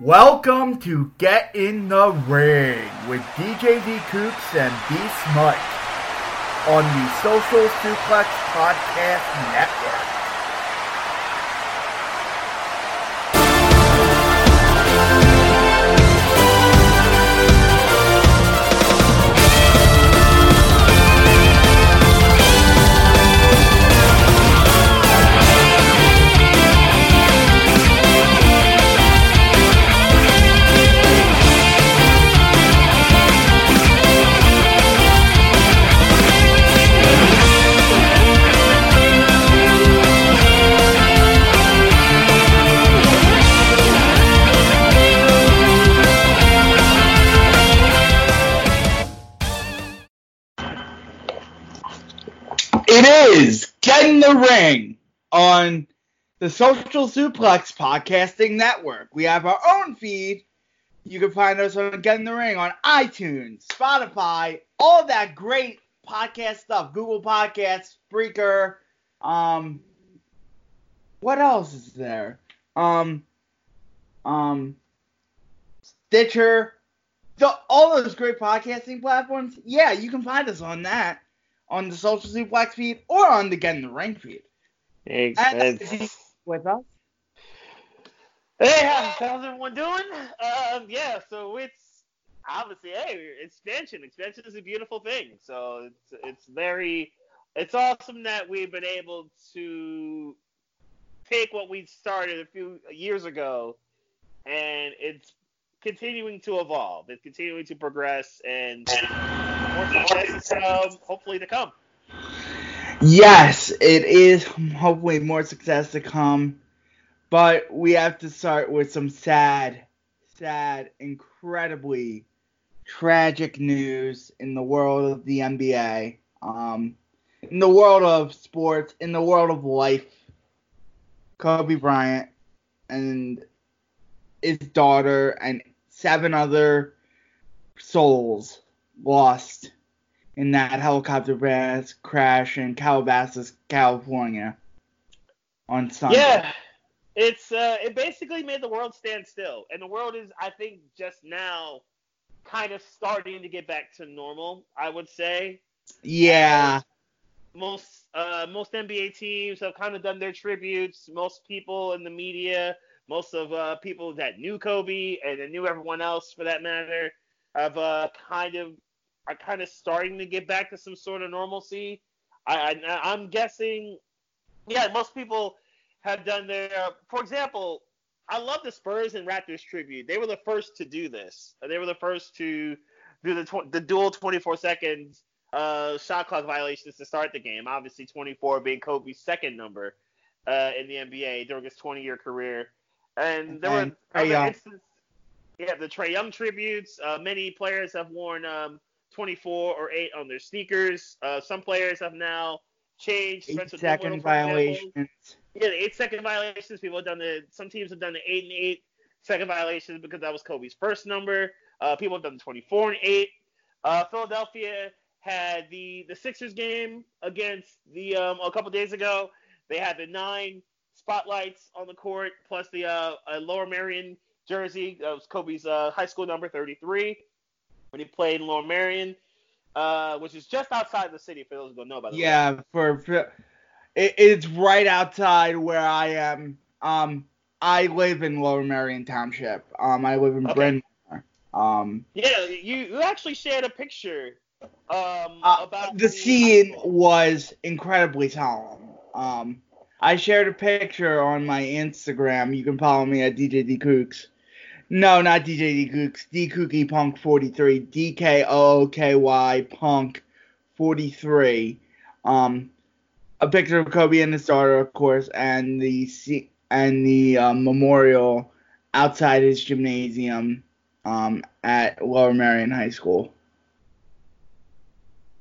Welcome to Get in the Ring with DJ D Coops and B Smut on the Social Suplex Podcast Network. On the Social Suplex Podcasting Network. We have our own feed. You can find us on Get in the Ring on iTunes, Spotify, all that great podcast stuff. Google Podcasts, Spreaker, um, what else is there? Um, um, Stitcher, the, all those great podcasting platforms. Yeah, you can find us on that on the Social Suplex feed or on the Get in the Ring feed. With us. Hey, how's how's everyone doing? Um, yeah, so it's obviously hey, expansion. Expansion is a beautiful thing. So it's it's very it's awesome that we've been able to take what we started a few years ago and it's continuing to evolve. It's continuing to progress and more success um, hopefully to come. Yes, it is hopefully more success to come, but we have to start with some sad, sad, incredibly tragic news in the world of the NBA, um, in the world of sports, in the world of life. Kobe Bryant and his daughter and seven other souls lost in that helicopter crash- crash in Calabasas, California on Sunday. Yeah, it's uh, it basically made the world stand still, and the world is, I think, just now kind of starting to get back to normal. I would say Yeah. most uh, most NBA teams have kind of done their tributes. Most people in the media, most of uh, people that knew Kobe and knew everyone else for that matter, have uh, kind of are kind of starting to get back to some sort of normalcy. I, I I'm guessing, yeah, most people have done their. For example, I love the Spurs and Raptors tribute. They were the first to do this. They were the first to do the tw- the dual 24 seconds uh, shot clock violations to start the game. Obviously, 24 being Kobe's second number uh, in the NBA during his 20 year career. And there And were other instances. Yeah, the Trae Young tributes. Uh, many players have worn um, 24 or 8 on their sneakers. Uh, some players have now changed. Eight Spencer second Dinwiddie, for example. violations. Yeah, the eight second violations. People have done the. Some teams have done the eight and eight second violations because that was Kobe's first number. Uh, people have done the 24 and eight. Uh, Philadelphia had the the Sixers game against the um, a couple days ago. They had the nine spotlights on the court plus the uh, uh, Lower Merion jersey. That was Kobe's uh, high school number 33 when he played in Lower Merion, uh, which is just outside the city for those who don't know about it. Yeah, for, for it, it's right outside where I am. Um, I live in Lower Merion Township. Um, I live in Okay. Bryn Mawr. Um, Yeah, you, you actually shared a picture um, uh, about the scene was incredibly solemn. Um, I shared a picture on my Instagram. You can follow me at DJ D Kooks. No, not DJ D Kooks. D Kooky Punk 43. D K O O K Y Punk 43. Um, a picture of Kobe and his daughter, of course, and the and the uh, memorial outside his gymnasium um, at Lower Merion High School.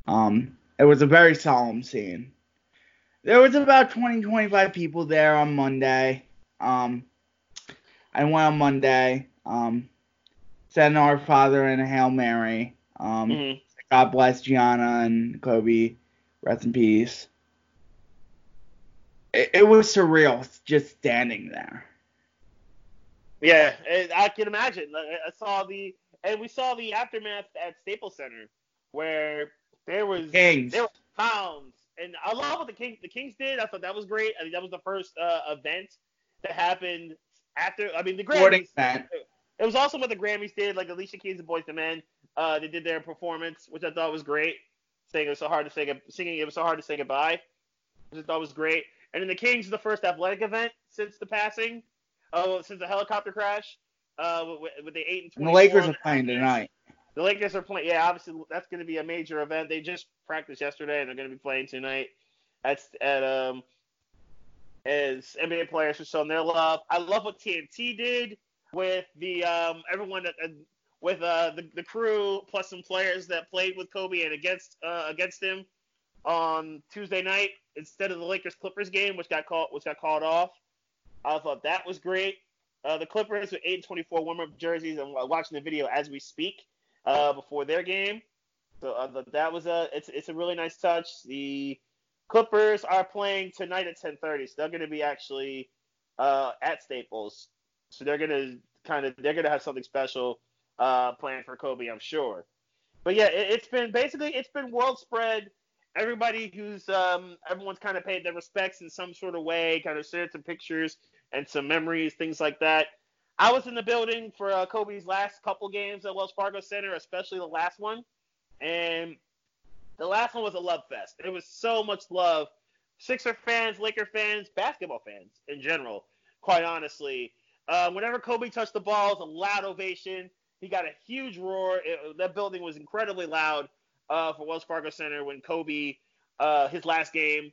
Um, it was a very solemn scene. There was about 20, 25 people there on Monday. Um, I went on Monday. Um, said an Our Father and a Hail Mary. Um, Mhm. God bless Gianna and Kobe. Rest in peace. It, it was surreal just standing there. Yeah, I can imagine. I saw the and we saw the aftermath at Staples Center where there was Kings. there were pounds, and I love what the Kings the Kings did. I thought that was great. I think that was the first uh, event that happened after. I mean, the Grammys. It was also what the Grammys did, like Alicia Keys and Boyz II Men. Uh, they did their performance, which I thought was great. Saying it was so hard to say, singing it was so hard to say goodbye, which I thought was great. And then the Kings is the first athletic event since the passing, uh, since the helicopter crash, uh, with, with the eight and twenty. The Lakers are playing tonight. The Lakers are playing. Yeah, obviously that's going to be a major event. They just practiced yesterday, and they're going to be playing tonight. At at um as NBA players are showing their love. I love what TNT did with the um everyone that uh, with uh the, the crew plus some players that played with Kobe and against uh against him on Tuesday night instead of the Lakers Clippers game, which got called which got called off. I thought that was great. Uh, the Clippers with 8 and 24 warm up jerseys. I'm watching the video as we speak uh, before their game. So uh, that was a it's it's a really nice touch. The Clippers are playing tonight at 10:30, so they're going to be actually uh, at Staples. So they're to kind of they're to have something special uh, planned for Kobe, I'm sure. But yeah, it, has been basically it's been world spread. Everybody who's um, everyone's kind of paid their respects in some sort of way, kind of shared some pictures and some memories, things like that. I was in the building for uh, Kobe's last couple games at Wells Fargo Center, especially the last one, and the last one was a love fest. It was so much love. Sixer fans, Laker fans, basketball fans in general, quite honestly. Uh, whenever Kobe touched the ball, it was a loud ovation. He got a huge roar. It, that building was incredibly loud uh, for Wells Fargo Center when Kobe, uh, his last game,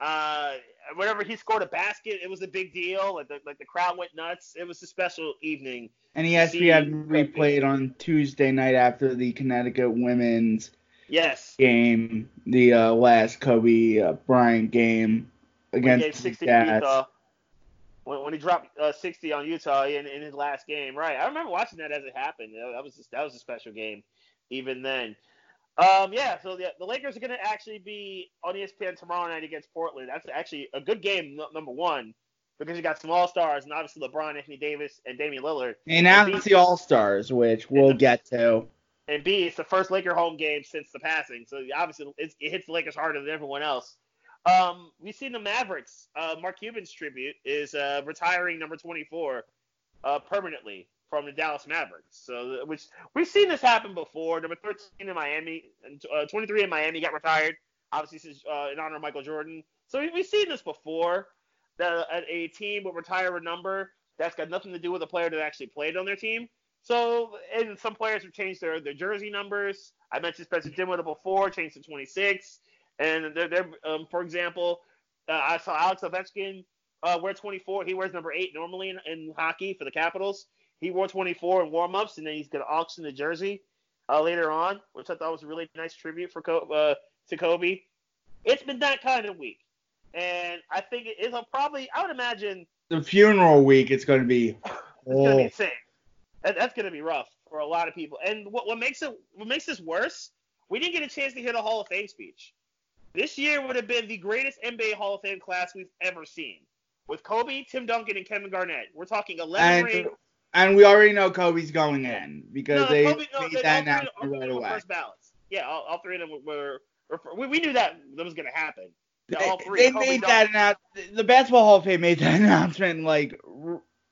uh, whenever he scored a basket, it was a big deal. Like the, like the crowd went nuts. It was a special evening. And ESPN replayed on Tuesday night after the Connecticut women's yes game, the uh, last Kobe uh, Bryant game against the Jazz. When, when he dropped uh, 60 on Utah in, in his last game, right? I remember watching that as it happened. That was just, that was a special game, even then. Um, yeah, so the, the Lakers are going to actually be on ESPN tomorrow night against Portland. That's actually a good game, number one, because you got some All Stars and obviously LeBron, Anthony Davis, and Damian Lillard. And now it's the All Stars, which we'll get to. And B, it's the first Laker home game since the passing, so obviously it hits the Lakers harder than everyone else. Um, we've seen the Mavericks. Uh, Mark Cuban's tribute is uh, retiring number 24 uh, permanently from the Dallas Mavericks. So, which we've seen this happen before. Number 13 in Miami, and uh, 23 in Miami got retired. Obviously, is uh, in honor of Michael Jordan. So we, have seen this before. That a team will retire a number that's got nothing to do with a player that actually played on their team. So, and some players have changed their, their jersey numbers. I mentioned Spencer Dinwiddie before, changed to 26. And they're, they're um, for example, uh, I saw Alex Ovechkin uh, wear 24. He wears number eight normally in, in hockey for the Capitals. He wore 24 in warmups, and then he's going to auction the jersey uh, later on, which I thought was a really nice tribute for uh, to Kobe. It's been that kind of week, and I think it is a probably. I would imagine the funeral week. It's going to be. it's oh. going to be insane. That, that's going to be rough for a lot of people. And what, what makes it what makes this worse? We didn't get a chance to hear the Hall of Fame speech. This year would have been the greatest NBA Hall of Fame class we've ever seen. With Kobe, Tim Duncan, and Kevin Garnett. We're talking 11 and, rings. And we already know Kobe's going in because no, they Kobe, no, made that announcement right away. First ballots. Yeah, all, all, three of them were. were, were we, we, knew that that was going to happen. They, all three. They Kobe made Duncan. that announcement. The Basketball Hall of Fame made that announcement like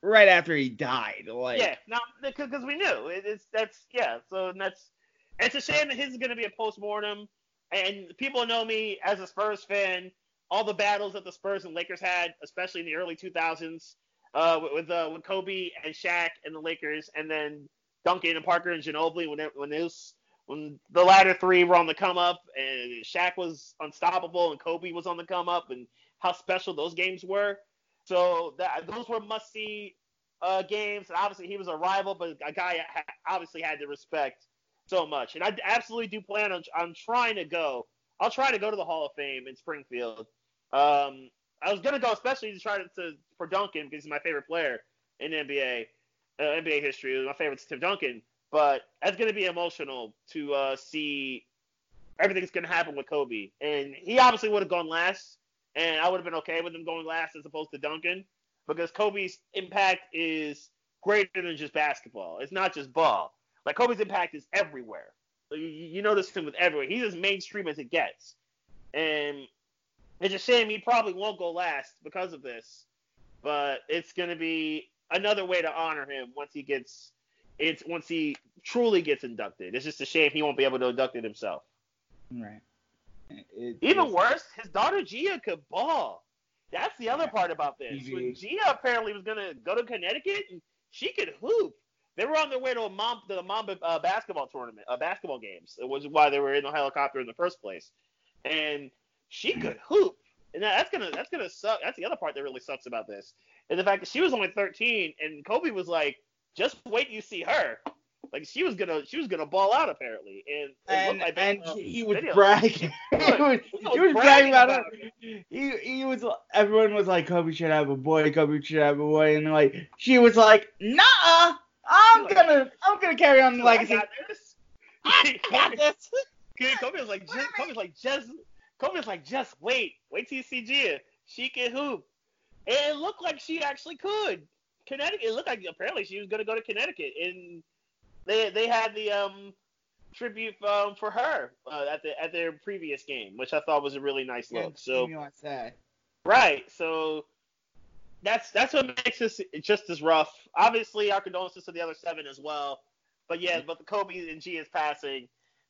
right after he died. Like yeah, no, because we knew it, it's that's yeah. So that's it's a shame that his is going to be a post mortem. And people know me as a Spurs fan. All the battles that the Spurs and Lakers had, especially in the early 2000s, uh, with uh, with Kobe and Shaq and the Lakers, and then Duncan and Parker and Ginobili when it, when was when the latter three were on the come up, and Shaq was unstoppable and Kobe was on the come up, and how special those games were. So that those were must see uh, games. And obviously he was a rival, but a guy obviously had to respect so much. And I absolutely do plan on on trying to go. I'll try to go to the Hall of Fame in Springfield. Um, I was gonna go especially to try to, to for Duncan because he's my favorite player in NBA uh, NBA history. My favorite's Tim Duncan, but that's gonna be emotional to uh, see everything that's gonna happen with Kobe. And he obviously would have gone last and I would have been okay with him going last as opposed to Duncan because Kobe's impact is greater than just basketball. It's not just ball. Like Kobe's impact is everywhere. You, you notice him with everywhere. He's as mainstream as it gets, and it's a shame he probably won't go last because of this. But it's gonna be another way to honor him once he gets it's once he truly gets inducted. It's just a shame he won't be able to induct it himself. Right. It, Even worse, his daughter Gia could ball. That's the other part about this. When Gia apparently was gonna go to Connecticut, and she could hoop. They were on their way to a mom the Mamba uh, basketball tournament, uh, basketball games. It was why they were in the helicopter in the first place, and she could hoop. And that's gonna that's gonna suck. That's the other part that really sucks about this, is the fact that she was only 13, and Kobe was like, "Just wait, you see her." Like she was gonna she was gonna ball out apparently, and and, like and he was bragging. he was, He he was was bragging bragging about about it. He he was. Everyone was like, Kobe should have a boy. Kobe should have a boy. And like, she was like, Nah, I'm gonna I'm gonna carry on the I legacy. got this. I got this. Kobe was like, just, Kobe like, just, Kobe was like, just wait, wait till you see Gia. She can hoop. And it looked like she actually could. Connecticut. It looked like apparently she was gonna go to Connecticut, and they they had the um tribute um, for her uh, at the at their previous game, which I thought was a really nice look. So Right. So that's that's what makes this just as rough. Obviously, our condolences to the other seven as well. But yeah, but the Kobe and Gia's passing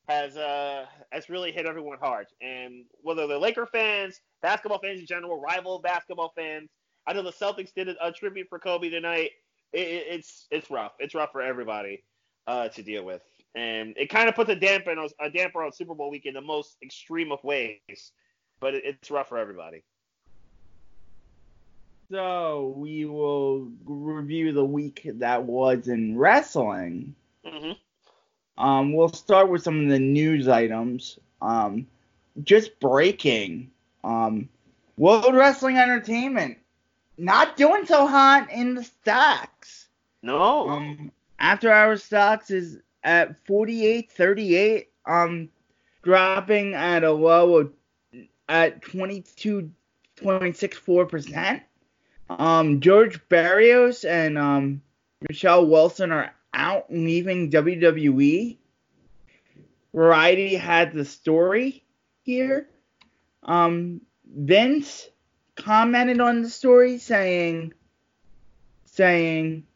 has uh has really hit everyone hard. And whether they're Laker fans, basketball fans in general, rival basketball fans, I know the Celtics did a, tribute for Kobe tonight. It, it, it's it's rough. It's rough for everybody uh, to deal with, and it kind of puts a damper on a damper on Super Bowl week in the most extreme of ways. But it, it's rough for everybody. So we will review the week that was in wrestling. hmm Um, we'll start with some of the news items. Um, just breaking. Um, World Wrestling Entertainment not doing so hot in the stocks. No. Um, after our stocks is at 48.38. Um, dropping at a low of at 22.64 percent. Um, George Barrios and um Michelle Wilson are out leaving WWE. Variety had the story here. Um, Vince commented on the story saying, saying,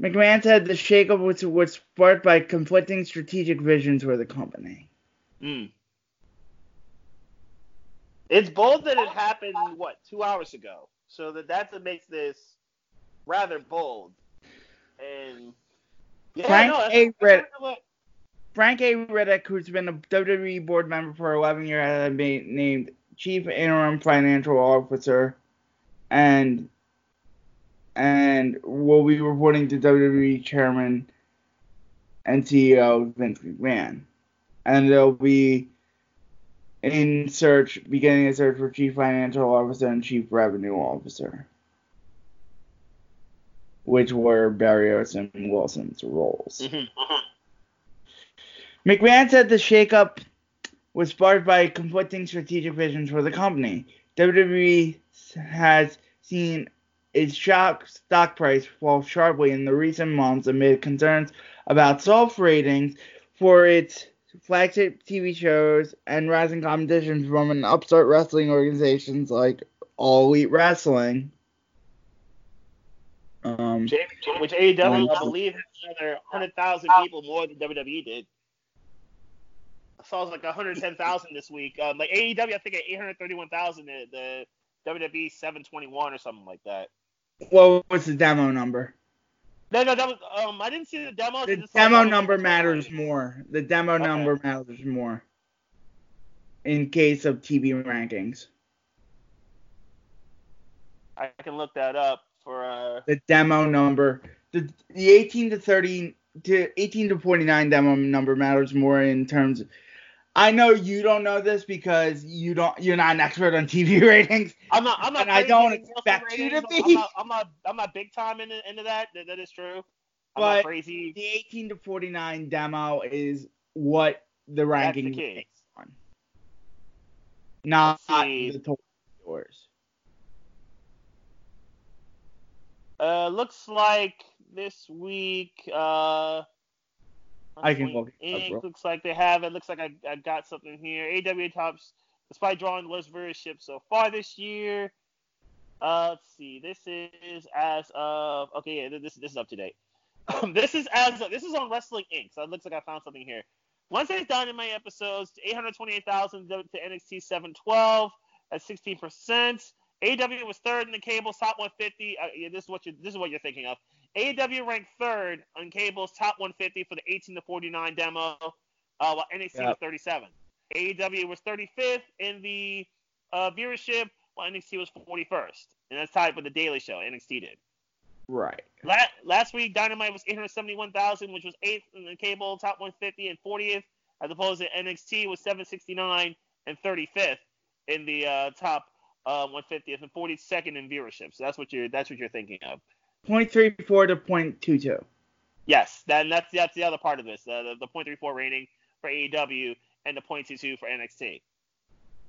McMahon said the shakeup was, was sparked by conflicting strategic visions for the company. Mm. It's bold that it happened what two hours ago, so that that's what makes this rather bold. And yeah, Frank no, A. what- Frank A. Riddick, who's been a WWE board member for 11 years, has been named Chief Interim Financial Officer, and and will be reporting to WWE Chairman and CEO Vince McMahon, and they'll be in search, beginning a search for Chief Financial Officer and Chief Revenue Officer, which were Barrios and Wilson's roles. Mhm. McMahon said the shakeup was sparked by conflicting strategic visions for the company. WWE has seen its stock price fall sharply in the recent months amid concerns about soft ratings for its flagship TV shows and rising competition from an upstart wrestling organizations like All Elite Wrestling. Um, which AEW, I believe, has another hundred thousand people more than WWE did. I saw it was like 110,000 this week. Um, like AEW, I think at 831,000. The, the WWE 721 or something like that. what was the demo number? No, no, that was um. I didn't see the demo. The demo number matters more. The demo Okay. number matters more. In case of TV rankings, I can look that up for uh. the demo number, the the 18 to 30 to 18 to 49 demo number matters more in terms. I know you don't know this because you don't. You're not an expert on TV ratings. I'm not. I'm not. And I don't expect you to be. I'm not. I'm not. I'm not big time into, into that. that. That is true. I'm But crazy. The 18 to 49 demo is what the That's ranking the is on, not the total scores. Uh, looks like this week. Uh, I can look it up. Looks like they have it. Looks like I, I got something here. AEW tops, despite drawing the less viewership ship so far this year. Uh, let's see. This is as of okay. Yeah, this this is up to date. this is as of, this is on Wrestling Inc. So it looks like I found something here. Wednesday's Dynamite episodes, 828,000 to NXT 712 at 16%. AEW was third in the cable, top 150. Uh, yeah, this is what you this is what you're thinking of. AEW ranked third on cables top 150 for the 18 to 49 demo, uh, while NXT Yep. was 37. AEW was 35th in the uh, viewership, while NXT was 41st, and that's tied with the Daily Show. NXT did. Right. La- last week, Dynamite was 871,000, which was eighth in the cable top 150 and 40th, as opposed to NXT was 769 and 35th in the uh, top uh, 150th and 42nd in viewership. So that's what you're that's what you're thinking of. 0.34 to 0.22. Yes, then that's that's the other part of this, uh, the, the .34 rating for AEW and the .22 for NXT.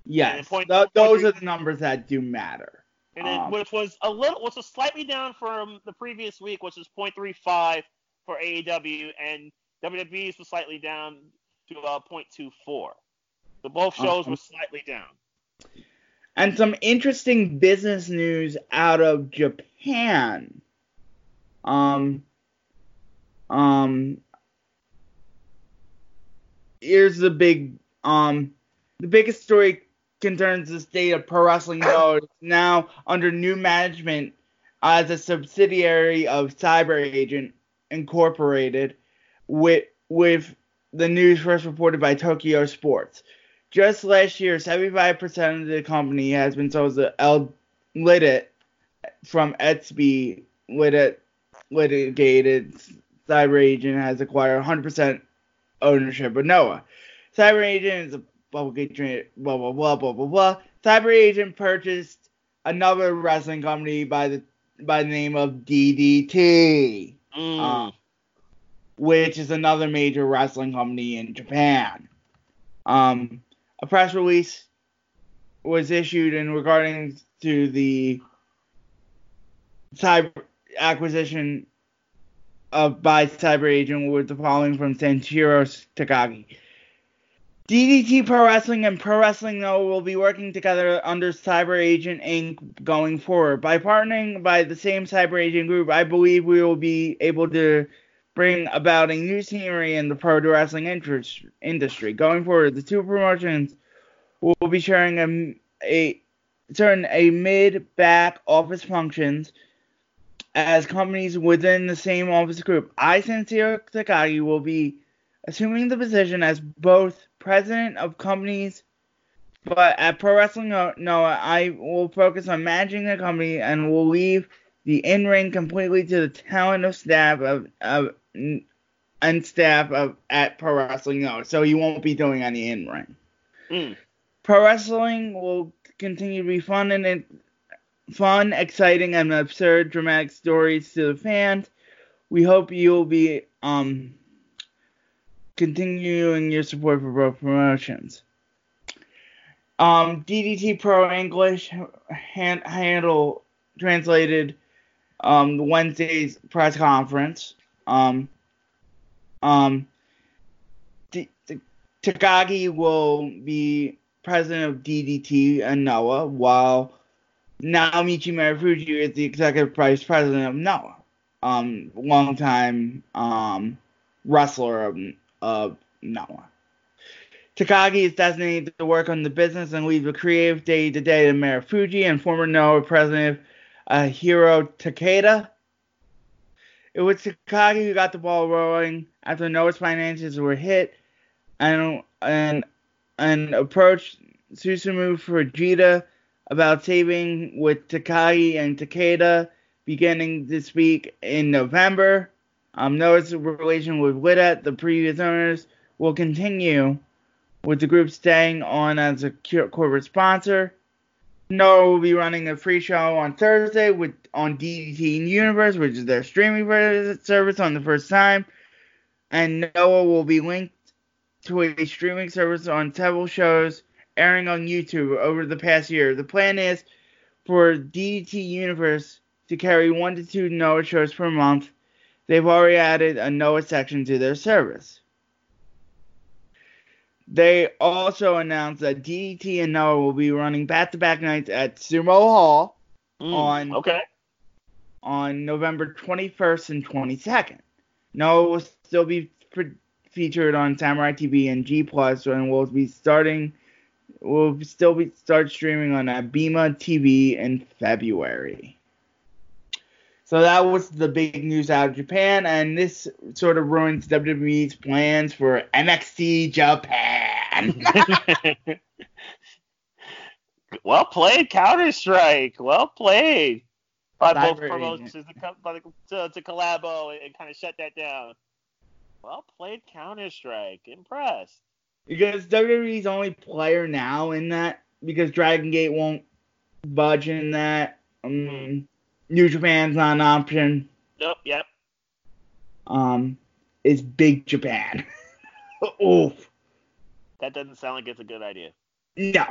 Yes. Point- th- those are the numbers that do matter. and then, Um, which was a little, which was slightly down from the previous week, which was 0.35 for AEW, and WWE's was slightly down to uh, 0.24. So both shows Um, were slightly down. And some interesting business news out of Japan. Um, um, here's the big, um, the biggest story concerns the state of pro wrestling. It's now under new management as a subsidiary of Cyber Agent Incorporated, with with the news first reported by Tokyo Sports. Just last year, 75% of the company has been sold to L Litit from Etsby Litit litigated Cyber Agent has acquired 100% ownership of Noah. Cyber Agent is a publicly traded blah blah blah blah blah blah. Cyber Agent purchased another wrestling company by the by the name of DDT Mm. uh, which is another major wrestling company in Japan. Um, a press release was issued in regarding to the cyber acquisition of by Cyber Agent with the following from Sanshiro Takagi. DDT Pro Wrestling and Pro Wrestling Noah will be working together under Cyber Agent Inc. going forward. By partnering by the same Cyber Agent group, I believe we will be able to bring about a new scenery in the pro wrestling interest, industry. Going forward, the two promotions will be sharing a, a certain a mid back office functions as companies within the same office group. I, Sanshiro Takagi, will be assuming the position as both president of companies, but at Pro Wrestling Noah, I will focus on managing the company and will leave the in-ring completely to the talent of staff of, of and staff of at Pro Wrestling Noah. So you won't be doing any in-ring. Mm. Pro wrestling will continue to be fun and it, fun, exciting, and absurd, dramatic stories to the fans. We hope you'll be um continuing your support for both promotions. Um, DDT Pro English hand, handle translated um, Wednesday's press conference. Um, um, D- D- Takagi will be president of DDT and Noah, while Naomichi Marufuji is the executive vice president of Noah. Um, longtime um, wrestler of, of Noah. Takagi is designated to work on the business and leave the creative day to day to Marufuji and former Noah president uh, Hiro Takeda. It was Takagi who got the ball rolling after Noah's finances were hit and and and approached Susumu Fujita about saving with Takagi and Takeda beginning this week in November. Um, Noah's relation with Lidet, the previous owners, will continue with the group staying on as a corporate sponsor. Noah will be running a free show on Thursday with on DDT Universe, which is their streaming service on the first time, and Noah will be linked to a streaming service on several shows airing on YouTube over the past year. The plan is for DDT Universe to carry one to two Noah shows per month, they've already added a Noah section to their service. They also announced that DDT and Noah will be running back-to-back nights at Sumo Hall Mm, on okay. on November 21st and 22nd. Noah will still be fe- featured on Samurai TV and G Plus, and will be starting. Will still be start streaming on Abema TV in February. So that was the big news out of Japan, and this sort of ruins WWE's plans for NXT Japan. well played, Counter Strike. Well played by both promotions to, by the, to, to collabo and, and kind of shut that down. Well played, Counter Strike. Impressed. Because WWE's only player now in that because Dragon Gate won't budge in that. Um, New Japan's not an option. Nope. Yep. Um, is Big Japan. Oof. That doesn't sound like it's a good idea. No.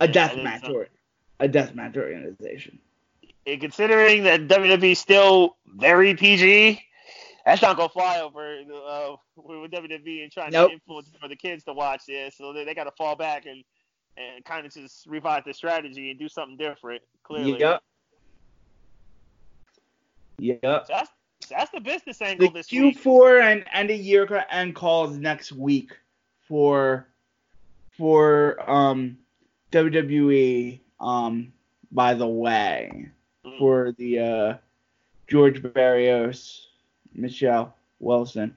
A death match or a death match organization. And considering that WWE's still very PG, that's not gonna fly over uh, with WWE and trying Nope. to influence for the kids to watch this. So they, they got to fall back and and kind of just revive the strategy and do something different. Clearly, Yep. Yep. So that's that's the business angle The this week. Q4 and and a year end calls next week for for um WWE um by the way Mm. for the uh George Barrios Michelle Wilson.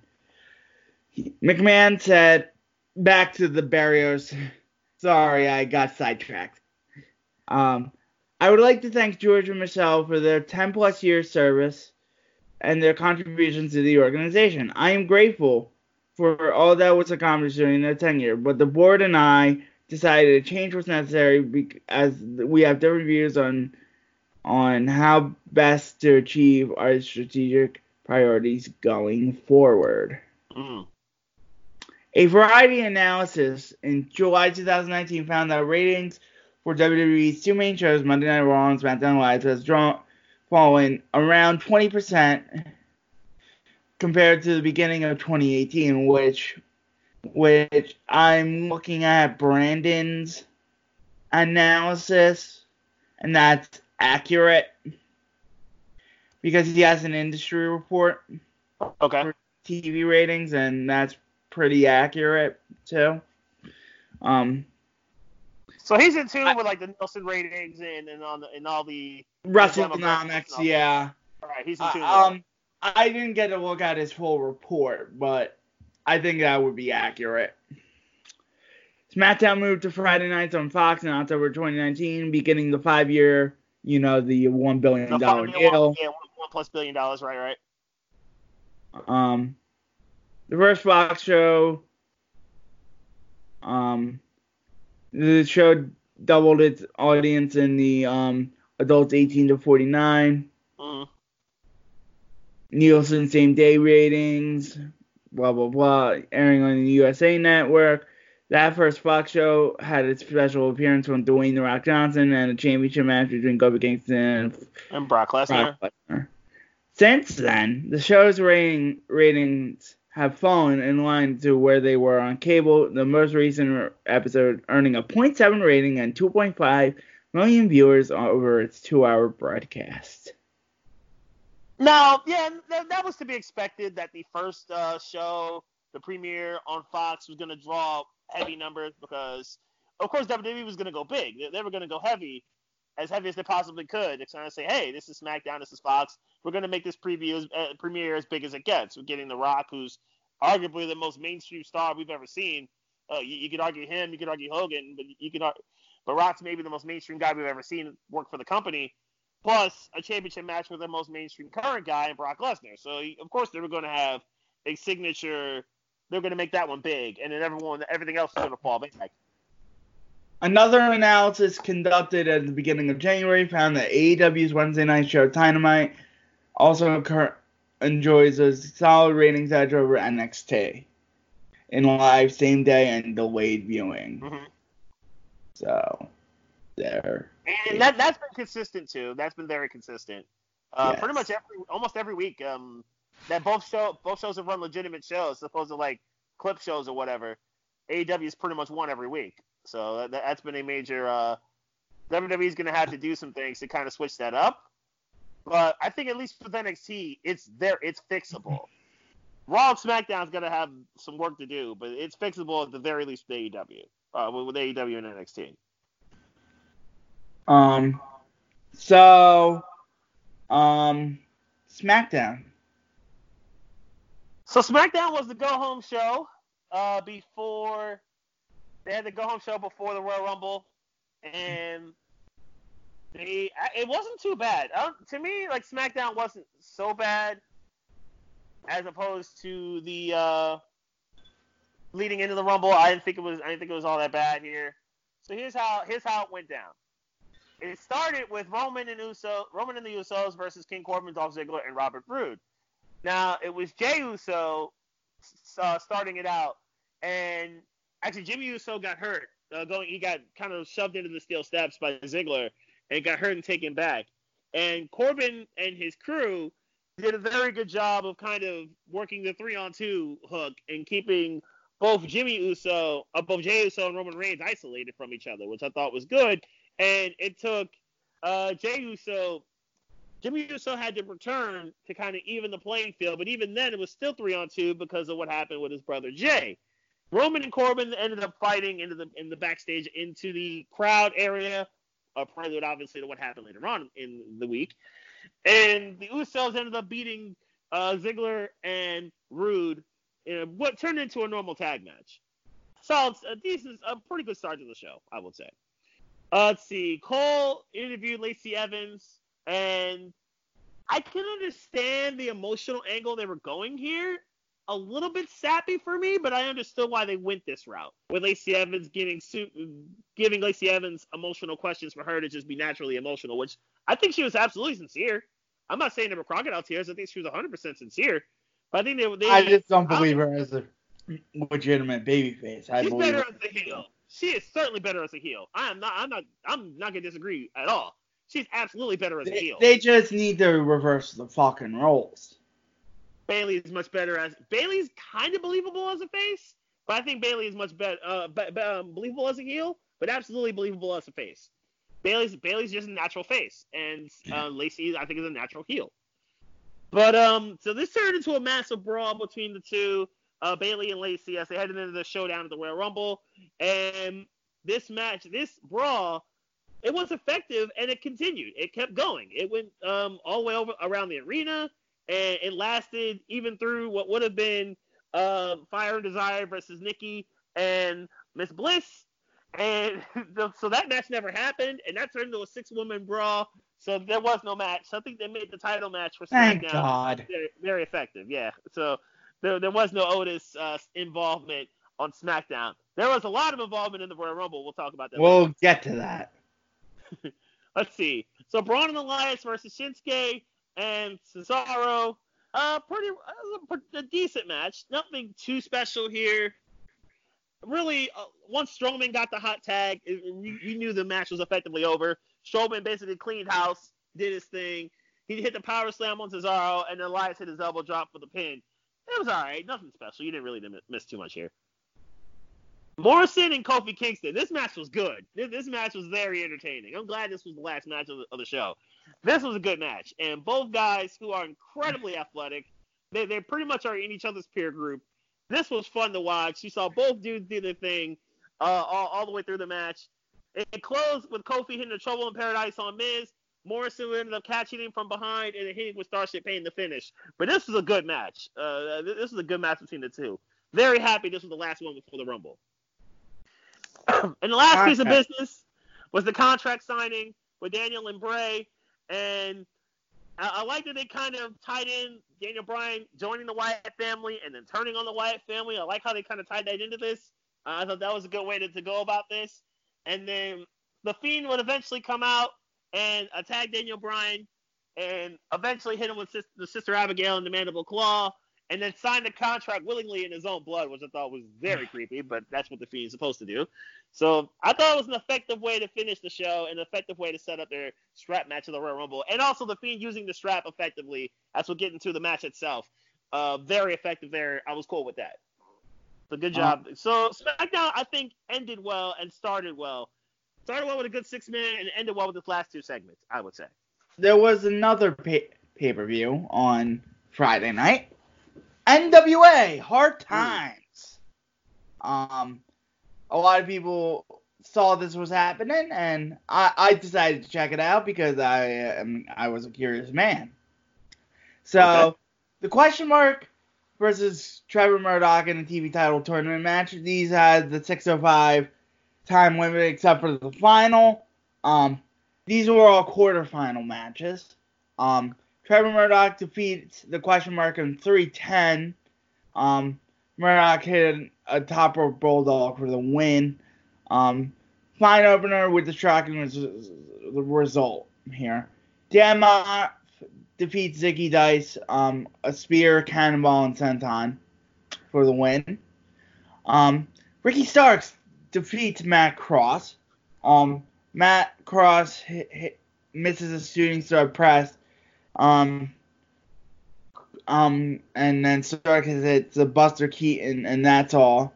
McMahon said back to the Barrios. sorry I got sidetracked. Um I would like to thank George and Michelle for their 10 plus year service and their contributions to the organization. I am grateful for all that was accomplished during their tenure, but the board and I decided a change was necessary as we have different views on on how best to achieve our strategic priorities going forward. Mm. A variety analysis in July 2019 found that ratings for WWE's two main shows, Monday Night Raw and SmackDown Live, has drawn fallen around 20% compared to the beginning of 2018, which which I'm looking at Brandon's analysis, and that's accurate because he has an industry report. Okay. TV ratings, and that's pretty accurate too. Um, So he's in tune I- with like the Nielsen ratings and and on the, and all the. WrestleNomics, yeah. All right, he's in Uh, tune. with um, I didn't get to look at his full report, but I think that would be accurate. SmackDown moved to Friday nights on Fox in October 2019, beginning the five-year, you know, the billion The dollar deal. Yeah, one, plus billion dollars. Right, right. Um, the first Fox show, um, the show doubled its audience in the um adults 18 to 49. Mm. Nielsen same day ratings, blah blah blah, airing on the USA Network. That first Fox show had its special appearance from Dwayne the Rock Johnson and a championship match between Kofi Kingston and And Brock Lesnar. Brock Lesnar. Since then, the show's rating ratings have fallen in line to where they were on cable. The most recent episode earning a 0.7 rating and 2.5 million viewers over its two-hour broadcast. No, yeah, that, that was to be expected that the first uh, show, the premiere on Fox, was going to draw heavy numbers because, of course, WWE was going to go big. They, they were going to go heavy, as heavy as they possibly could. They're trying to say, hey, this is SmackDown, this is Fox. We're going to make this preview as, uh, premiere as big as it gets. We're getting The Rock, who's arguably the most mainstream star we've ever seen. Uh, you, you could argue him, you could argue Hogan, but you could, but Rock's maybe the most mainstream guy we've ever seen work for the company plus a championship match with the most mainstream current guy Brock Lesnar. So of course they were going to have a signature. They're going to make that one big, and then everyone, everything else is going to fall back. Another analysis conducted at the beginning of January found that AEW's Wednesday night show Dynamite also occur- enjoys a solid ratings edge over NXT in live same day and delayed viewing. Mhm. So there. And that that's been consistent too. That's been very consistent. Uh, Yes. Pretty much every, almost every week. Um, that both show both shows have run legitimate shows, supposed to like clip shows or whatever. AEW is pretty much one every week, so that, has been a major. Uh, WWE's going to have to do some things to kind of switch that up. But I think at least with NXT, it's there, it's fixable. Raw and SmackDown's to have some work to do, but it's fixable at the very least with AEW, uh, with AEW and NXT. Um, so, um, SmackDown. So SmackDown was the go home show uh, before they had the go home show before the Royal Rumble, and they it wasn't too bad. To me, like SmackDown wasn't so bad as opposed to the uh, leading into the Rumble. I didn't think it was I didn't think it was all that bad here. So here's how here's how it went down. It started with Roman and Uso, Roman and the Usos versus King Corbin, Dolph Ziggler, and Robert Roode. Now it was Jey Uso uh, starting it out, and actually Jimmy Uso got hurt. Uh, going, he got kind of shoved into the steel steps by Ziggler and got hurt and taken back. And Corbin and his crew did a very good job of kind of working the three on two hook and keeping both Jimmy Uso, uh, both Jey Uso and Roman Reigns isolated from each other, which I thought was good. And it took uh, Jey Uso, Jimmy Uso had to return to kind of even the playing field, but even then it was still three on two because of what happened with his brother Jey. Roman and Corbin ended up fighting into the in the backstage into the crowd area, a prelude obviously to what happened later on in the week. And the Usos ended up beating uh, Ziggler and Roode in what turned into a normal tag match. So it's a decent, a pretty good start to the show, I would say. Uh, let's see. Cole interviewed Lacey Evans, and I can understand the emotional angle they were going here. A little bit sappy for me, but I understood why they went this route with Lacey Evans giving giving Lacey Evans emotional questions for her to just be naturally emotional, which I think she was absolutely sincere. I'm not saying they were crocodile tears. I think she was 100% sincere. But I think they. they I just don't believe her as a legitimate babyface. I she's believe better her. as a heel. She is certainly better as a heel. I am not. I'm not. I'm not gonna disagree at all. She's absolutely better as they, a heel. They just need to reverse the fucking roles. Bayley is much better as Bayley's kind of believable as a face, but I think Bayley is much better, uh, be, be, um, believable as a heel, but absolutely believable as a face. Bayley's Bayley's just a natural face, and uh, Lacey I think is a natural heel. But um, so this turned into a massive brawl between the two, uh, Bayley and Lacey, as they headed into the showdown at the Royal Rumble. And this match, this brawl, it was effective and it continued. It kept going. It went um, all the way over around the arena, and it lasted even through what would have been uh, Fire and Desire versus Nikki and Miss Bliss. And so that match never happened, and that turned into a six-woman brawl. So there was no match. So I think they made the title match for Thank SmackDown God. Very, very effective. Yeah. So there, there was no Otis uh, involvement on SmackDown. There was a lot of involvement in the Royal Rumble. We'll talk about that. We'll later. get to that. Let's see. So Braun and Elias versus Shinsuke and Cesaro. Uh, pretty uh, a decent match. Nothing too special here. Really, uh, once Strowman got the hot tag, it, we, we knew the match was effectively over. Strowman basically cleaned house, did his thing. He hit the power slam on Cesaro, and then Elias hit his elbow drop for the pin. It was all right. Nothing special. You didn't really miss too much here. Morrison and Kofi Kingston. This match was good. This, this match was very entertaining. I'm glad this was the last match of the, of the, show. This was a good match, and both guys who are incredibly athletic, they they pretty much are in each other's peer group. This was fun to watch. You saw both dudes do their thing uh, all, all the way through the match. It, it closed with Kofi hitting the Trouble in Paradise on Miz. Morrison ended up catching him from behind and hitting with Starship Pain to finish. But this was a good match. Uh, this was a good match between the two. Very happy this was the last one before the Rumble. and the last piece of business was the contract signing with Daniel and Bray. And I, I like that they kind of tied in Daniel Bryan joining the Wyatt family and then turning on the Wyatt family. I like how they kind of tied that into this. Uh, I thought that was a good way to, to go about this. And then the Fiend would eventually come out and attack Daniel Bryan and eventually hit him with sis- the Sister Abigail and the Mandible Claw and then signed the contract willingly in his own blood, which I thought was very creepy, but that's what the Fiend is supposed to do. So I thought it was an effective way to finish the show, an effective way to set up their strap match of the Royal Rumble, and also the Fiend using the strap effectively as we'll get into the match itself. uh, very effective there. I was cool with that. So good job. Uh, so SmackDown, I think, ended well and started well. Started well with a good six minute and ended well with the last two segments. I would say. There was another pay pay per view on Friday night. NWA Hard hmm. Times. Um, a lot of people saw this was happening, and I, I decided to check it out because I am I was a curious man. So okay. the question mark versus Trevor Murdoch in the TV title tournament match. These had the 605 time limit except for the final. Um, these were all quarterfinal matches. Um, Trevor Murdoch defeats the question mark in 310. Um, Murdoch hit a top rope bulldog for the win. Um, fine opener with the shocking res- the result here. Diamond defeats Zicky Dice, um, a spear, cannonball, and senton for the win. Um, Ricky Starks defeats Matt Cross. Um, Matt Cross hit, hit, misses a shooting star press. Um, um, and then Stark hits a Buster Keaton, and that's all.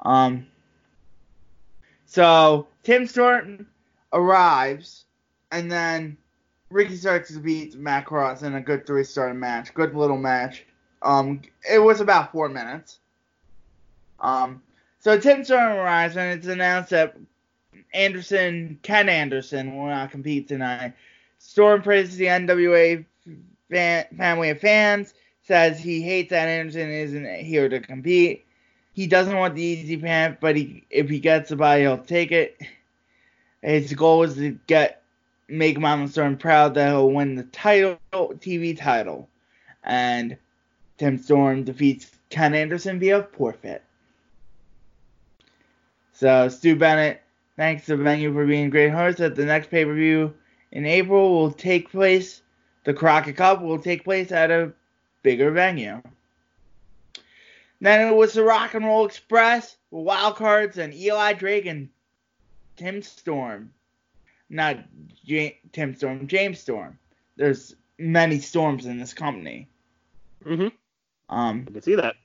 Um, so Tim Storm arrives, and then Ricky Starks beats Matt Cross in a good three-star match. Good little match. Um, it was about four minutes. Um, so Tim Storm arrives, and it's announced that Anderson, Ken Anderson, will not compete tonight. Storm praises the NWA fan, family of fans, says he hates that Anderson isn't here to compete. He doesn't want the easy path, but he, if he gets the body, he'll take it. His goal is to get make Mama Storm proud that he'll win the title, TV title. And Tim Storm defeats Ken Anderson via forfeit. So Stu Bennett thanks the venue for being great host at the next pay per view in April will take place. The Crockett Cup will take place at a bigger venue. Then it was the Rock and Roll Express with Wild Cards and Eli Drake and Tim Storm not J- Tim Storm, James Storm. There's many storms in this company. Mm-hmm. Um, I can see that.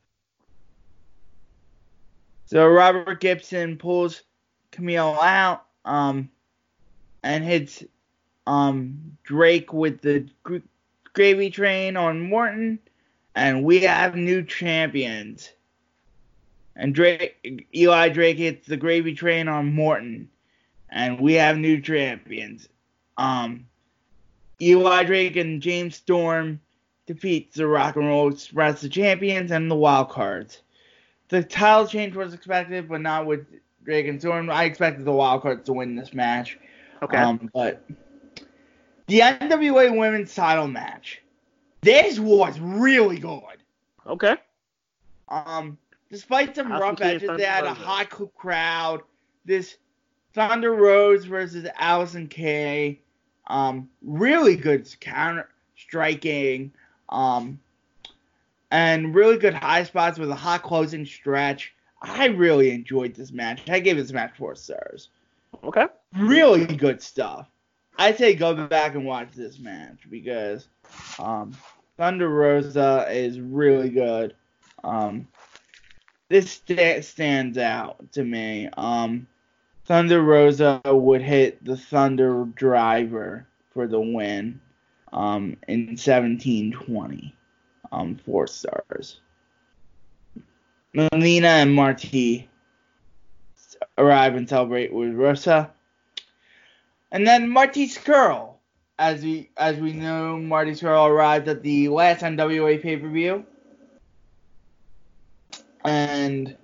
So Robert Gibson pulls Kamille out, um, and hits um Drake with the gr- gravy train on Morton, and we have new champions. And Drake, Eli Drake hits the gravy train on Morton and we have new champions. Um, Eli Drake and James Storm defeats the Rock and Roll Express, the champions, and the wild cards. The title change was expected, but not with Drake and Storm. I expected the wild cards to win this match. Okay. Um, but the NWA Women's Title match, this was really good. Okay. Um, despite some rough edges, they had a high crowd. This Thunder Rosa versus Allysin Kay. Um, really good counter striking. Um, and really good high spots with a hot closing stretch. I really enjoyed this match. I gave this match four stars. Okay. Really good stuff. I say go back and watch this match because um, Thunder Rosa is really good. Um, this st- stands out to me. Um, Thunder Rosa would hit the Thunder Driver for the win um, in 1720. Um, four stars. Melina and Marty arrive and celebrate with Rosa. And then Marty Scurll. As we as we know, Marty Scurll arrived at the last NWA pay per view. And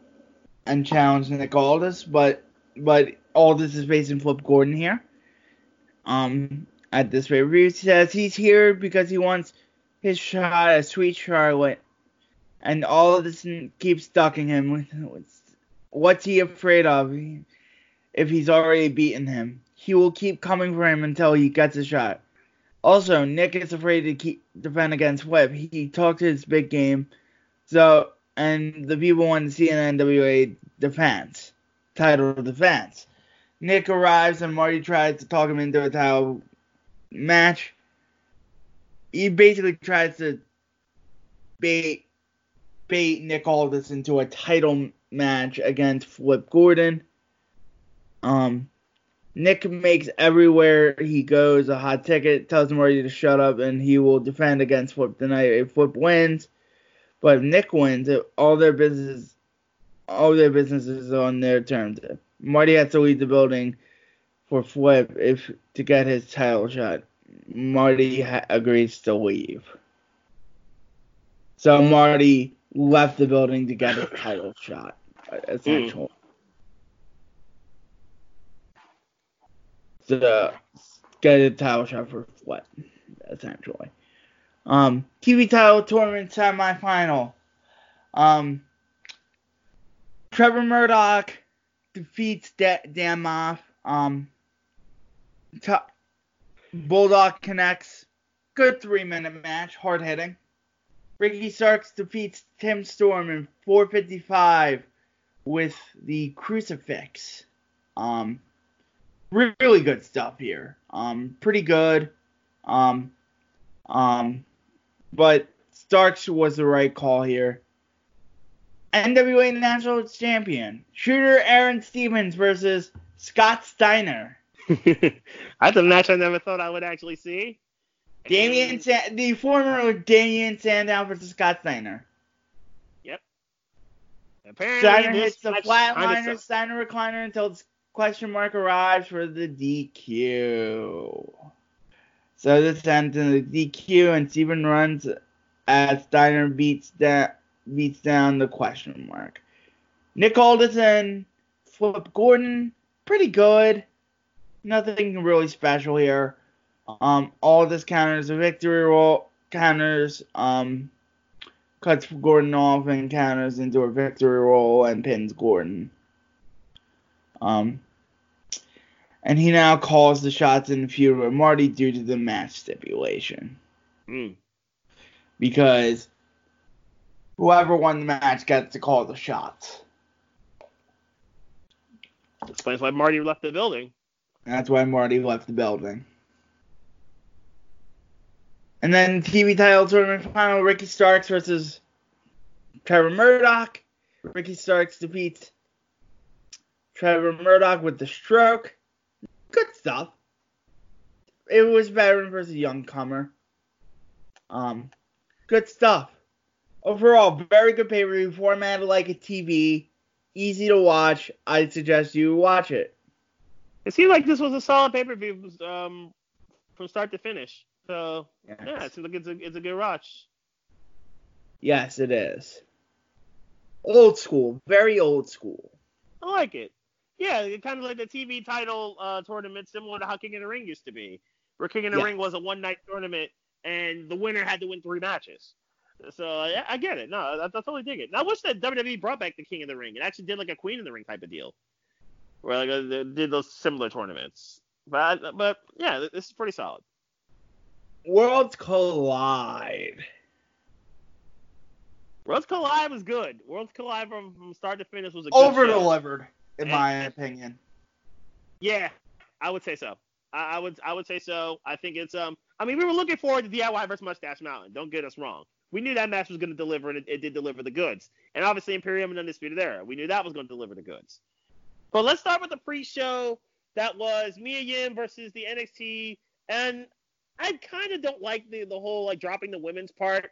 and challenged Nick Aldis, but but all this is in Flip Gordon here. Um, at this pay review, he says he's here because he wants his shot at Sweet Charlotte, and all of this keeps ducking him. With, what's he afraid of? If he's already beaten him, he will keep coming for him until he gets a shot. Also, Nick is afraid to keep defend against Flip. He talked his big game, so and the people want to see an NWA defense title defense. Nick arrives and Marty tries to talk him into a title match. He basically tries to bait bait Nick Aldis into a title match against Flip Gordon. Um, Nick makes everywhere he goes a hot ticket, tells Marty to shut up, and he will defend against Flip tonight if Flip wins. But if Nick wins, all their business, all their business is on their terms. Marty has to leave the building for Flip if to get his title shot. Marty ha- agrees to leave. So Marty left the building to get his title shot, essentially. Mm. To get a title shot for Flip, essentially. Um, TV title tournament semifinal. Um, Trevor Murdoch defeats da- Damoff. Um, t- Bulldog connects. Good three minute match, hard hitting. Ricky Starks defeats Tim Storm in 455 with the crucifix. Um, really good stuff here. Um, pretty good. Um, um, but Starks was the right call here. NWA National Champion Shooter Aaron Stevens versus Scott Steiner. That's a match I never thought I would actually see. Damien, Sa- the former Damien Sandow versus Scott Steiner. Yep. Apparently, Steiner hits the flatliner, Steiner recliner until question mark arrives for the DQ. So this ends in the DQ, and Steven runs as Steiner beats down beats down the question mark. Nick Alderson, Flip Gordon, pretty good. Nothing really special here. Um, Aldis counters a victory roll, counters, um, cuts Gordon off and counters into a victory roll and pins Gordon. Um, and he now calls the shots in with Marty due to the match stipulation. Mm. Because whoever won the match gets to call the shots. Explains why Marty left the building. That's why Marty left the building. And then TV title tournament final Ricky Starks versus Trevor Murdoch. Ricky Starks defeats Trevor Murdoch with the stroke. Good stuff. It was veteran versus youngcomer. Um, good stuff. Overall, very good pay per view, formatted like a TV, easy to watch. I'd suggest you watch it. It seemed like this was a solid pay per view um, from start to finish. So Yes. yeah, it seems like it's a it's a good watch. Yes, it is. Old school, very old school. I like it. Yeah, it kind of like the TV title uh, tournament, similar to how King of the Ring used to be, where King of the Yeah. Ring was a one night tournament and the winner had to win three matches. So I, I get it. No, I, I totally dig it. And I wish that WWE brought back the King of the Ring and actually did like a Queen of the Ring type of deal, where like uh, they did those similar tournaments. But but yeah, this is pretty solid. Worlds collide. Worlds Collide was good. Worlds Collide from, from start to finish was a good Over delivered, in And- my opinion. Yeah, I would say so. I, I would I would say so. I think it's um. I mean, we were looking forward to DIY versus Mustache Mountain. Don't get us wrong. We knew that match was going to deliver, and it, it did deliver the goods. And obviously, Imperium and Undisputed Era. We knew that was going to deliver the goods. But let's start with the pre-show. That was Mia Yim versus the NXT, and I kind of don't like the the whole like dropping the women's part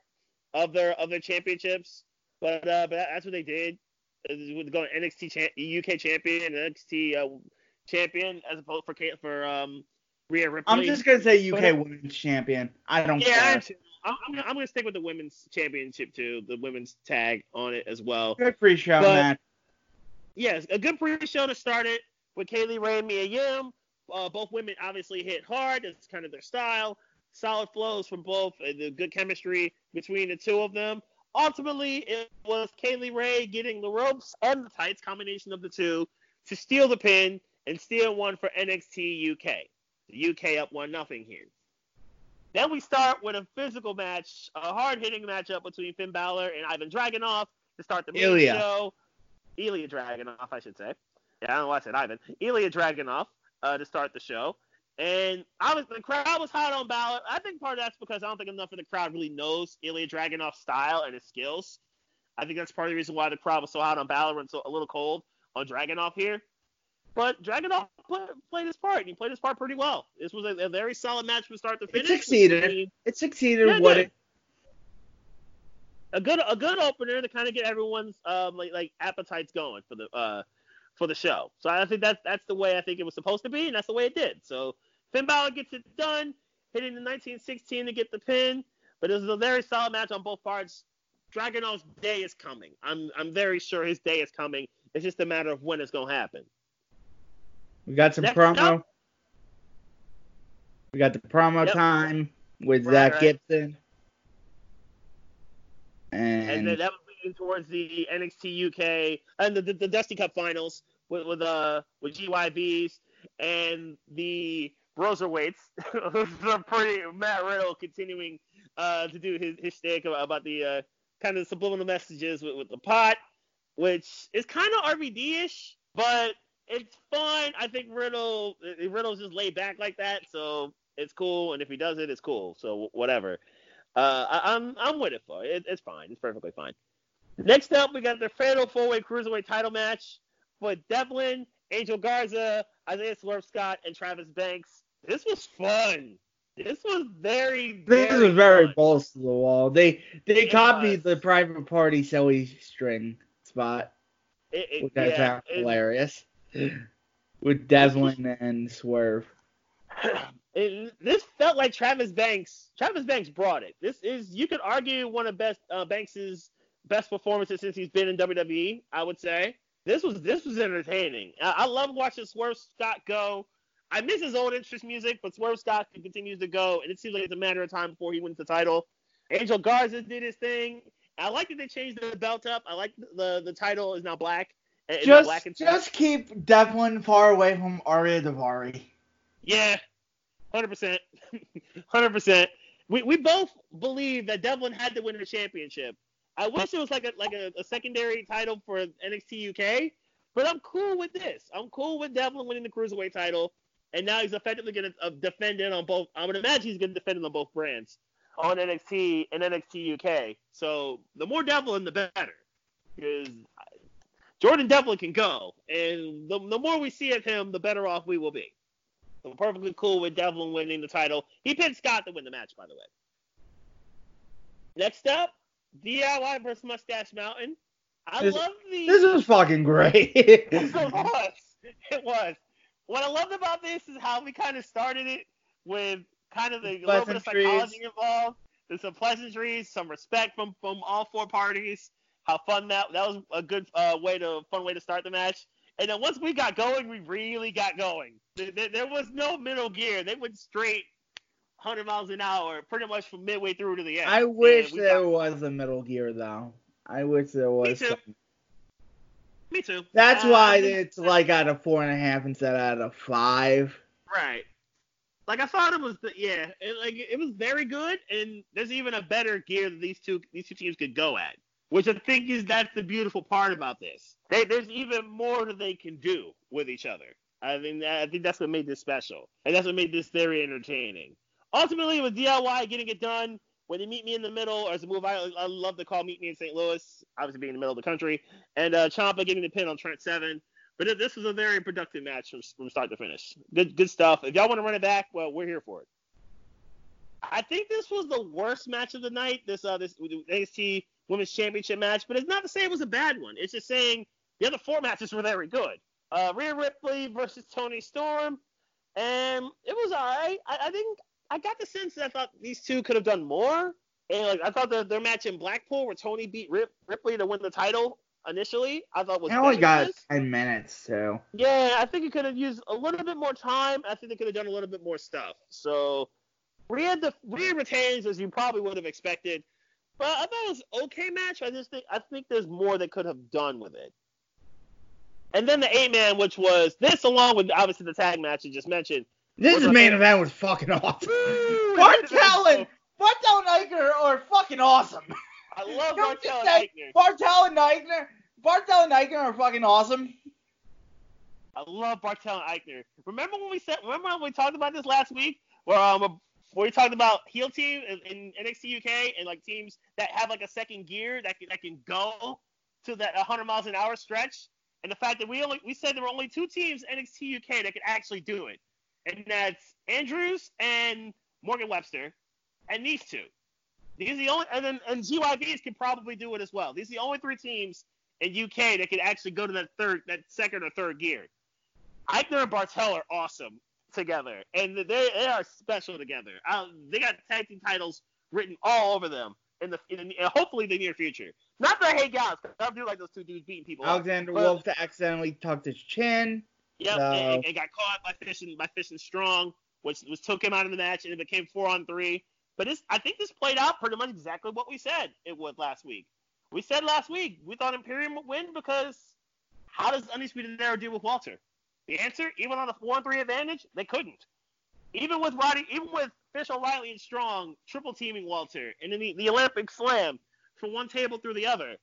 of their of their championships. But uh, but that's what they did. With going NXT champ, UK champion NXT uh, champion as opposed for Kate for um Rhea Ripley. I'm just gonna say UK But- Women's Champion. I don't yeah, care. I'm. I'm, I'm, gonna, stick with the women's championship too, the women's tag on it as well. Good pre-show But- match. Yes, a good pre-show to start it with Kay Lee Ray and Mia Yim. Uh, both women obviously hit hard. It's kind of their style. Solid flows from both. Uh, the good chemistry between the two of them. Ultimately, it was Kay Lee Ray getting the ropes and the tights, combination of the two, to steal the pin and steal one for NXT UK. The UK up one nothing here. Then we start with a physical match, a hard-hitting matchup between Finn Balor and Ivan Dragunov to start the Ilya. show. Ilya Dragunov, I should say. Yeah, I don't know why I said Ivan. Ilya Dragunov uh, to start the show. And I was, the crowd was hot on Balor. I think part of that's because I don't think enough of the crowd really knows Ilya Dragunov's style and his skills. I think that's part of the reason why the crowd was so hot on Balor and so a little cold on Dragunov here. But Dragunov play, played his part. And he played his part pretty well. This was a, a very solid match from start to finish. It succeeded. I mean, it succeeded yeah, what it. A good a good opener to kind of get everyone's um like like appetites going for the uh for the show. So I think that's that's the way I think it was supposed to be, and that's the way it did. So Finn Balor gets it done, hitting the 1916 to get the pin. But it was a very solid match on both parts. Dragunov's day is coming. I'm I'm very sure his day is coming. It's just a matter of when it's gonna happen. We got some Next promo. Up. We got the promo yep. time with right, Zack right. Gibson. And, and that leading towards the NXT UK and the, the, the Dusty Cup finals with with uh with GYVs and the Broserweights. pretty Matt Riddle continuing uh, to do his his stick about the uh, kind of subliminal messages with, with the pot, which is kind of RVD-ish, but it's fine. I think Riddle Riddle's just laid back like that, so it's cool. And if he does it, it's cool. So whatever. Uh, I, am I'm, I'm with it for it. It's fine. It's perfectly fine. Next up, we got the Fatal Four Way Cruiserweight Title match with Devlin, Angel Garza, Isaiah Swerve Scott, and Travis Banks. This was fun. This was very. This was very fun. balls to the wall. They they it copied was. the private party Silly string spot, it, it, found hilarious. With Devlin and Swerve. this felt like Travis Banks. Travis Banks brought it. This is you could argue one of best uh, Banks's best performances since he's been in WWE. I would say this was this was entertaining. I, I love watching Swerve Scott go. I miss his old interest music, but Swerve Scott continues to go, and it seems like it's a matter of time before he wins the title. Angel Garza did his thing. I like that they changed the belt up. I like the the title is now black. Just black just keep Devlin far away from Ariya Daivari. Yeah, hundred percent, hundred percent. We we both believe that Devlin had to win the championship. I wish it was like a like a, a secondary title for NXT UK, but I'm cool with this. I'm cool with Devlin winning the cruiserweight title and now he's effectively going to uh, defend it on both. I would imagine he's going to defend it on both brands, on NXT and NXT UK. So the more Devlin, the better, because Jordan Devlin can go, and the, the more we see of him, the better off we will be. So I'm perfectly cool with Devlin winning the title. He pinned Scott to win the match, by the way. Next up, DIY versus Mustache Mountain. I this, love the. This was fucking great. it was. It was what I loved about this is how we kind of started it with kind of the little bit of psychology involved. There's some pleasantries, some respect from from all four parties. How fun that that was a good uh, way to fun way to start the match. And then once we got going, we really got going. There, there, there was no middle gear. They went straight 100 miles an hour, pretty much from midway through to the end. I wish there got... was a middle gear though. I wish there was. Me too. Me too. That's uh, why it's like out of four and a half instead of out of five. Right. Like I thought it was, the, yeah, it, like it was very good, and there's even a better gear that these two these two teams could go at, which I think is that's the beautiful part about this. They, there's even more that they can do with each other. I mean, I think that's what made this special, and that's what made this very entertaining. Ultimately, with DIY getting it done, when they meet me in the middle, or as a move I, I love to call meet me in St. Louis, obviously being in the middle of the country, and uh, Ciampa getting the pin on Trent Seven. But this was a very productive match from, from start to finish. Good good stuff. If y'all want to run it back, well, we're here for it. I think this was the worst match of the night. This uh this NXT Women's Championship match, but it's not to say it was a bad one. It's just saying the other four matches were very good. Uh, Rhea Ripley versus Toni Storm, and it was alright. I, I think I got the sense that I thought these two could have done more. And like I thought that their match in Blackpool where Toni beat Rip, Ripley to win the title initially, I thought was. It only got ten minutes, so. Yeah, I think it could have used a little bit more time. I think they could have done a little bit more stuff. So Rhea the Rhea retains as you probably would have expected. But I thought it was okay match. I just think I think there's more they could have done with it. And then the eight man, which was this along with obviously the tag match you just mentioned, this main event was fucking awesome. Barthel and Barthel and Aichner are fucking awesome. I love Barthel and Aichner. Barthel and Aichner. Barthel and Aichner are fucking awesome. I love Barthel and Aichner. Remember when we said? Remember when we talked about this last week? Where um where we talked about heel team in, in NXT UK and like teams that have like a second gear that can, that can go to that 100 miles an hour stretch, and the fact that we only we said there were only two teams NXT UK that could actually do it, and that's Andrews and Morgan Webster, and these two. These are the only, and then and GYVs can probably do it as well. These are the only three teams in UK that can actually go to that third, that second or third gear. Aichner and Barthel are awesome together, and they they are special together. Um, they got tag team titles written all over them in the, in the hopefully the near future. Not that I hate guys, because I do like those two dudes beating people. Alexander up, Wolfe to accidentally tucked his chin. Yep, So- and, and got caught by fishing by fishing strong, which which took him out of the match, and it became four on three. But this, I think this played out pretty much exactly what we said it would last week. We said last week we thought Imperium would win because how does Undisputed Era deal with Walter? The answer, even on a four on three advantage, they couldn't. Even with Roddy, even with Fish O'Reilly and Strong triple teaming Walter, and then the, the Olympic Slam from one table through the other,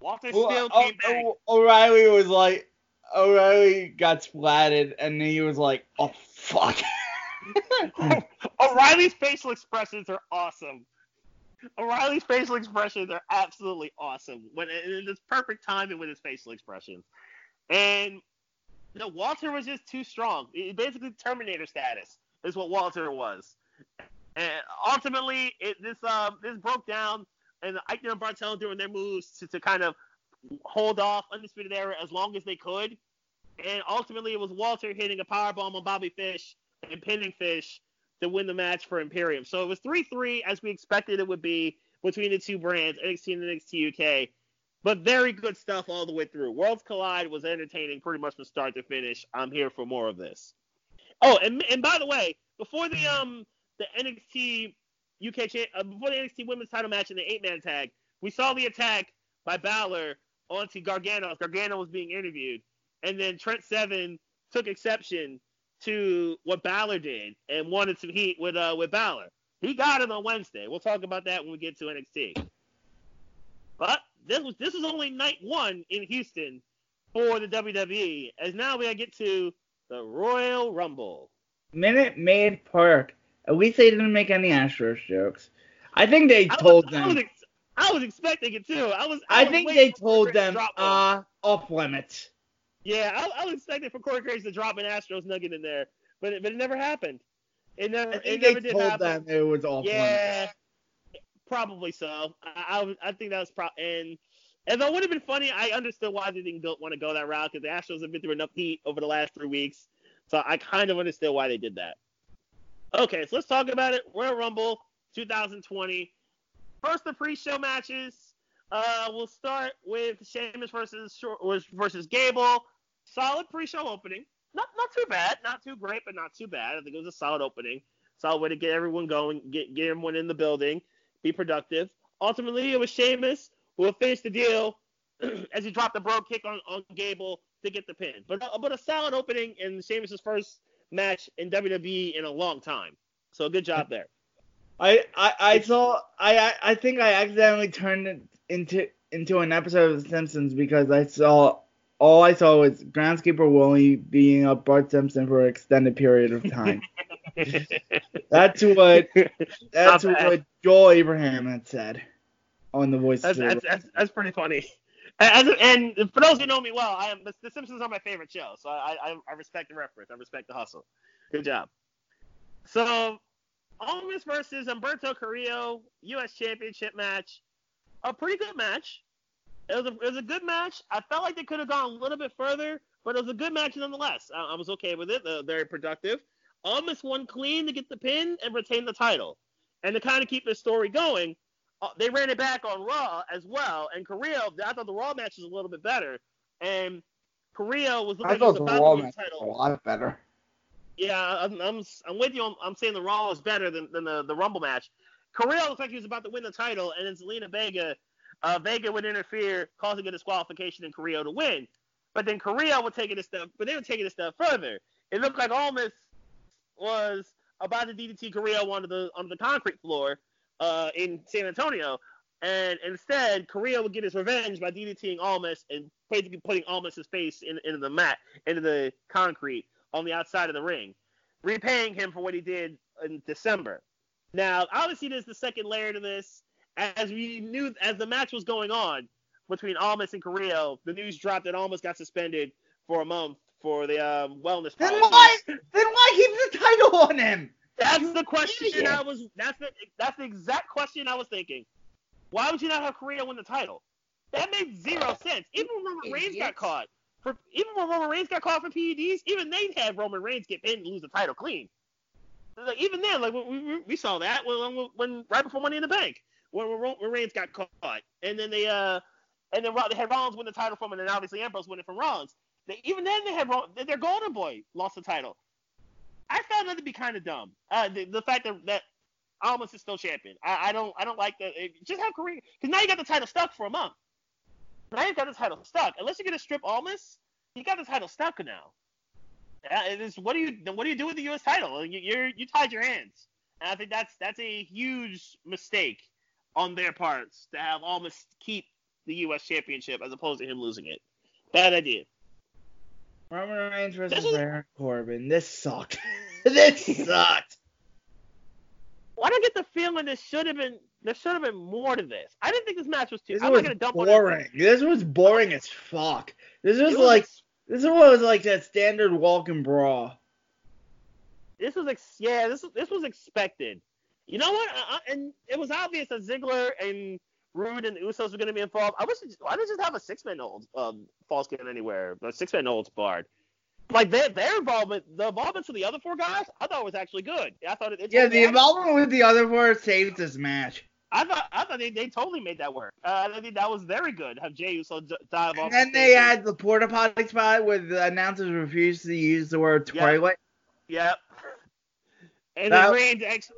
Walter Well, still O- came back. O- O'Reilly was like, O'Reilly got splatted, and then he was like, oh fuck. O'Reilly's facial expressions are awesome. O'Reilly's facial expressions are absolutely awesome. When and it's perfect timing with his facial expressions. And no, Walter was just too strong. It- basically, Terminator status is what Walter was. And ultimately, it, this um this broke down, and Aichner and Barthel doing their moves to, to kind of hold off Undisputed Era as long as they could. And ultimately, it was Walter hitting a power bomb on Bobby Fish and pinning Fish to win the match for Imperium. So it was 3-3 as we expected it would be between the two brands, NXT and NXT UK. But very good stuff all the way through. Worlds Collide was entertaining pretty much from start to finish. I'm here for more of this. Oh, and and by the way, before the um the NXT UK uh, before the NXT Women's Title match in the eight man tag, we saw the attack by Balor onto Gargano. Gargano was being interviewed, and then Trent Seven took exception to what Balor did and wanted some heat with uh with Balor. He got it on Wednesday. We'll talk about that when we get to NXT. But this was this was only night one in Houston for the WWE, as now we gotta get to the Royal Rumble. Minute Maid Park. At least they didn't make any Astros jokes. I think they I told was, I them. was, ex- I was expecting it too. I was. I was think they told them, uh, off limits. Yeah, I, I was expecting for Corey Graves to drop an Astros nugget in there, but it, but it never happened. It never. I it think never they did told happen. them it was off limits. Yeah, probably so. I, I, I think that was probably And and though it would have been funny, I understood why they didn't go, want to go that route because the Astros have been through enough heat over the last three weeks. So I kind of understood why they did that. Okay, so let's talk about it. Royal Rumble 2020. First, the pre-show matches. Uh, we'll start with Sheamus versus versus Gable. Solid pre-show opening. Not not too bad. Not too great, but not too bad. I think it was a solid opening. Solid way to get everyone going, get get everyone in the building, be productive. Ultimately, it was Sheamus who will finish the deal as he dropped the bro kick on, on Gable to get the pin. But uh, but a solid opening in Sheamus's first match in WWE in a long time. So good job there. I, I, I saw I, I think I accidentally turned it into into an episode of The Simpsons because I saw all I saw was groundskeeper Willie being up Bart Simpson for an extended period of time. that's what that's what Joel Abraham had said on the voice. That's, that's, that's, that's pretty funny. And, and and for those who know me well, I am the, the Simpsons are my favorite show, so I, I I respect the reference. I respect the hustle. Good job. So, Almas versus Humberto Carrillo U.S. Championship match, a pretty good match. It was a, it was a good match. I felt like they could have gone a little bit further, but it was a good match nonetheless. I, I was okay with it. Uh, very productive. Almas won clean to get the pin and retain the title. And to kind of keep the story going, uh, they ran it back on Raw as well. And Carrillo, I thought the Raw match was a little bit better. And Carrillo was looking I like he was thought the Raw match was a lot better. Yeah, I'm, I'm, I'm with you. On, I'm saying the Raw is better than, than the, the Rumble match. Carrillo looked like he was about to win the title, and then Zelina Vega, uh, Vega would interfere, causing a disqualification and Carrillo to win. But then Carrillo would take it a step, but they would take it a step further. It looked like Almas was about to DDT Carrillo onto the onto the concrete floor uh, in San Antonio, and instead Carrillo would get his revenge by DDTing Almas and basically putting Almas's face in, into the mat, into the concrete on the outside of the ring, repaying him for what he did in December. Now, obviously, there's the second layer to this. As we knew, as the match was going on between Almas and Carrillo, the news dropped that Almas got suspended for a month for the um, wellness. Then policy. why? Then why keep the title on him? That's the question Idiot. I was. That's the that's the exact question I was thinking. Why would you not have Carrillo win the title? That made zero sense. Even when Roman Reigns got caught for even when Roman Reigns got caught for PEDs, even they had Roman Reigns get pinned and lose the title clean. Like, even then, like we, we, saw that when, when right before Money in the Bank, when, when Reigns got caught, and then they uh and then they had Rollins win the title from him, and then obviously Ambrose win it from Rollins. They, even then, they had their Golden Boy lost the title. I found that to be kind of dumb. Uh, the, the fact that that Almas is still champion. I, I don't I don't like that. It, just have Korea because now you got the title stuck for a month. You got the title stuck. Unless you're gonna strip Almas, you got the title stuck now. Uh, it is, what do you what do you do with the U.S. title? You, you're you tied your hands, and I think that's that's a huge mistake on their parts to have Almas keep the U.S. championship as opposed to him losing it. Bad idea. Roman Reigns versus is- Baron Corbin. This sucked. this sucked. Why do I get the feeling there should have been there should have been more to this? I didn't think this match was too. This I'm was not gonna dump on boring. This was boring as fuck. This was was like ex- this was like that standard walking brawl. this was ex- yeah this this was expected. You know what? I, I- and it was obvious that Ziggler and Roode and the Usos were going to be involved. I wish why didn't just have a six man hold um, falls count anywhere, a six man holds barred. Like their their involvement, the involvement for the other four guys, I thought was actually good. I thought it. it Yeah, the involvement with the other four saved this match. I thought I thought they, they totally made that work. Uh, I think that was very good. Have Jey Uso dive off. And the then they had the porta potty spot where the announcers refused to use the word toilet. Yep. And That- then actually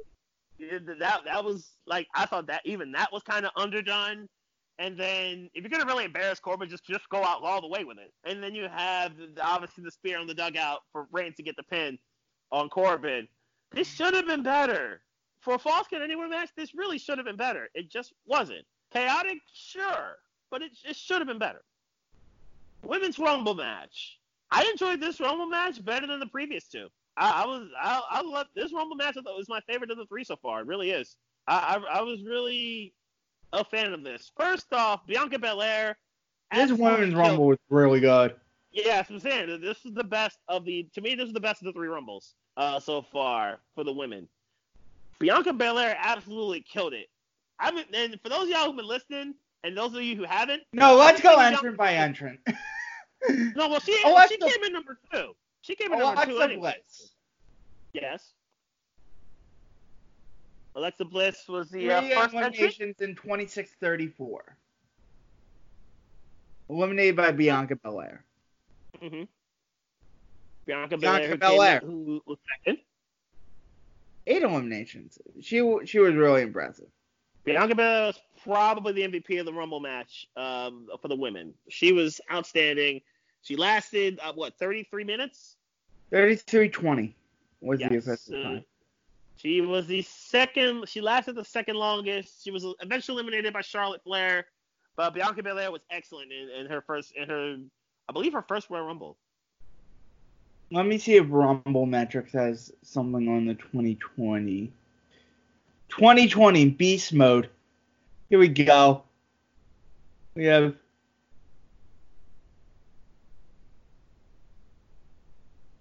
that that was like I thought that even that was kind of underdone. And then if you're gonna really embarrass Corbin, just just go out all the way with it. And then you have the, obviously the spear on the dugout for Reigns to get the pin on Corbin. This should have been better for a falls count anywhere match. This really should have been better. It just wasn't chaotic, sure, but it it should have been better. Women's Rumble match. I enjoyed this Rumble match better than the previous two. I, I was I, I love this Rumble match. I thought was my favorite of the three so far. It really is. I I, I was really a fan of this. First off, Bianca Belair. This women's rumble was really good. Yeah, I'm saying. This is the best of the. To me, this is the best of the three Rumbles uh, so far for the women. Bianca Belair absolutely killed it. I mean, and for those of y'all who've been listening, and those of you who haven't, No, let's go entrant by entrant. No, well, she Alexa- she came in number two. She came in number two Alexa anyway. Bliss. Yes. Alexa Bliss was the uh, first eliminations in 2634. Eliminated by Bianca Belair. Mm-hmm. Bianca, Bianca Belair, Belair. Who, who was second. Eight eliminations. She she was really impressive. Bianca Belair was probably the MVP of the Rumble match um, for the women. She was outstanding. She lasted uh, what 33 minutes. 33-20 was the Yes. effective Uh, time. She was the second. She lasted the second longest. She was eventually eliminated by Charlotte Flair, but Bianca Belair was excellent in, in her first, in her, I believe her first Royal Rumble. Let me see if Rumble Metrics has something on the 2020. 2020 Beast Mode. Here we go. We have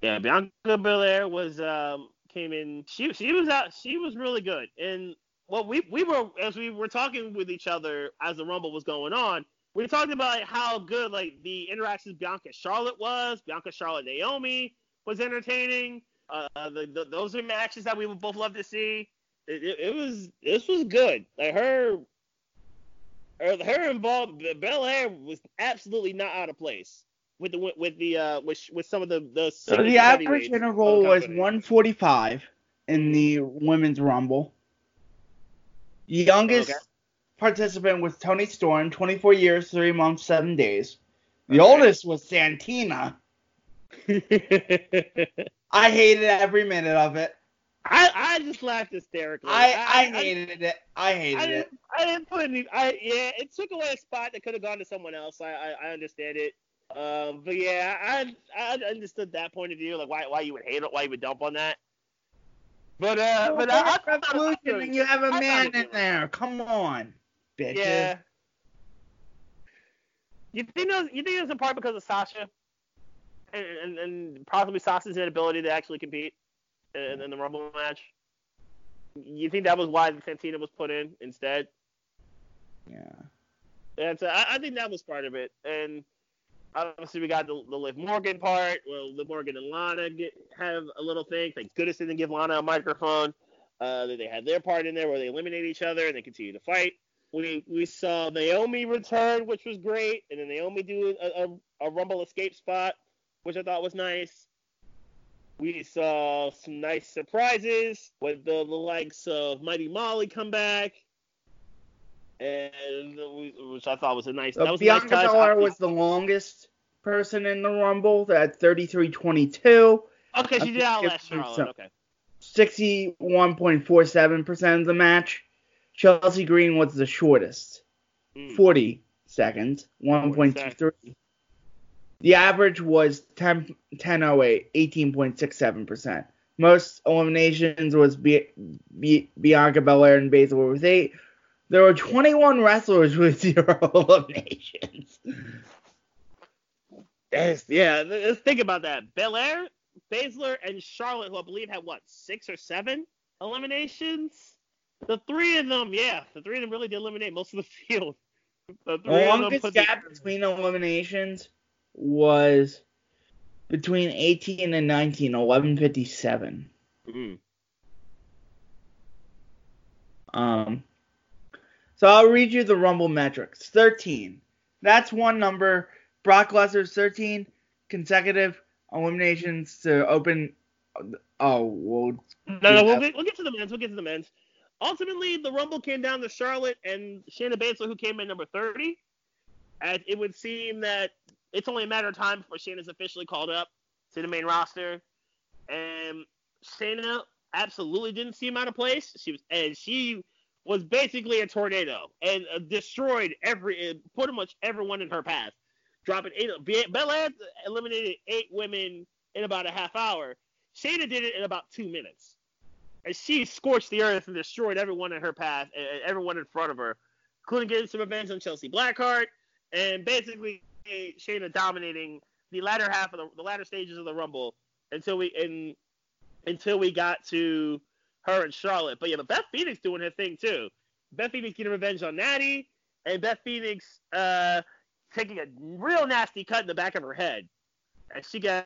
Yeah, Bianca Belair was um came in. She she was out. She was really good. And what we we were as we were talking with each other as the Rumble was going on, we talked about like, how good like the interactions Bianca Charlotte was. Bianca Charlotte Naomi was entertaining. Uh, the, the those are matches that we would both love to see. It, it, it was this was good. Like her. Her, her involved, Belair was absolutely not out of place with the with the uh with with some of the the so the average interval was 145 in the women's Rumble. Youngest Okay. participant was Toni Storm, 24 years, 3 months, 7 days. The Okay. oldest was Santina. I hated every minute of it. I I just laughed hysterically. I, I hated it. I hated I it. I didn't put any. I yeah, it took away a spot that could have gone to someone else. I I, I understand it. Um, but yeah, I I understood that point of view, like why why you would hate it, why you would dump on that. But uh, but I, I Revolution, and you have a man in there. Come on, bitches. Yeah. You think it was, you think it was in part because of Sasha, and and, and possibly Sasha's inability to actually compete in, in the Rumble match? You think that was why Santina was put in instead? Yeah. So I, I think that was part of it. And obviously we got the, the Liv Morgan part. Well, Liv Morgan and Lana get, have a little thing. Thank goodness they didn't give Lana a microphone. Uh, they had their part in there where they eliminate each other and they continue to fight. We we saw Naomi return, which was great, and then Naomi do a, a, a Rumble escape spot, which I thought was nice. We saw some nice surprises with the, the likes of Mighty Molly come back, and we, which I thought was a nice. So that was Bianca nice. Belair was the longest person in the Rumble at 33.22. okay. She did out last Charlotte. Okay. 61.47% of the match. Chelsea Green was the shortest, Mm. 40 seconds, 1.23. The average was 10, 10.08, 18.67%. Most eliminations was Bi- Bi- Bianca Belair and Baszler with eight. There were 21 wrestlers with zero eliminations. Yes, yeah. Let's think about that. Belair, Baszler, and Charlotte, who I believe had what six or seven eliminations. The three of them, yeah, the three of them really did eliminate most of the field. The The three of them longest the- gap between eliminations was between 18 and 19, 1157. Mhm. Um, so I'll read you the Rumble metrics. 13. That's one number. Brock Lesnar's 13 consecutive eliminations to open. Oh, well, No, no, we'll get, we'll get to the men's. We'll get to the men's. Ultimately, the Rumble came down to Charlotte and Shayna Baszler, who came in number 30. And it would seem that it's only a matter of time before Shayna's officially called up to the main roster. And Shayna absolutely didn't seem out of place. She was, and she was basically a tornado and uh, destroyed every, uh, pretty much everyone in her path, dropping eight. Be- Belair eliminated eight women in about a half hour. Shayna did it in about two minutes and she scorched the earth and destroyed everyone in her path and and everyone in front of her, including getting some revenge on Chelsea Blackheart and basically Shayna dominating the latter half of the, the latter stages of the Rumble until we in until we got to her and Charlotte. But yeah, but Beth Phoenix doing her thing too. Beth Phoenix getting revenge on Natty and Beth Phoenix uh, taking a real nasty cut in the back of her head, and she got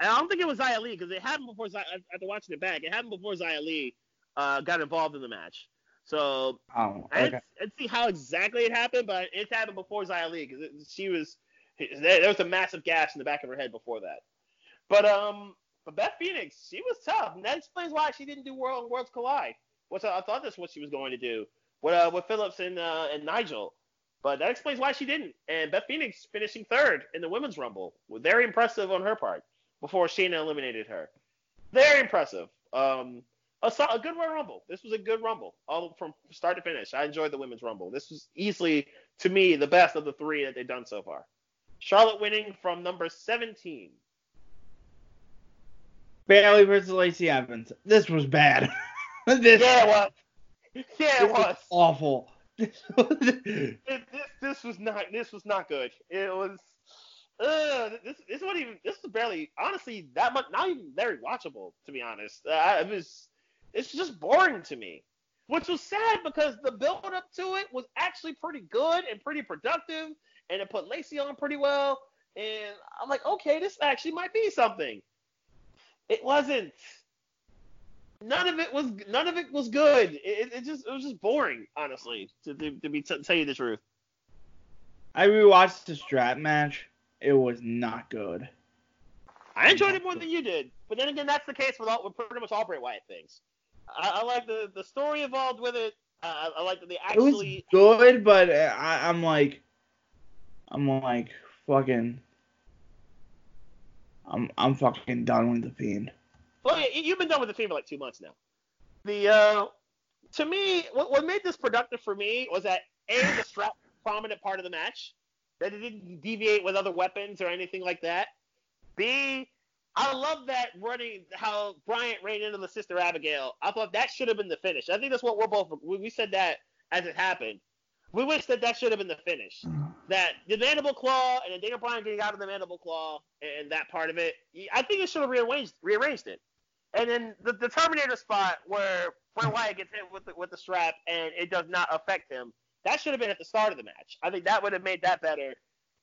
I don't think it was Xia Li because it happened before after watching it back. It happened before Xia Li uh, got involved in the match. So oh, I okay. didn't, I didn't see how exactly it happened, but it happened before Xia Li because she was there, was a massive gash in the back of her head before that. But um, but Beth Phoenix, she was tough, and that explains why she didn't do World Worlds Collide. Which I, I thought that's what she was going to do with uh, with Phillips and uh, and Nigel. But that explains why she didn't. And Beth Phoenix finishing third in the women's rumble, was very impressive on her part before Shayna eliminated her. Very impressive. Um, a, a good Royal Rumble. This was a good Rumble, all from start to finish. I enjoyed the women's Rumble. This was easily, to me, the best of the three that they've done so far. Charlotte winning from number 17. Bayley versus Lacey Evans. This was bad. this, Yeah, it was. Yeah, it this was. awful. This was- It, this, this was not. This was not good. It was. Uh, this this wasn't even. This was barely. Honestly, that much. Not even very watchable, to be honest. Uh, it was. It's just boring to me. Which was sad because the build up to it was actually pretty good and pretty productive, and it put Lacey on pretty well. And I'm like, okay, this actually might be something. It wasn't. None of it was. None of it was good. It, it just. It was just boring, honestly. To, to, to be to tell you the truth. I rewatched the strap match. It was not good. I enjoyed it more than you did. But then again, that's the case with all with pretty much all Bray Wyatt things. I, I like the the story involved with it. Uh, I like that they actually. It was good, but I, I'm like, I'm like fucking. I'm I'm fucking done with the fiend. Well, yeah, you- you've been done with the fiend for like two months now. The uh, to me, what, what made this productive for me was that a the strap prominent part of the match that it didn't deviate with other weapons or anything like that. B I love that running how Bryant ran into the sister Abigail. I thought that should have been the finish. I think that's what we're both we, said that as it happened. We wish that that should have been the finish. That the mandible claw and then Daniel Bryan getting out of the mandible claw and that part of it. I think it should have rearranged rearranged it. And then the, the Terminator spot where Bray Wyatt gets hit with the, with the strap and it does not affect him. That should have been at the start of the match. I think that would have made that better.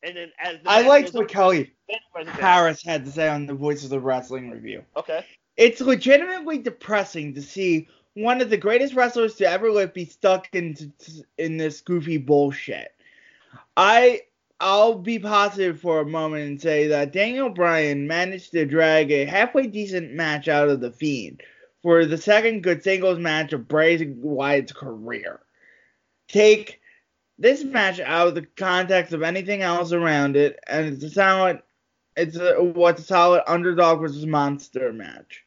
And then as the I liked what Kelly Harris had to say on the Voices of the Wrestling review. Okay. It's legitimately depressing to see one of the greatest wrestlers to ever live be stuck into in this goofy bullshit. I I'll be positive for a moment and say that Daniel Bryan managed to drag a halfway decent match out of the Fiend for the second good singles match of Bray Wyatt's career. Take this match out of the context of anything else around it, and it's a solid, it's a, what's a solid underdog versus monster match.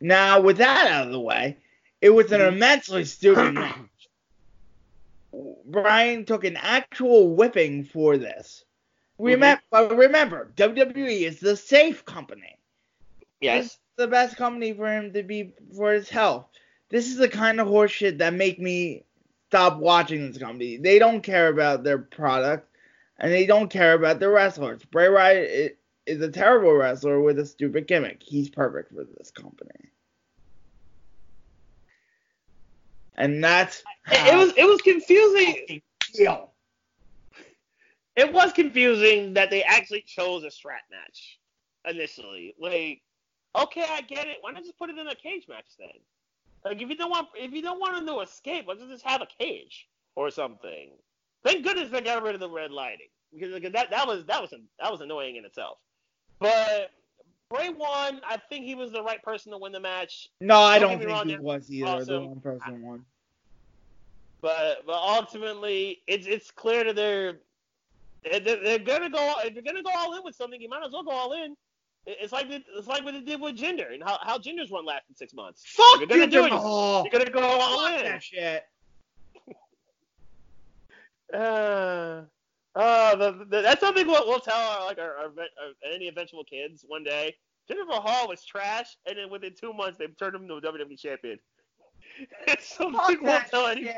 Now, with that out of the way, it was an mm-hmm. immensely stupid match. Brian took an actual whipping for this. Mm-hmm. Remember, but remember, WWE is the safe company. Yes. It's the best company for him to be for his health. This is the kind of horseshit that make me stop watching this company. They don't care about their product, and they don't care about their wrestlers. Bray Wyatt is a terrible wrestler with a stupid gimmick. He's perfect for this company. And that's It, it was it was confusing. feel. It was confusing that they actually chose a strap match initially. Like, okay, I get it. Why not just put it in a cage match then? Like, if you don't want if you don't want them to escape, you just have a cage or something? Thank goodness they got rid of the red lighting because, because that that was that was that was annoying in itself. But Bray won. I think he was the right person to win the match. No, I Don't don't think wrong, he was either. The one person won. But but ultimately, it's it's clear to they're they're, they're gonna go if you're gonna go all in with something, you might as well go all in. It- It's like it's like what they did with Jinder and how how Jinder's run lasted six months. Fuck You're gonna you, do it. Mahal. You're gonna go all Fuck in. that shit. Uh, uh, the, the, that's something we'll, we'll tell our, like our, our, our any eventual kids one day. Jinder Mahal was trash, and then within two months they turned him into a WWE champion. It's something we'll tell any.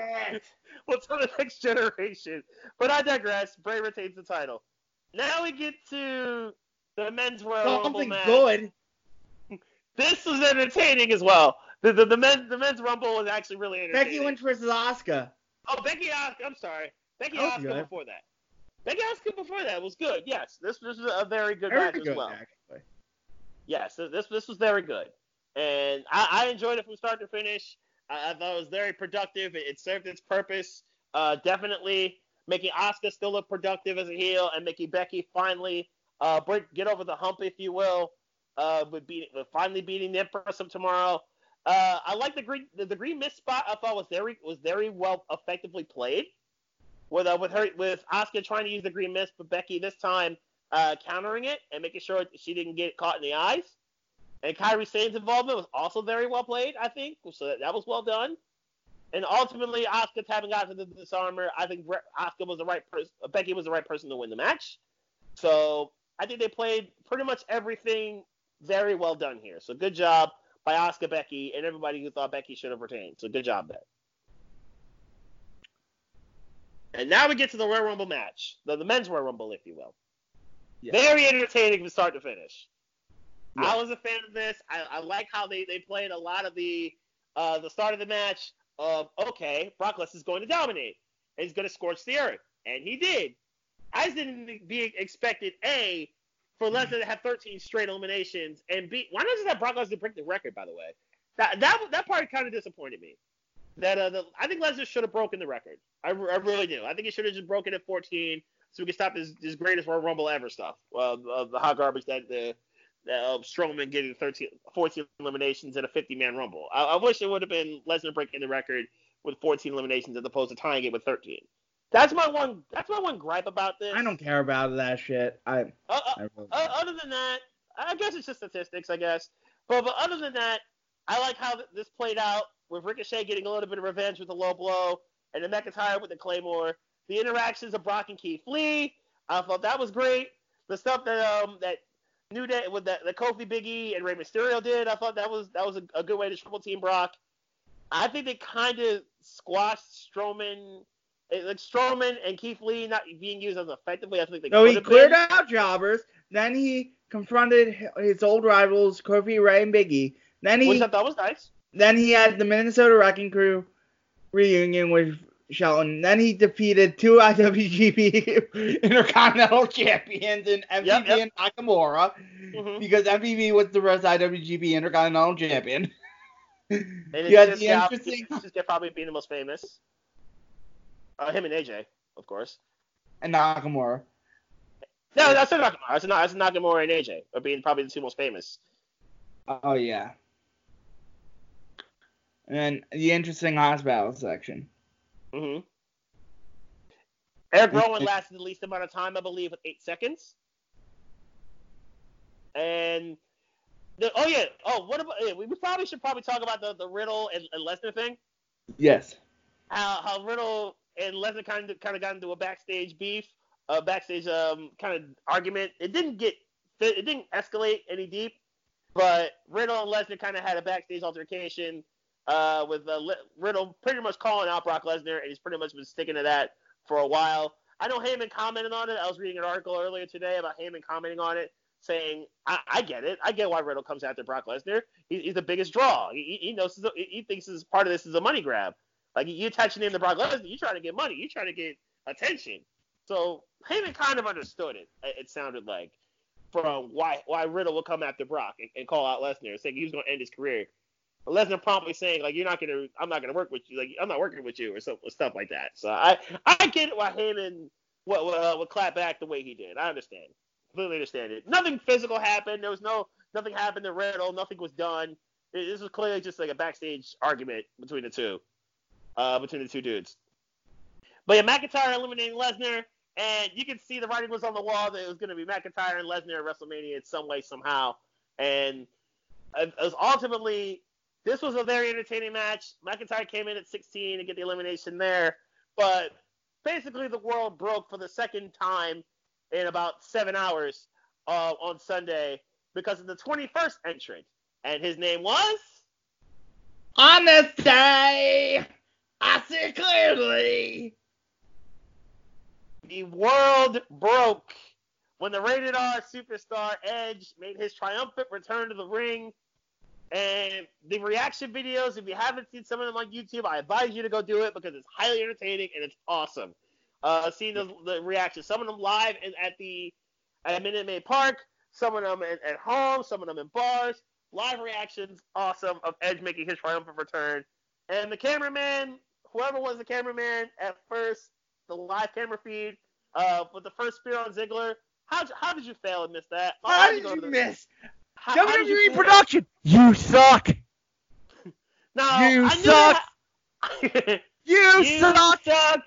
Well, to the next generation. But I digress. Bray retains the title. Now we get to the men's Rumble Something match. good. This was entertaining as well. The, the, the, men, the men's Rumble was actually really entertaining. Becky Lynch versus Asuka. Oh, Becky Asuka. I'm sorry. Becky Asuka good. before that. Becky Asuka before that was good. Yes, this, this was a very good Very match good, as well. actually. Yes, this this was very good, and I, I enjoyed it from start to finish. I, I thought it was very productive. It, it served its purpose. Uh, definitely making Asuka still look productive as a heel, and making Becky finally uh, break, get over the hump, if you will, uh, with beating, with finally beating the Empress of Tomorrow. Uh, I like the green the, the green mist spot. I thought was very was very well effectively played. With uh, with her with Asuka trying to use the green mist, but Becky this time uh, countering it and making sure she didn't get caught in the eyes. And Kairi Sane's involvement was also very well played, I think. So that, that was well done. And ultimately, Asuka having out to the disarmer. I think Asuka was the right person. Becky was the right person to win the match. So I think they played pretty much everything very well done here. So good job by Asuka Becky, and everybody who thought Becky should have retained. So good job there. And now we get to the Royal Rumble match, the, the men's Royal Rumble, if you will. Yeah. Very entertaining from start to finish. Yeah. I was a fan of this. I, I like how they, they played a lot of the uh, the start of the match of okay, Brock Lesnar's going to dominate. He's going to scorch the earth, and he did. I didn't be expected a for Lesnar to have 13 straight eliminations, and b why not just have Brock Lesnar break the record? By the way, that that that part kind of disappointed me. That uh, the, I think Lesnar should have broken the record. I, I really do. I think he should have just broken at 14 so we can stop this, this greatest Royal Rumble ever stuff. Uh, the hot garbage that the that, uh, Strowman getting 13, 14 eliminations in a 50 man Rumble. I, I wish it would have been Lesnar breaking the record with 14 eliminations as opposed to tying it with 13. That's my one. That's my one gripe about this. I don't care about that shit. I, Uh, uh, I really uh, other than that, I guess it's just statistics, I guess. But but other than that, I like how th- this played out with Ricochet getting a little bit of revenge with the low blow, and then McIntyre with the Claymore. The interactions of Brock and Keith Lee, I thought that was great. The stuff that um that New Day with the, the Kofi Biggie and Rey Mysterio did. I thought that was that was a, a good way to triple team Brock. I think they kind of squashed Strowman, like Strowman and Keith Lee not being used as effectively. I think they. No, he cleared been. out jobbers. Then he confronted his old rivals, Kofi, Rey, and Biggie. Then he which I thought was nice. then he had the Minnesota Wrecking Crew reunion with Shelton. Then he defeated two IWGP Intercontinental Champions in MVP Yep, yep. and Nakamura Mhm. because MVP was the first IWGP Intercontinental Champion. And it's just, the yeah, it's just probably being the most famous. Uh, him and AJ, of course. and Nakamura. No, that's not Nakamura. That's not that's Nakamura and AJ, are being probably the two most famous. Oh yeah. And then the interesting hospital section. Mm-hmm. Eric Rowan lasted the least amount of time, I believe, with eight seconds. And the, oh yeah, oh what about? Yeah, we we probably should probably talk about the, the Riddle and, and Lesnar thing. Yes. How how Riddle and Lesnar kind of kind of got into a backstage beef, a backstage um kind of argument. It didn't get it didn't escalate any deep, but Riddle and Lesnar kind of had a backstage altercation. Uh, with uh, Li- Riddle pretty much calling out Brock Lesnar, and he's pretty much been sticking to that for a while. I know Heyman commented on it. I was reading an article earlier today about Heyman commenting on it, saying, "I, I get it. I get why Riddle comes after Brock Lesnar. He, he's the biggest draw. He, he knows he thinks this is part of this is a money grab. Like you attach your name to Brock Lesnar, you're trying to get money. You're trying to get attention. So Heyman kind of understood it. It sounded like from why why Riddle will come after Brock and, and call out Lesnar, saying he was going to end his career. But Lesnar promptly saying like you're not gonna I'm not gonna work with you like I'm not working with you or so, stuff like that. So I I get why Heyman would, would, uh, would clap back the way he did. I understand, completely understand it. Nothing physical happened. There was no nothing happened to Riddle. Nothing was done. This was clearly just like a backstage argument between the two, uh, between the two dudes. But yeah, McIntyre eliminating Lesnar, and you can see the writing was on the wall that it was going to be McIntyre and Lesnar at WrestleMania in some way somehow, and it was ultimately this was a very entertaining match. McIntyre came in at 16 to get the elimination there, but basically the world broke for the second time in about seven hours uh, on Sunday because of the 21st entrant, and his name was. On this day, I see clearly. The world broke when the rated R superstar Edge made his triumphant return to the ring. And the reaction videos, if you haven't seen some of them on YouTube, I advise you to go do it because it's highly entertaining and it's awesome. Uh, seeing the, the reactions, some of them live at the at Minute Maid Park, some of them at, at home, some of them in bars. Live reactions, awesome, of Edge making his triumphant return. And the cameraman, whoever was the cameraman at first, the live camera feed, uh, with the first spear on Ziggler, how how did you fail and miss that? How how'd did go you the- miss? how- how did you WWE fail? production. You suck. No, You I knew suck. that- You, you suck. suck.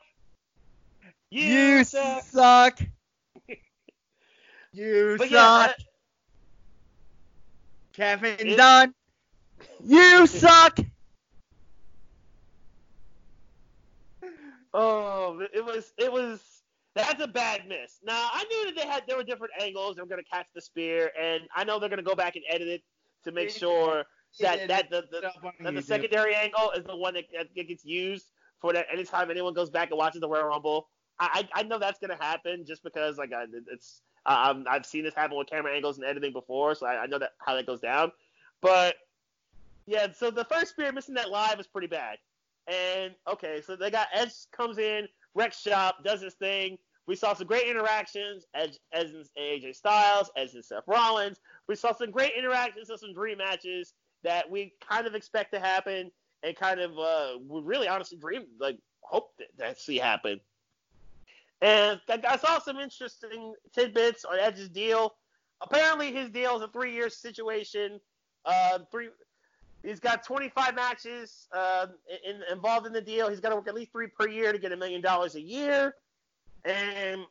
You, You suck. suck. You But yeah, suck. Kevin It- Dunn. You suck. Oh, it was it was that's a bad miss. Now I knew that they had there were different angles. They were gonna catch the spear, and I know they're gonna go back and edit it to make sure that that the, the, that the YouTube. secondary angle is the one that, that gets used for that anytime anyone goes back and watches the Royal Rumble. I I, know that's gonna happen just because like I, it's I'm, I've seen this happen with camera angles and editing before, so I, I know that how that goes down. But yeah, so the first spear missing that live was pretty bad. And okay, so they got Edge comes in, Rex Shop does his thing. We saw some great interactions, Edge, Edge and AJ Styles, Edge and Seth Rollins. We saw some great interactions and some dream matches that we kind of expect to happen and kind of uh, we really honestly dream like hope that, that see happen. And I I saw some interesting tidbits on Edge's deal. Apparently, his deal is a three-year situation. Uh, three, he's got 25 matches uh, in, involved in the deal. He's got to work at least three per year to get a million dollars a year, and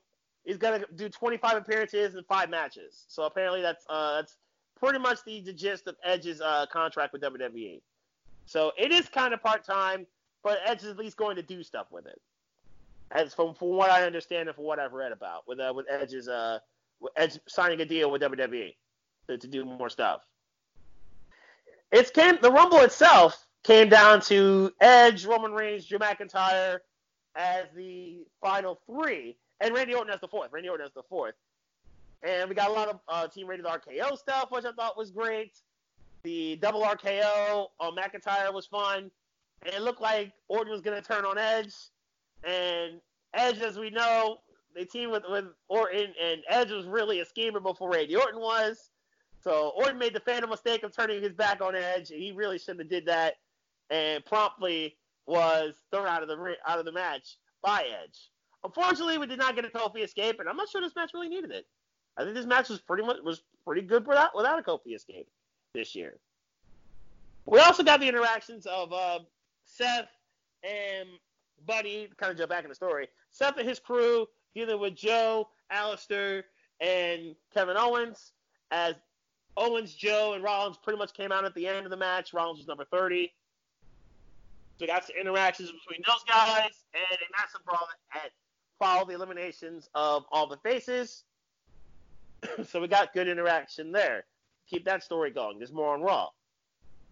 he's got to do 25 appearances and five matches. So apparently, that's uh, that's pretty much the, the gist of Edge's uh, contract with WWE. So it is kind of part time, but Edge is at least going to do stuff with it. As from from what I understand and from what I've read about with uh, with Edge's uh Edge signing a deal with WWE. to, to do more stuff. It's came the Rumble itself came down to Edge, Roman Reigns, Drew McIntyre as the final three, and Randy Orton as the fourth. Randy Orton as the fourth. And we got a lot of uh, team rated RKO stuff, which I thought was great. The double RKO on McIntyre was fun. And it looked like Orton was going to turn on Edge. And Edge, as we know, they team with, with Orton, and Edge was really a schemer before Randy Orton was. So Orton made the fatal mistake of turning his back on Edge, and he really shouldn't have did that, and promptly was thrown out of the out of the match by Edge. Unfortunately, we did not get a Kofi escape, and I'm not sure this match really needed it. I think this match was pretty much was pretty good without without a Kofi escape this year. We also got the interactions of uh, Seth and Buddy. Kind of jump back in the story. Seth and his crew dealing with Joe, Aleister, and Kevin Owens. As Owens, Joe, and Rollins pretty much came out at the end of the match. Rollins was number 30. So got some interactions between those guys and a massive brawl that followed the eliminations of all the faces. so we got good interaction there. Keep that story going. There's more on Raw.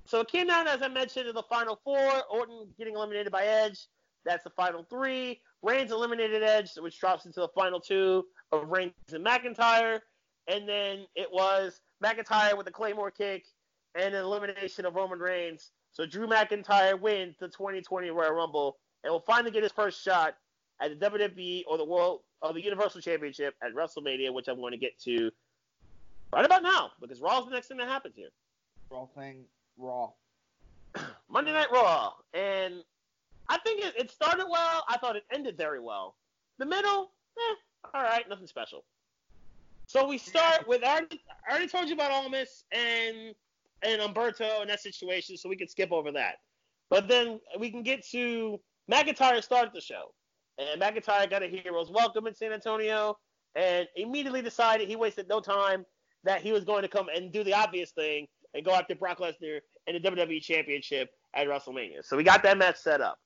So it came down, as I mentioned, to the final four. Orton getting eliminated by Edge. That's the final three. Reigns eliminated Edge, which drops into the final two of Reigns and McIntyre. And then it was McIntyre with a Claymore kick and an elimination of Roman Reigns. So Drew McIntyre wins the 2020 Royal Rumble and will finally get his first shot at the WWE or the World or the Universal Championship at WrestleMania, which I'm going to get to right about now because Raw is the next thing that happens here. Raw thing, Raw. Monday Night Raw, and I think it, it started well. I thought it ended very well. The middle, eh, all right, nothing special. So we start with I already, I already told you about Almas and and Humberto and that situation, so we can skip over that. But then we can get to McIntyre started the show, and McIntyre got a hero's welcome in San Antonio, and immediately decided he wasted no time that he was going to come and do the obvious thing and go after Brock Lesnar and the WWE Championship at WrestleMania. So we got that match set up.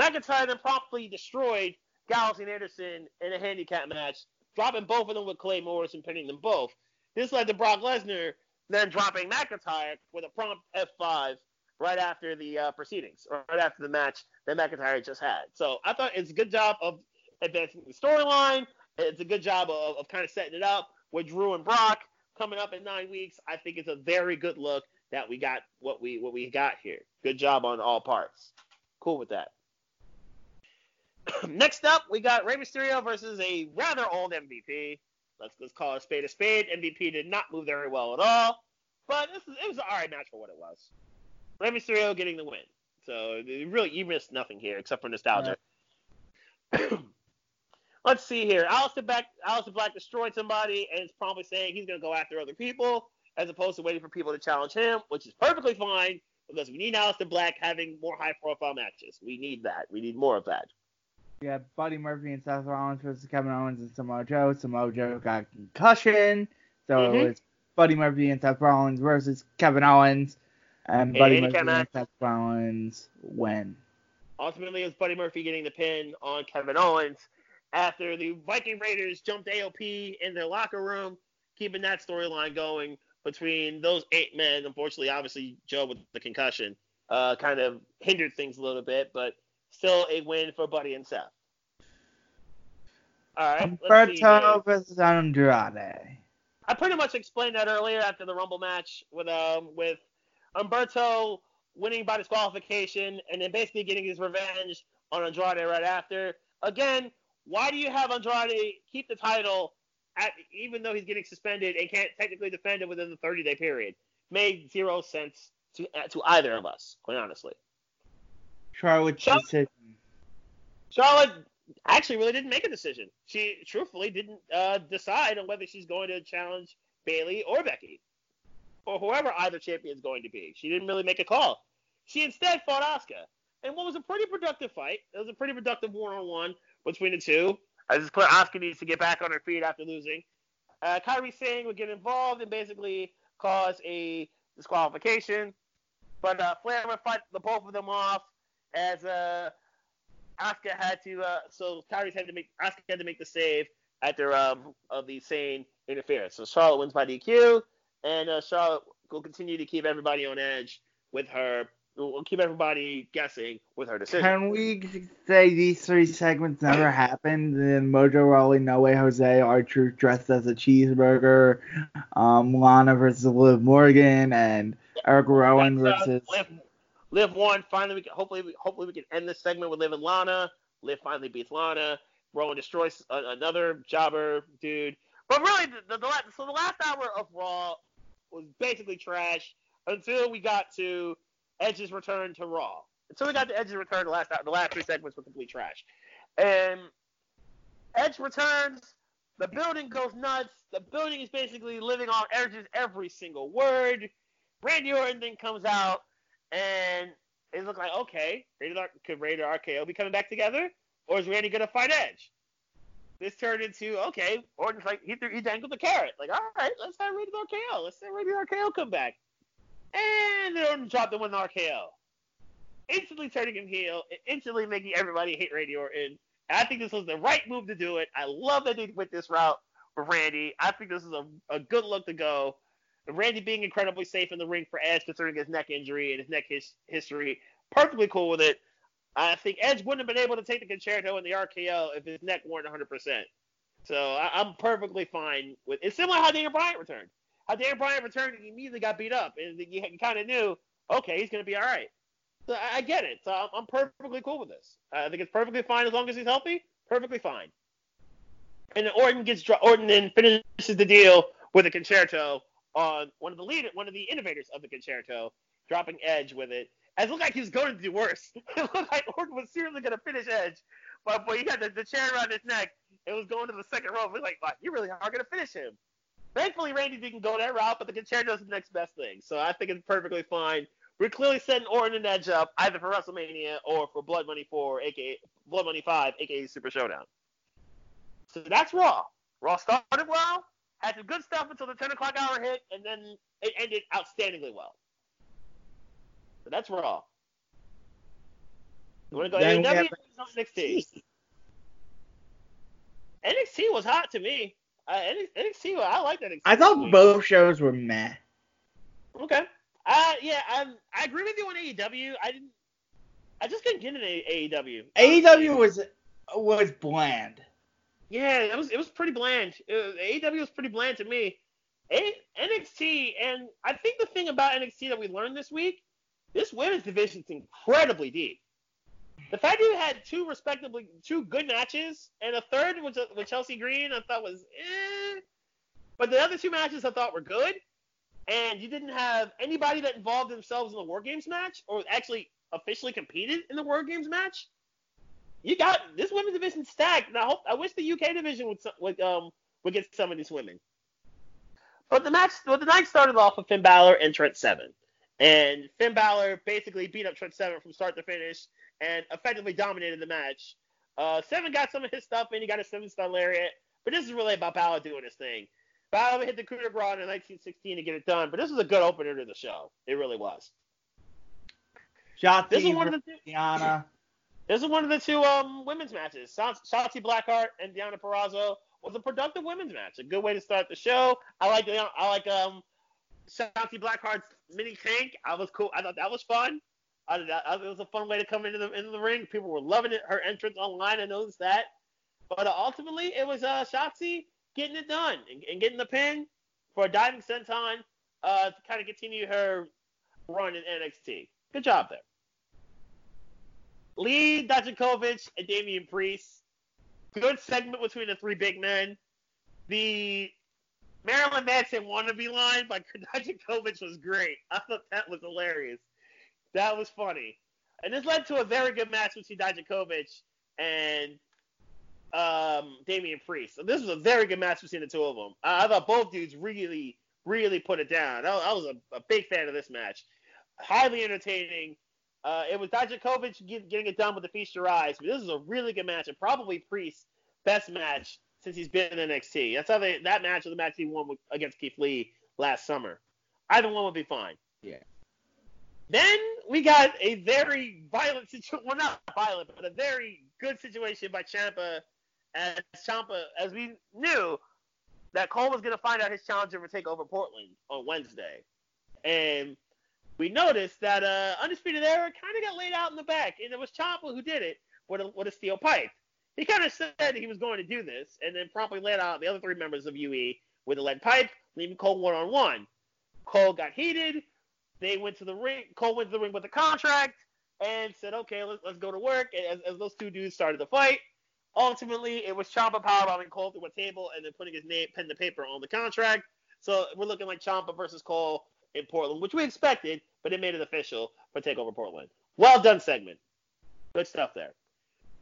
McIntyre then promptly destroyed Gallows and Anderson in a handicap match, dropping both of them with Claymores and pinning them both. This led to Brock Lesnar then dropping McIntyre with a prompt F5 right after the uh, proceedings, or right after the match that McIntyre just had. So I thought it's a good job of advancing the storyline. It's a good job of, of kind of setting it up with Drew and Brock coming up in nine weeks. I think it's a very good look that we got what we what we got here. Good job on all parts. Cool with that. Next up, we got Rey Mysterio versus a rather old MVP. Let's let's call a spade a spade. MVP did not move very well at all, but this is, it was an alright match for what it was. Rey Mysterio getting the win. So really, you missed nothing here except for nostalgia. Let's see here. Aleister Black, Aleister Black destroyed somebody and is probably saying he's going to go after other people as opposed to waiting for people to challenge him, which is perfectly fine because we need Aleister Black having more high-profile matches. We need that. We need more of that. Yeah, Buddy Murphy and Seth Rollins versus Kevin Owens and Samoa Joe. Samoa Joe got concussion, so mm-hmm. it was Buddy Murphy and Seth Rollins versus Kevin Owens, and Buddy Murphy and Seth Rollins win. Ultimately, it was Buddy Murphy getting the pin on Kevin Owens after the Viking Raiders jumped AOP in their locker room, keeping that storyline going between those eight men. Unfortunately, obviously, Joe with the concussion uh, kind of hindered things a little bit, but still a win for Buddy and Seth. All right. Humberto versus Andrade. I pretty much explained that earlier after the Rumble match with um with Humberto winning by disqualification and then basically getting his revenge on Andrade right after. Again, why do you have Andrade keep the title at, even though he's getting suspended and can't technically defend it within the 30 day period? Made zero sense to to either of us, quite honestly. Charlotte decision. Charlotte actually really didn't make a decision. She truthfully didn't uh, decide on whether she's going to challenge Bayley or Becky, or whoever either champion is going to be. She didn't really make a call. She instead fought Asuka, and what was a pretty productive fight. It was a pretty productive one-on-one between the two. I just put Asuka needs to get back on her feet after losing. Uh, Kairi Sane would get involved and basically cause a disqualification. But uh, Flair would fight the both of them off as uh, Asuka had to. Uh, so Kairi had to make Asuka had to make the save after um, of the same interference. So Charlotte wins by DQ. and uh, Charlotte will continue to keep everybody on edge with her. We'll keep everybody guessing with her decision. Can we say these three segments never happened? Then Mojo Rawley, No Way Jose, R-Truth dressed as a cheeseburger, um, Lana versus Liv Morgan, and Eric Rowan uh, versus. Liv, Liv won. Finally, we can, hopefully, we, hopefully we can end this segment with Liv and Lana. Liv finally beats Lana. Rowan destroys a, another jobber dude. But really, the, the, the, so the last hour of Raw was basically trash until we got to Edge's return to Raw. Until we got to Edge's return, the last the last three segments were complete trash. And Edge returns. The building goes nuts. The building is basically living on Edge's every single word. Randy Orton then comes out and it looked like, okay, Rated could Rated RKO be coming back together? Or is Randy to fight Edge? This turned into, okay, Orton's like, he, threw, he dangled the carrot. Like, all right, let's have Rated RKO. Let's have Rated RKO come back. And then Orton dropped the one RKO. Instantly turning him heel, instantly making everybody hate Randy Orton. And I think this was the right move to do it. I love that they went this route for Randy. I think this is a, a good look to go. And Randy being incredibly safe in the ring for Edge, considering his neck injury and his neck his, history, perfectly cool with it. I think Edge wouldn't have been able to take the Con-Chair-To and the RKO if his neck weren't 100%. So I, I'm perfectly fine with. It. It's similar how Daniel Bryan returned. How Daniel Bryan returned and he immediately got beat up, and you, kind of knew, okay, he's gonna be all right. So I, I get it. So I'm, I'm perfectly cool with this. I think it's perfectly fine as long as he's healthy. Perfectly fine. And then Orton gets Orton then finishes the deal with a Con-Chair-To on one of the lead, one of the innovators of the Con-Chair-To, dropping Edge with it. As it looked like he was going to do worse. it looked like Orton was seriously going to finish Edge, but boy, he got the, the chair around his neck. It was going to the second row. Was like, wow, you really are going to finish him. Thankfully, Randy didn't go that route, but the Con-Chair-To is the next best thing. So I think it's perfectly fine. We're clearly setting Orton and Edge up either for WrestleMania or for Blood Money 4, aka Blood Money 5, aka Super Showdown. So that's Raw. Raw started well, had some good stuff until the 10 o'clock hour hit, and then it ended outstandingly well. So that's Raw. You want to go Then AEW have NXT? NXT was hot to me. Uh, NXT, I like NXT. I thought both shows were meh. Okay. Uh, yeah, I I agree with you on AEW. I didn't. I just couldn't get into AEW. AEW was was bland. Yeah, it was it was pretty bland. It was, AEW was pretty bland to me. A, NXT, and I think the thing about NXT that we learned this week, this women's division is incredibly deep. The fact that you had two respectably two good matches, and a third with Chelsea Green, I thought was eh. But the other two matches I thought were good, and you didn't have anybody that involved themselves in the War Games match or actually officially competed in the War Games match. You got this women's division stacked, and I hope I wish the UK division would would um would get some of these women. But the match, well, the night started off with Finn Balor and Trent Seven, and Finn Balor basically beat up Trent Seven from start to finish and effectively dominated the match. Uh, Seven got some of his stuff in, he got a seven star lariat, but this is really about Balor doing his thing. Balor hit the coup de grace in 1916 to get it done, but this was a good opener to the show. It really was. Shotzi This is one of the two, Diana. This is one of the two um women's matches. Shotzi Blackheart and Deonna Purrazzo was a productive women's match. A good way to start the show. I like I like um Shotzi Blackheart's mini tank. I was cool. I thought that was fun. I, I, it was a fun way to come into the into the ring. People were loving it. Her entrance online, I noticed that. But uh, ultimately, it was uh, Shotzi getting it done and, and, getting the pin for a diving senton uh, to kind of continue her run in NXT. Good job there. Lee Dijakovic and Damian Priest. Good segment between the three big men. The Marilyn Manson wannabe line by Dijakovic was great. I thought that was hilarious. That was funny. And this led to a very good match between Dijakovic and um, Damian Priest. So this was a very good match between the two of them. I, I thought both dudes really, really put it down. I, I was a, a, big fan of this match. Highly entertaining. Uh, it was Dijakovic get, getting it done with the Feast Your Eyes, but this is a really good match and probably Priest's best match since he's been in NXT. That's how they that match was the match he won with, against Keith Lee last summer. Either one would be fine. Yeah. Then we got a very violent situation. Well, not violent, but a very good situation by Ciampa. As Ciampa, as we knew, that Cole was gonna find out his challenger for Takeover Portland on Wednesday, and we noticed that uh, Undisputed Era kind of got laid out in the back, and it was Ciampa who did it with a, with a steel pipe. He kind of said he was going to do this, and then promptly laid out the other three members of UE with a lead pipe, leaving Cole one on one. Cole got heated. They went to the ring. Cole went to the ring with the contract and said, "Okay, let's, let's go to work." As, as those two dudes started the fight, ultimately it was Ciampa powerbombing Cole through a table and then putting his name, pen to paper on the contract. So we're looking like Ciampa versus Cole in Portland, which we expected, but it made it official for Takeover Portland. Well done segment. Good stuff there.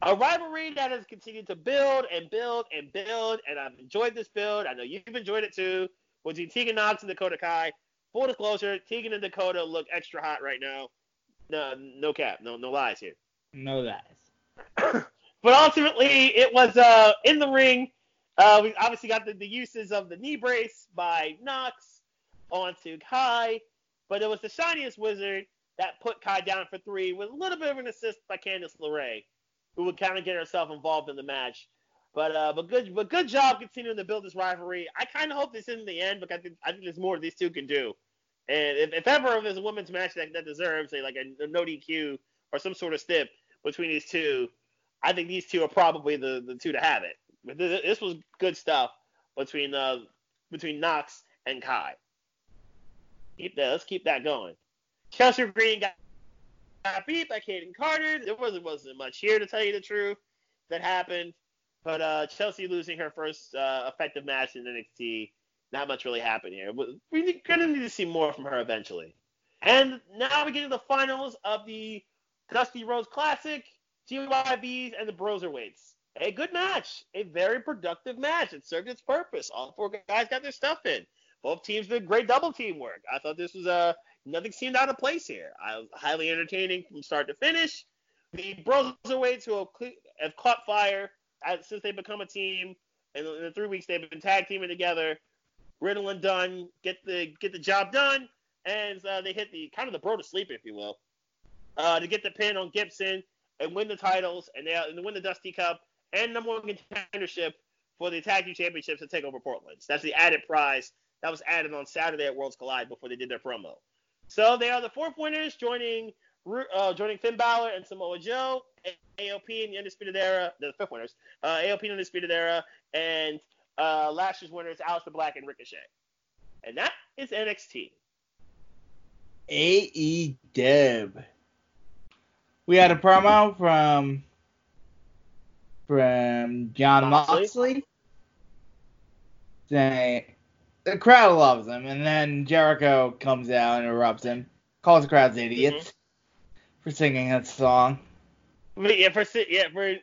A rivalry that has continued to build and build and build, and I've enjoyed this build. I know you've enjoyed it too. Between Tegan Nox and Dakota Kai. Full disclosure, Tegan and Dakota look extra hot right now. No, no cap, no, no lies here. No lies. but ultimately, it was uh, in the ring. Uh, we obviously got the, the uses of the knee brace by Nox onto Kai, but it was the shiniest wizard that put Kai down for three with a little bit of an assist by Candice LeRae, who would kind of get herself involved in the match. But uh, but good but good job continuing to build this rivalry. I kind of hope this isn't the end because I think, I think there's more these two can do. And if, if ever there's a women's match that, that deserves a like a, a no DQ or some sort of stip between these two, I think these two are probably the, the two to have it. But this, this was good stuff between uh between Nox and Kai. Keep that. Let's keep that going. Chelsea Green got, got beat by Kayden Carter. There wasn't wasn't much here to tell you the truth that happened. But uh, Chelsea losing her first uh, effective match in NXT, not much really happened here. We're gonna need to see more from her eventually. And now we get to the finals of the Dusty Rhodes Classic, GYVs and the Broserweights. A good match, a very productive match. It served its purpose. All four guys got their stuff in. Both teams did great double team work. I thought this was a uh, nothing seemed out of place here. I was highly entertaining from start to finish. The Broserweights who have, caught fire since they've become a team, and in the three weeks they've been tag teaming together. Riddle and Dunne get the get the job done, and uh, they hit the kind of the bro to sleep, if you will, uh, to get the pin on Gibson and win the titles, and they and win the Dusty Cup and number one contendership for the tag team championships to take over Portland. So that's the added prize that was added on Saturday at Worlds Collide before they did their promo. So they are the fourth winners, joining uh, joining Finn Balor and Samoa Joe, AOP in the Undisputed Era, the fifth winners, uh, AOP in the Undisputed Era, and uh, last year's winners, Aleister Black and Ricochet. And that is NXT. AE Deb. We had a promo from from John Moxley, Moxley saying the crowd loves him, and then Jericho comes out and interrupts him, calls the crowd idiots mm-hmm. for singing that song. Yeah, for yeah for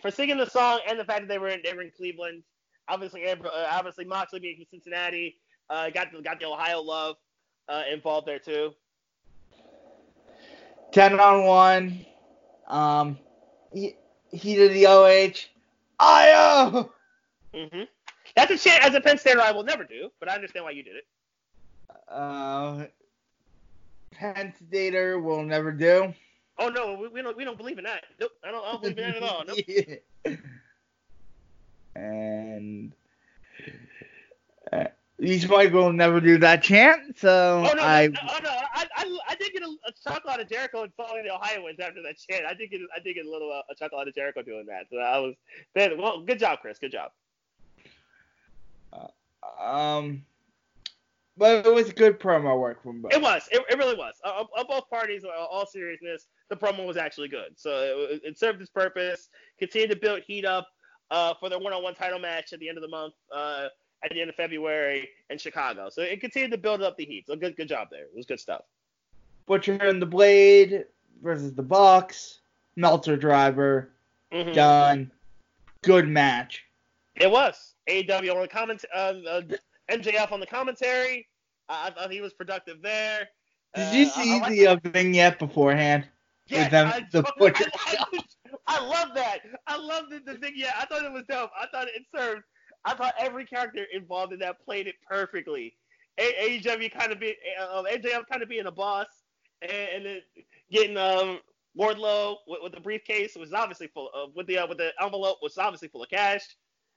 for singing the song and the fact that they were in, they were in Cleveland. Obviously, uh, obviously Moxley being from Cincinnati, uh, got the, got the Ohio love uh, involved there too. Ten on one. Um, he, he did the OH. IO. Mhm. That's a chant as a Penn Stater I will never do, but I understand why you did it. Uh, Penn Stater will never do. Oh no, we, we, don't we don't believe in that. Nope, I don't, I don't believe in that at all. Nope. yeah. And uh, East Mike will never do that chant, so oh, no, I. Oh no, I, I, I did get a, a chuckle out of Jericho and following the Ohioans after that chant. I did get I did get a little uh, a chuckle out of Jericho doing that. So I was, then well, good job, Chris. Good job. Um, but it was good promo work from both. It was. It, it really was. Uh, of both parties, uh, all seriousness, the promo was actually good. So it, it served its purpose. Continued to build heat up uh, for their one-on-one title match at the end of the month, uh, at the end of February in Chicago. So it continued to build up the heat. So good, good job there. It was good stuff. Butcher and the Blade versus the Bucks. Meltzer driver. Mm-hmm. Done. Good match. It was. AEW on the comment, uh, uh, MJF on the commentary. I, I thought he was productive there. Did you uh, see I the like vignette beforehand? Yeah, them, I, the I, love that. I love the, the vignette. I thought it was dope. I thought it served. I thought every character involved in that played it perfectly. AEW kind of be, uh, MJF kind of being a boss, and, and then getting um, Wardlow with, with, the briefcase was obviously full of, with the uh, with the envelope was obviously full of cash.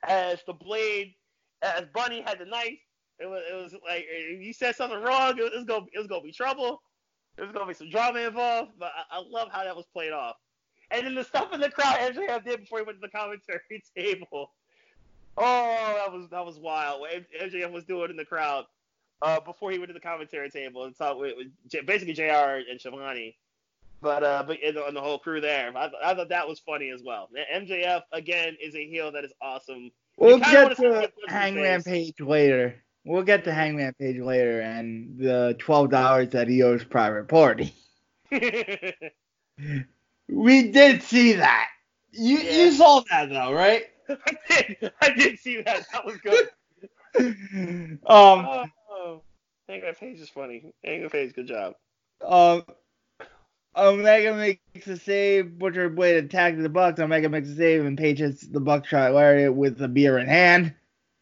As the Blade as Bunny had the knife. It was it was like if you said something wrong, it was gonna it was gonna be trouble. There was gonna be some drama involved. But I, I love how that was played off. And then the stuff in the crowd MJF did before he went to the commentary table. Oh, that was that was wild. What MJF was doing in the crowd uh, before he went to the commentary table and talked with, with basically Jr. and Schiavone. But uh, but and the, and the whole crew there, I, I thought that was funny as well. MJF again is a heel that is awesome. We'll get to what goes in Hangman. Page later. We'll get to Hangman Page later and the twelve dollars that he owes Private Party. We did see that. You Yeah. you saw that though, right? I did. I did see that. That was good. um, Oh, Hangman Page is funny. Hangman Page, good job. um, Omega makes a save, Butcher Blade attacks the Bucks. Omega makes a save, and Page hits the Buckshot lariat with the beer in hand.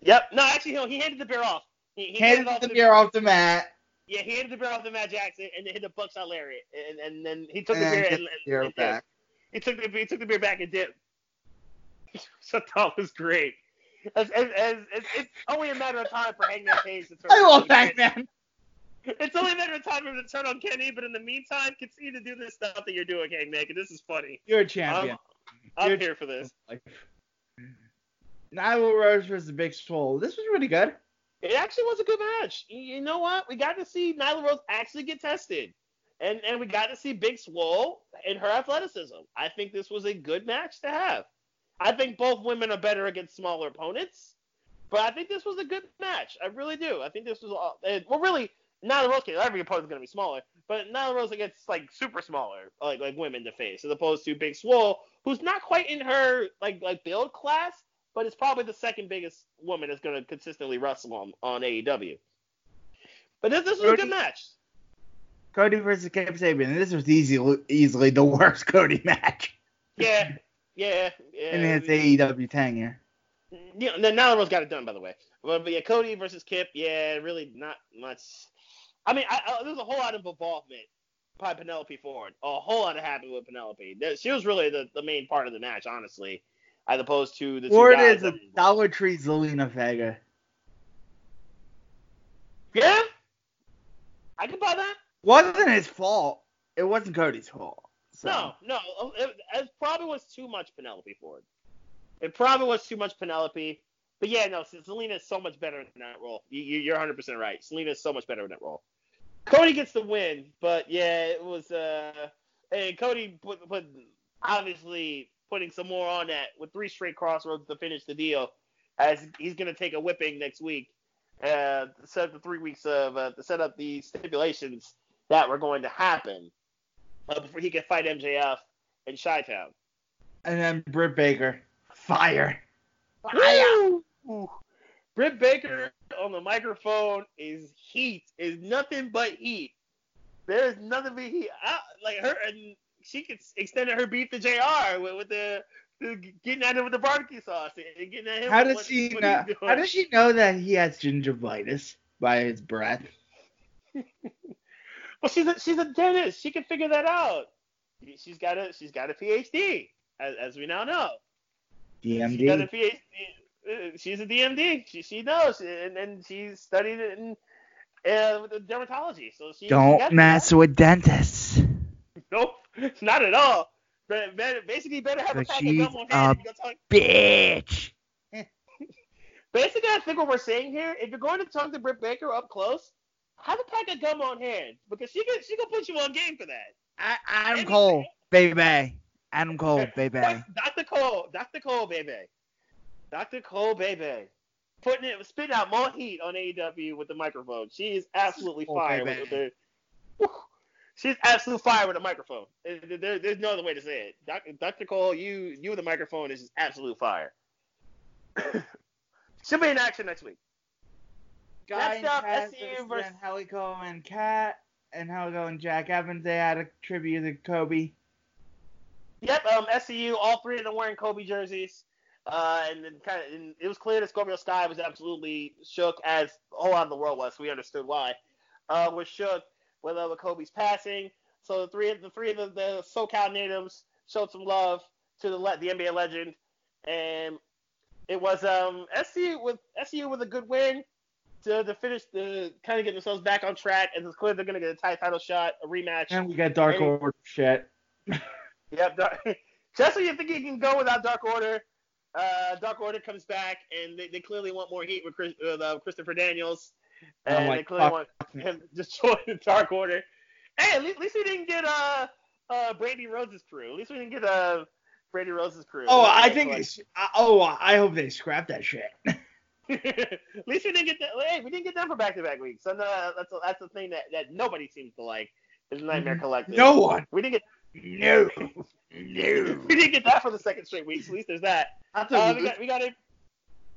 Yep. No, actually, no, he handed the beer off. He, he Handed off the to- beer off the mat. Yeah, he handed the beer off to Matt Jackson and then hit the buckshot lariat, and and then he took And the beer and, the beer and back. He took the he took the beer back and dipped. so that was great. As, as, as, as, it's only a matter of time for Hangman Page to turn. I love. Hangman. It's only a matter of time for him to turn on Kenny, but in the meantime, continue to do this stuff that you're doing, Hangman. 'cause this is funny. You're a I'm, champion. I'm You're- here for this. Nyla Rose versus Big Swole. This was really good. It actually was a good match. You- know what? We got to see Nyla Rose actually get tested. And and we got to see Big Swole and her athleticism. I think this was a good match to have. I think both women are better against smaller opponents. But I think this was a good match. I really do. I think this was all well really Nyla Rose every opponent's gonna be smaller, but Nyla Rose gets like super smaller, like like women to face, as opposed to Big Swole, who's not quite in her like like build class, but is probably the second biggest woman that's going to consistently wrestle on, on AEW. But this, this was a good match. Cody versus Kip Sabian. This was easy, easily the worst Cody match Yeah, yeah, yeah. in his AEW tenure. Yeah, no, now Rose got it done, by the way. But, but yeah, Cody versus Kip, yeah, really not much. I mean, I, I, there's a whole lot of involvement by Penelope Ford. A whole lot of happened with Penelope. She was really the, the main part of the match, honestly, as opposed to the two Or it guys. is a Dollar Tree Zelina Vega. yeah, I can buy that. Wasn't his fault. It wasn't Cody's fault. So. No, no, it, it probably was too much Penelope Ford. It probably was too much Penelope. But yeah, no, Zelina is so much better in that role. You, you, you're 100% right. Zelina is so much better in that role. Cody gets the win, but yeah, it was. uh And Cody put, put obviously putting some more on that with three straight Cross Rhodes to finish the deal, as he's gonna take a whipping next week. Uh, to set up the three weeks of uh, to set up the stipulations that were going to happen uh, before he could fight MJF in Chi-Town. And then Britt Baker. Fire. Woo! Britt Baker on the microphone is heat. Is nothing but heat. There is nothing but heat. I, like her, and she could extended her beef to Jr. with, with the, the getting at him with the barbecue sauce and getting at him. How does what- she what know? How does she know that he has gingivitis by his breath? Well, she's a, she's a dentist. She can figure that out. She's got a she's got a PhD, as, as we now know. She got a DMD. PhD. Uh, She's a DMD. She she knows, and and she studied it in uh, dermatology. So she she Don't got mess with dentists. that. Nope, not at all. But better, basically, better have a But pack of gum on hand. if you're gonna talk- Bitch. Basically, I think what we're saying here, if you're going to talk to Britt Baker up close, have a pack of gum on hand because she can she can put you on game for that. I, Adam Anything- Cole, baby. Adam Cole, baby. Dr. Cole, Dr. Cole, baby. Dr. Cole, baby. Putting it, spitting out more heat on AEW with the microphone. She is absolutely Oh, fire baby. with the. She's absolute fire with a microphone. There- there- there's no other way to say it. Dr. Dr. Cole, you you with the microphone is just absolute fire. She'll be in action next week. Guy Next up, Cass SCU versus versus- Angelico and Cat, and Angelico and Jack Evans. They had a tribute to Kobe. Yep, um, SCU, all three of them wearing Kobe jerseys. Uh, and then kind of, and it was clear that Scorpio Sky was absolutely shook, as a whole lot of the world was. So we understood why. Uh, was shook with, uh, with Kobe's passing. So the three of the three of the, the SoCal natives showed some love to the the NBA legend, and it was um SCU with SCU with a good win to, to finish the kind of get themselves back on track, and it's clear they're gonna get a tie title shot, a rematch. And we got Dark And- Order shit. Yep. Dark, just when you think you can go without Dark Order, uh, Dark Order comes back, and they, they clearly want more heat with, Chris, with uh, Christopher Daniels, and my they clearly fuck. want him to destroy the Dark Order. Hey, at least, at least we didn't get uh, uh, Brandi Rhodes's crew. At least we didn't get uh, Brandi Rhodes's crew. Oh, I think. like- oh, I hope they scrap that shit. at least we didn't get that. Hey, we didn't get them for back-to-back weeks. Uh, that's a, that's the thing that, that nobody seems to like is Nightmare Collective. no one. we didn't get No. No. we didn't get that for the second straight week. So at least there's that. Uh, we got we got a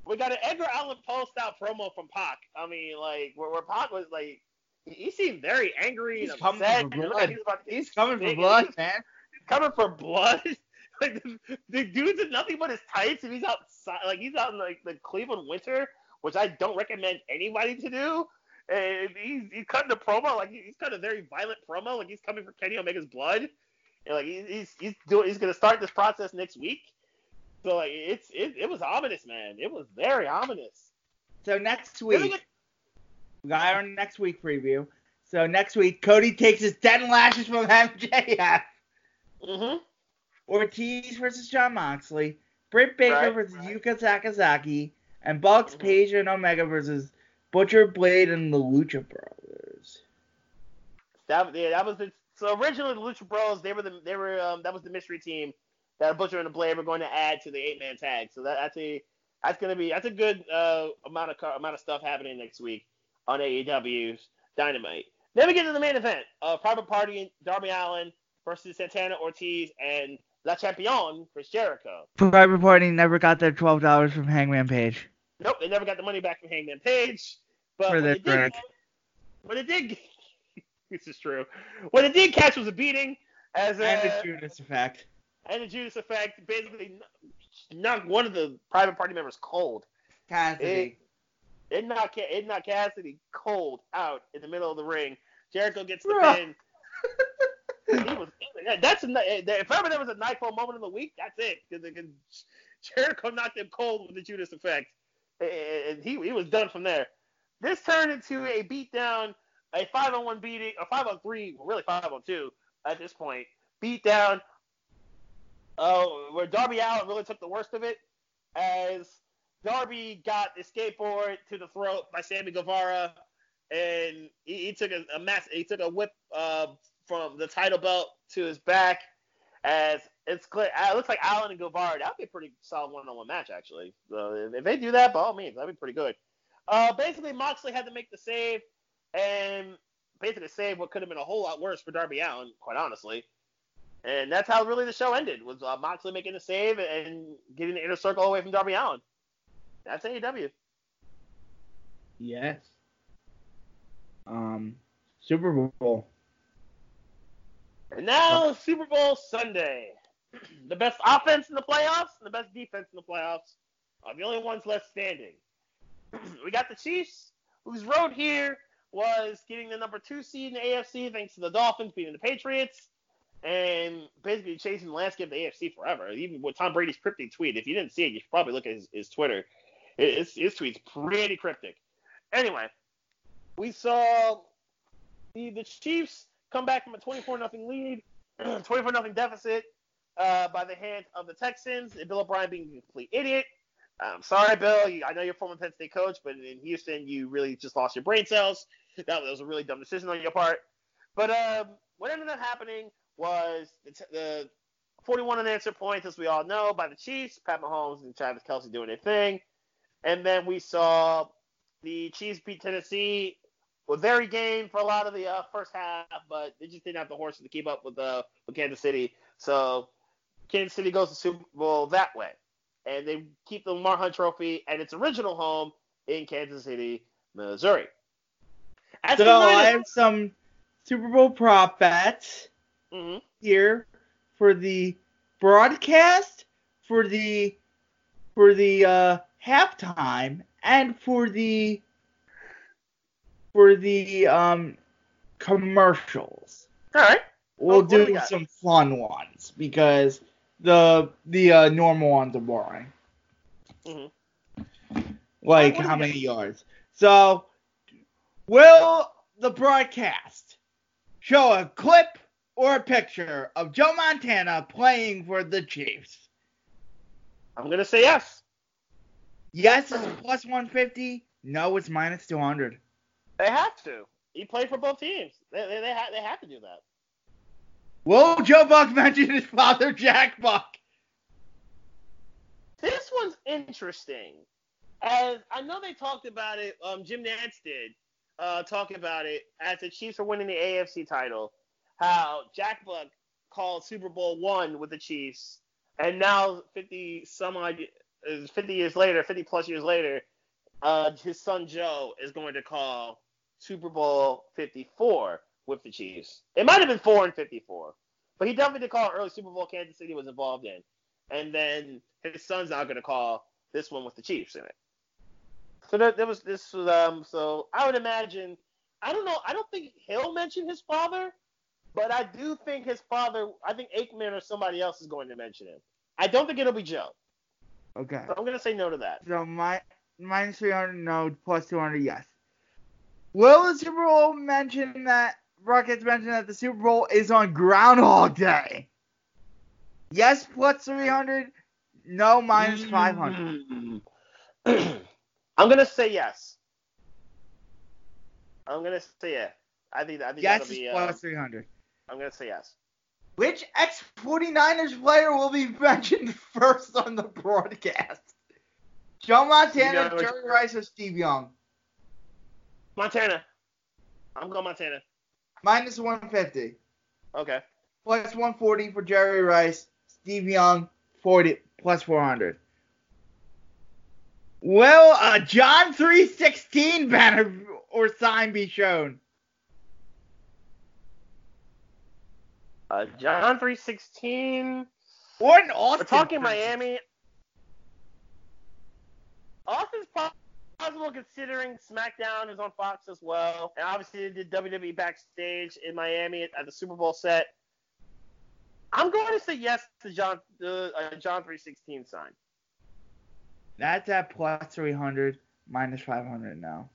we got an Edgar Allan Poe style promo from Pac. I mean, like where, where Pac was like he, he seemed very angry He's and coming upset. for and it looked blood. like he was about to get He's coming for blood, he's man. coming for blood. like the, the dude's in nothing but his tights, and he's outside. Like he's out in like the Cleveland winter, which I don't recommend anybody to do. And he's he's cutting a promo like he's cutting a very violent promo, like he's coming for Kenny Omega's blood, and like he's he's, he's doing he's gonna start this process next week. So like it's it, it was ominous, man. It was very ominous. So next week, get- we got our next week preview. So next week, Cody takes his 10 lashes from MJF. Mhm. Ortiz versus Jon Moxley. Britt Baker Right, versus right. Yuka Sakazaki. And Bucks, Mhm. Page, and Omega versus Butcher, Blade, and the Lucha Brothers. That yeah, that was the so originally the Lucha Bros they were the they were um that was the mystery team that Butcher and the Blade were going to add to the eight man tag. So that, that's a that's gonna be that's a good uh amount of car, amount of stuff happening next week on AEW's Dynamite. Then we get to the main event, uh Private Party Darby Allin versus Santana Ortiz and La Champion Chris Jericho. Private Party never got their $12 from Hangman Page. Nope, they never got the money back from Hangman Page. But For what it did, what it did, this is true. What it did catch was a beating as a, And the Judas effect. and the Judas effect basically kn- knocked one of the private party members cold. Cassidy. It knocked Ca- it knocked Cassidy cold out in the middle of the ring. Jericho gets the Bruh. pin. he was that's a, eh, if ever there was a nightfall moment of the week, that's it. Because Jericho knocked him cold with the Judas effect, and he he was done from there. This turned into a beatdown, a five on one beating, a five on three, really five on two at this point. Beatdown. Oh, where Darby Allin really took the worst of it, as Darby got the skateboard to the throat by Sammy Guevara, and he, he took a, a mass, he took a whip uh, from the title belt to his back. As it's clear, uh, it looks like Allin and Guevara. That'd be a pretty solid one-on-one match, actually. So if, if they do that, by all means, that'd be pretty good. Uh, basically, Moxley had to make the save, and basically save what could have been a whole lot worse for Darby Allin, quite honestly. And that's how really the show ended was uh, Moxley making the save and getting the inner circle away from Darby Allin. That's AEW. Yes. Um, Super Bowl. And now Super Bowl Sunday. the best offense in the playoffs and the best defense in the playoffs are the only ones left standing. we got the Chiefs, whose road here was getting the number two seed in the AFC thanks to the Dolphins beating the Patriots and basically chasing the landscape of the AFC forever. Even with Tom Brady's cryptic tweet, if you didn't see it, you should probably look at his, his Twitter. His, his tweet's pretty cryptic. Anyway, we saw the, the Chiefs come back from a 24 nothing lead, 24 nothing deficit uh, by the hand of the Texans. And Bill O'Brien being a complete idiot. I'm sorry, Bill. I know you're former Penn State coach, but in Houston, you really just lost your brain cells. That, was a really dumb decision on your part. But um, what ended up happening was the, t- the 41 unanswered points, as we all know, by the Chiefs. Pat Mahomes and Travis Kelce doing their thing. And then we saw the Chiefs beat Tennessee were very game for a lot of the uh, first half, but they just didn't have the horses to keep up with uh, with Kansas City. So Kansas City goes to Super Bowl that way, and they keep the Lamar Hunt Trophy at its original home in Kansas City, Missouri. As So I have some Super Bowl prop bets Mhm. here for the broadcast, for the for the uh, halftime, and for the for the um, commercials. All right. We'll what do we some fun ones because the the uh, normal ones are boring. Mhm. Like how many yards? So, will the broadcast show a clip or a picture of Joe Montana playing for the Chiefs? I'm gonna say yes. Yes, it's plus 150. No, it's minus 200. They have to. He played for both teams. They they they, ha- they have to do that. Will Joe Buck mention his father, Jack Buck? This one's interesting. As I know they talked about it, um, Jim Nantz did uh, talk about it as the Chiefs are winning the AFC title. How Jack Buck called Super Bowl one with the Chiefs, and now 50 some odd, 50 years later, 50 plus years later, uh, his son Joe is going to call Super Bowl 54 with the Chiefs. It might have been four and 54, but he definitely did call early Super Bowl Kansas City was involved in, and then his son's now going to call this one with the Chiefs in it. So that, that was this was um so I would imagine I don't know I don't think he'll mention his father, but I do think his father I think Aikman or somebody else is going to mention him. I don't think it'll be Joe. Okay. So I'm gonna say no to that. So my minus 300, no. Plus 200, yes. Will the Super Bowl mention that Rockets mentioned that the Super Bowl is on Groundhog Day? Yes, plus 300. No, minus 500. I'm gonna say yes. I'm gonna say yeah. I think I think Yes, that'll be. Uh, plus 300. I'm gonna say yes. Which ex 49ers player will be mentioned first on the broadcast? Joe Montana, You know, Jerry Rice, or Steve Young? Montana. I'm going Montana. Minus 150. Okay. Plus 140 for Jerry Rice. Steve Young, 40 plus 400. Will a John 316 banner or sign be shown? Uh, John 316. Or an Austin? We're talking Miami. Austin's possible considering SmackDown is on Fox as well, and obviously they did WWE backstage in Miami at, the Super Bowl set. I'm going to say yes to John the uh, John 316 sign. That's at plus 300, minus 500 now.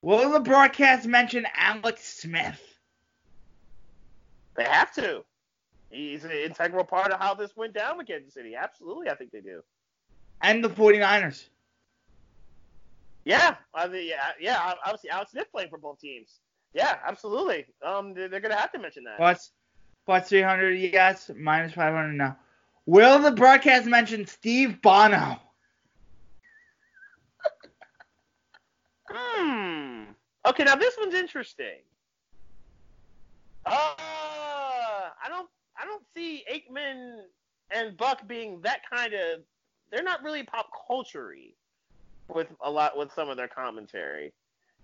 Will the broadcast mention Alex Smith? They have to. He's an integral part of how this went down with Kansas City. Absolutely, I think they do. And the 49ers. Yeah, I mean, yeah, yeah. Obviously, Alex Smith playing for both teams. Yeah, absolutely. Um, they're, they're gonna have to mention that. Plus, plus 300, yes. Minus 500 now. Will the broadcast mention Steve Bono? Hmm. Okay, now this one's interesting. Uh, I don't, I don't see Aikman and Buck being that kind of. They're not really pop culture-y with a lot with some of their commentary.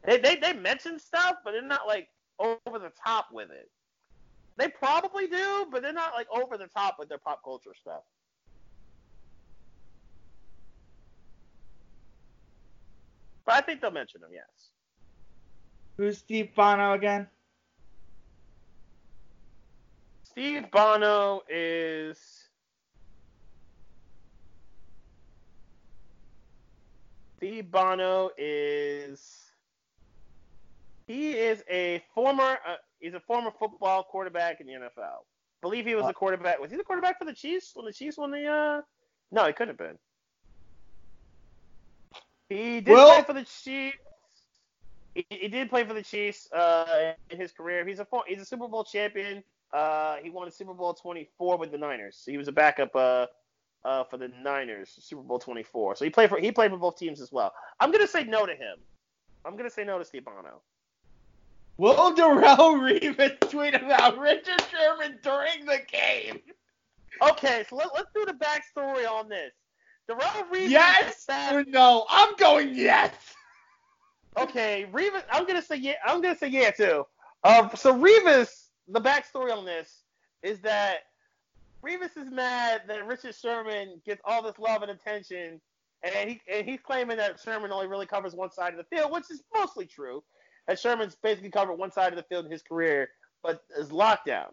They, they, they mention stuff, but they're not like over the top with it. They probably do, but they're not like over the top with their pop culture stuff. But I think they'll mention them, yes. Who's Steve Bono again? Steve Bono is Steve Bono is he is a former uh, he's a former football quarterback in the NFL. believe he was the quarterback. Was he the quarterback for the Chiefs when the Chiefs won the uh No, he couldn't have been. He did Well- play for the Chiefs. He, he did play for the Chiefs uh, in his career. He's a he's a Super Bowl champion. Uh, he won a Super Bowl 24 with the Niners. So he was a backup uh, uh, for the Niners, Super Bowl 24. So he played for he played for both teams as well. I'm gonna say no to him. I'm gonna say no to Steve Bono. Will Darrell Reeves tweet about Richard Sherman during the game? Okay, so let, let's do the backstory on this. Darrell Reeves. Yes or no? I'm going yes. Okay, Revis. I'm gonna say yeah. I'm gonna say yeah too. Um, so Revis, the backstory on this is that Revis is mad that Richard Sherman gets all this love and attention, and he and he's claiming that Sherman only really covers one side of the field, which is mostly true. That Sherman's basically covered one side of the field in his career, but is locked down.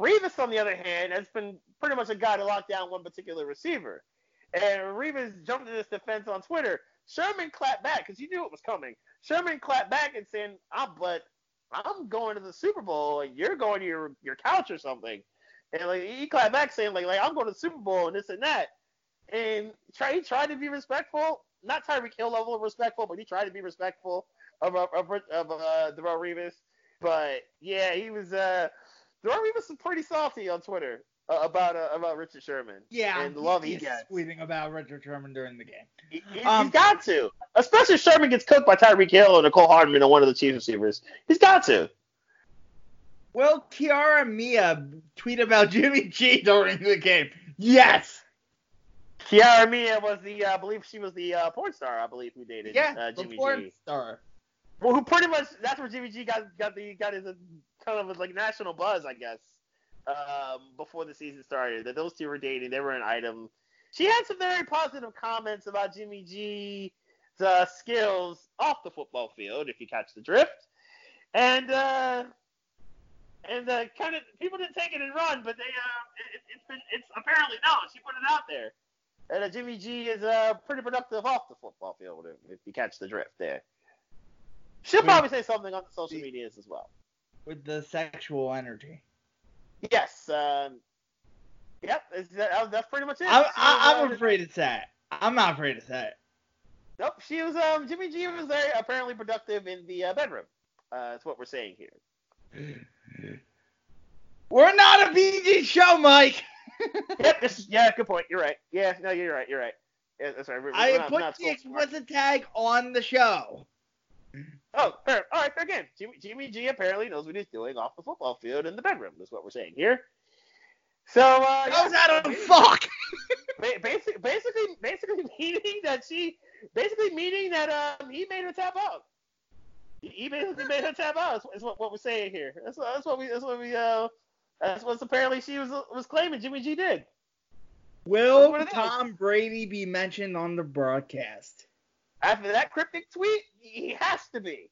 Revis, on the other hand, has been pretty much a guy to lock down one particular receiver. And Revis jumped to this defense on Twitter. Sherman clapped back because he knew it was coming. Sherman clapped back and said, "I'm but I'm going to the Super Bowl and you're going to your your couch or something." And like he clapped back saying like like I'm going to the Super Bowl and this and that. And try he tried to be respectful, not Tyreek Hill level of respectful, but he tried to be respectful of of of, of uh, Darrelle Revis. But yeah, he was uh Darrelle Revis was pretty salty on Twitter uh, about uh, about Richard Sherman. Yeah, and the love he he's gets. tweeting about Richard Sherman during the game. He, he, Um, has got to, especially if Sherman gets cooked by Tyreek Hill or Mecole Hardman or one of the Chiefs receivers. He's got to. Will Kiara Mia tweet about Jimmy G during the game? Yes. Kiara Mia was the, uh, I believe she was the uh, porn star, I believe, who dated Yeah, uh, the Jimmy porn G. star. Well, who pretty much that's where Jimmy G got got the got his kind of like national buzz, I guess. Um, before the season started, that those two were dating, they were an item. She had some very positive comments about Jimmy G's uh, skills off the football field, if you catch the drift. And uh, and uh, kind of people didn't take it and run, but they uh, it, it's been it's apparently no, she put it out there. And uh, Jimmy G is uh, pretty productive off the football field, if you catch the drift there. She'll With- probably say something on the social medias as well. with the sexual energy. Yes. Um, yep. Is that, that's pretty much it. I'm, I, I'm uh, afraid to that. I'm not afraid to that. Nope. She was. Um, Jimmy G was very apparently productive in the uh, bedroom. Uh, that's what we're saying here. We're not a PG show, Mike. yep. This. Yeah. Good point. You're right. Yeah. No. You're right. You're right. Yeah, that's right. We're, I we're not, put not the explicit tag on the show. Oh, fair. All right. Fair game. Jimmy, Jimmy G apparently knows what he's doing off the football field in the bedroom. Is what we're saying here. So. Uh, yeah, How's that a fuck? ba- basic, basically, basically meaning that she, basically meaning that um he made her tap out. He- He basically made her tap out. Is, is what, what we're saying here. That's what, that's what we that's what we uh that's what apparently she was was claiming Jimmy G did. Will what it is. Tom Brady be mentioned on the broadcast? After that cryptic tweet, he has to be.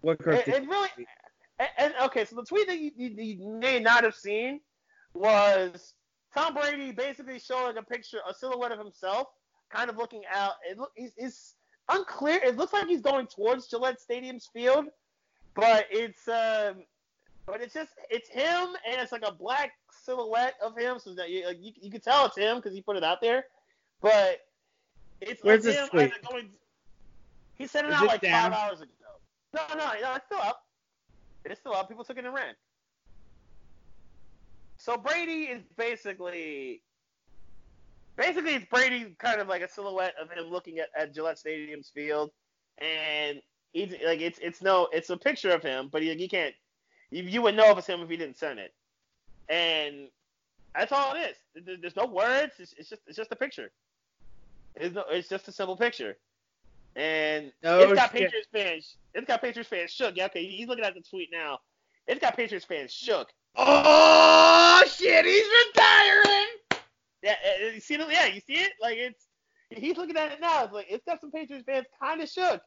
What cryptic and really, and, and okay, so the tweet that you, you, you may not have seen was Tom Brady basically showing a picture, a silhouette of himself, kind of looking out. It look, it's, it's unclear. It looks like he's going towards Gillette Stadium's field, but it's um, but it's just it's him, and it's like a black silhouette of him, so that you like, you, you can tell it's him because he put it out there, but it's Where's like this him tweet? either going. He sent it Is out it like down? five hours ago. No, no, no, it's still up. It's still up. People took it and ran. So Brady is basically, basically it's Brady kind of like a silhouette of him looking at, at Gillette Stadium's field, and he's like it's it's no it's a picture of him, but you, you can't you, you would know if it's him if he didn't send it, and that's all it is. There's no words. It's, it's just it's just a picture. It's no it's just a simple picture, and it's got shit. Patriots fans. It's got Patriots fans shook. Yeah, okay, he's looking at the tweet now. It's got Patriots fans shook. Oh shit, he's retiring. Yeah, uh, you see the yeah, you see it? Like it's he's looking at it now. It's like it's got some Patriots fans kind of shook.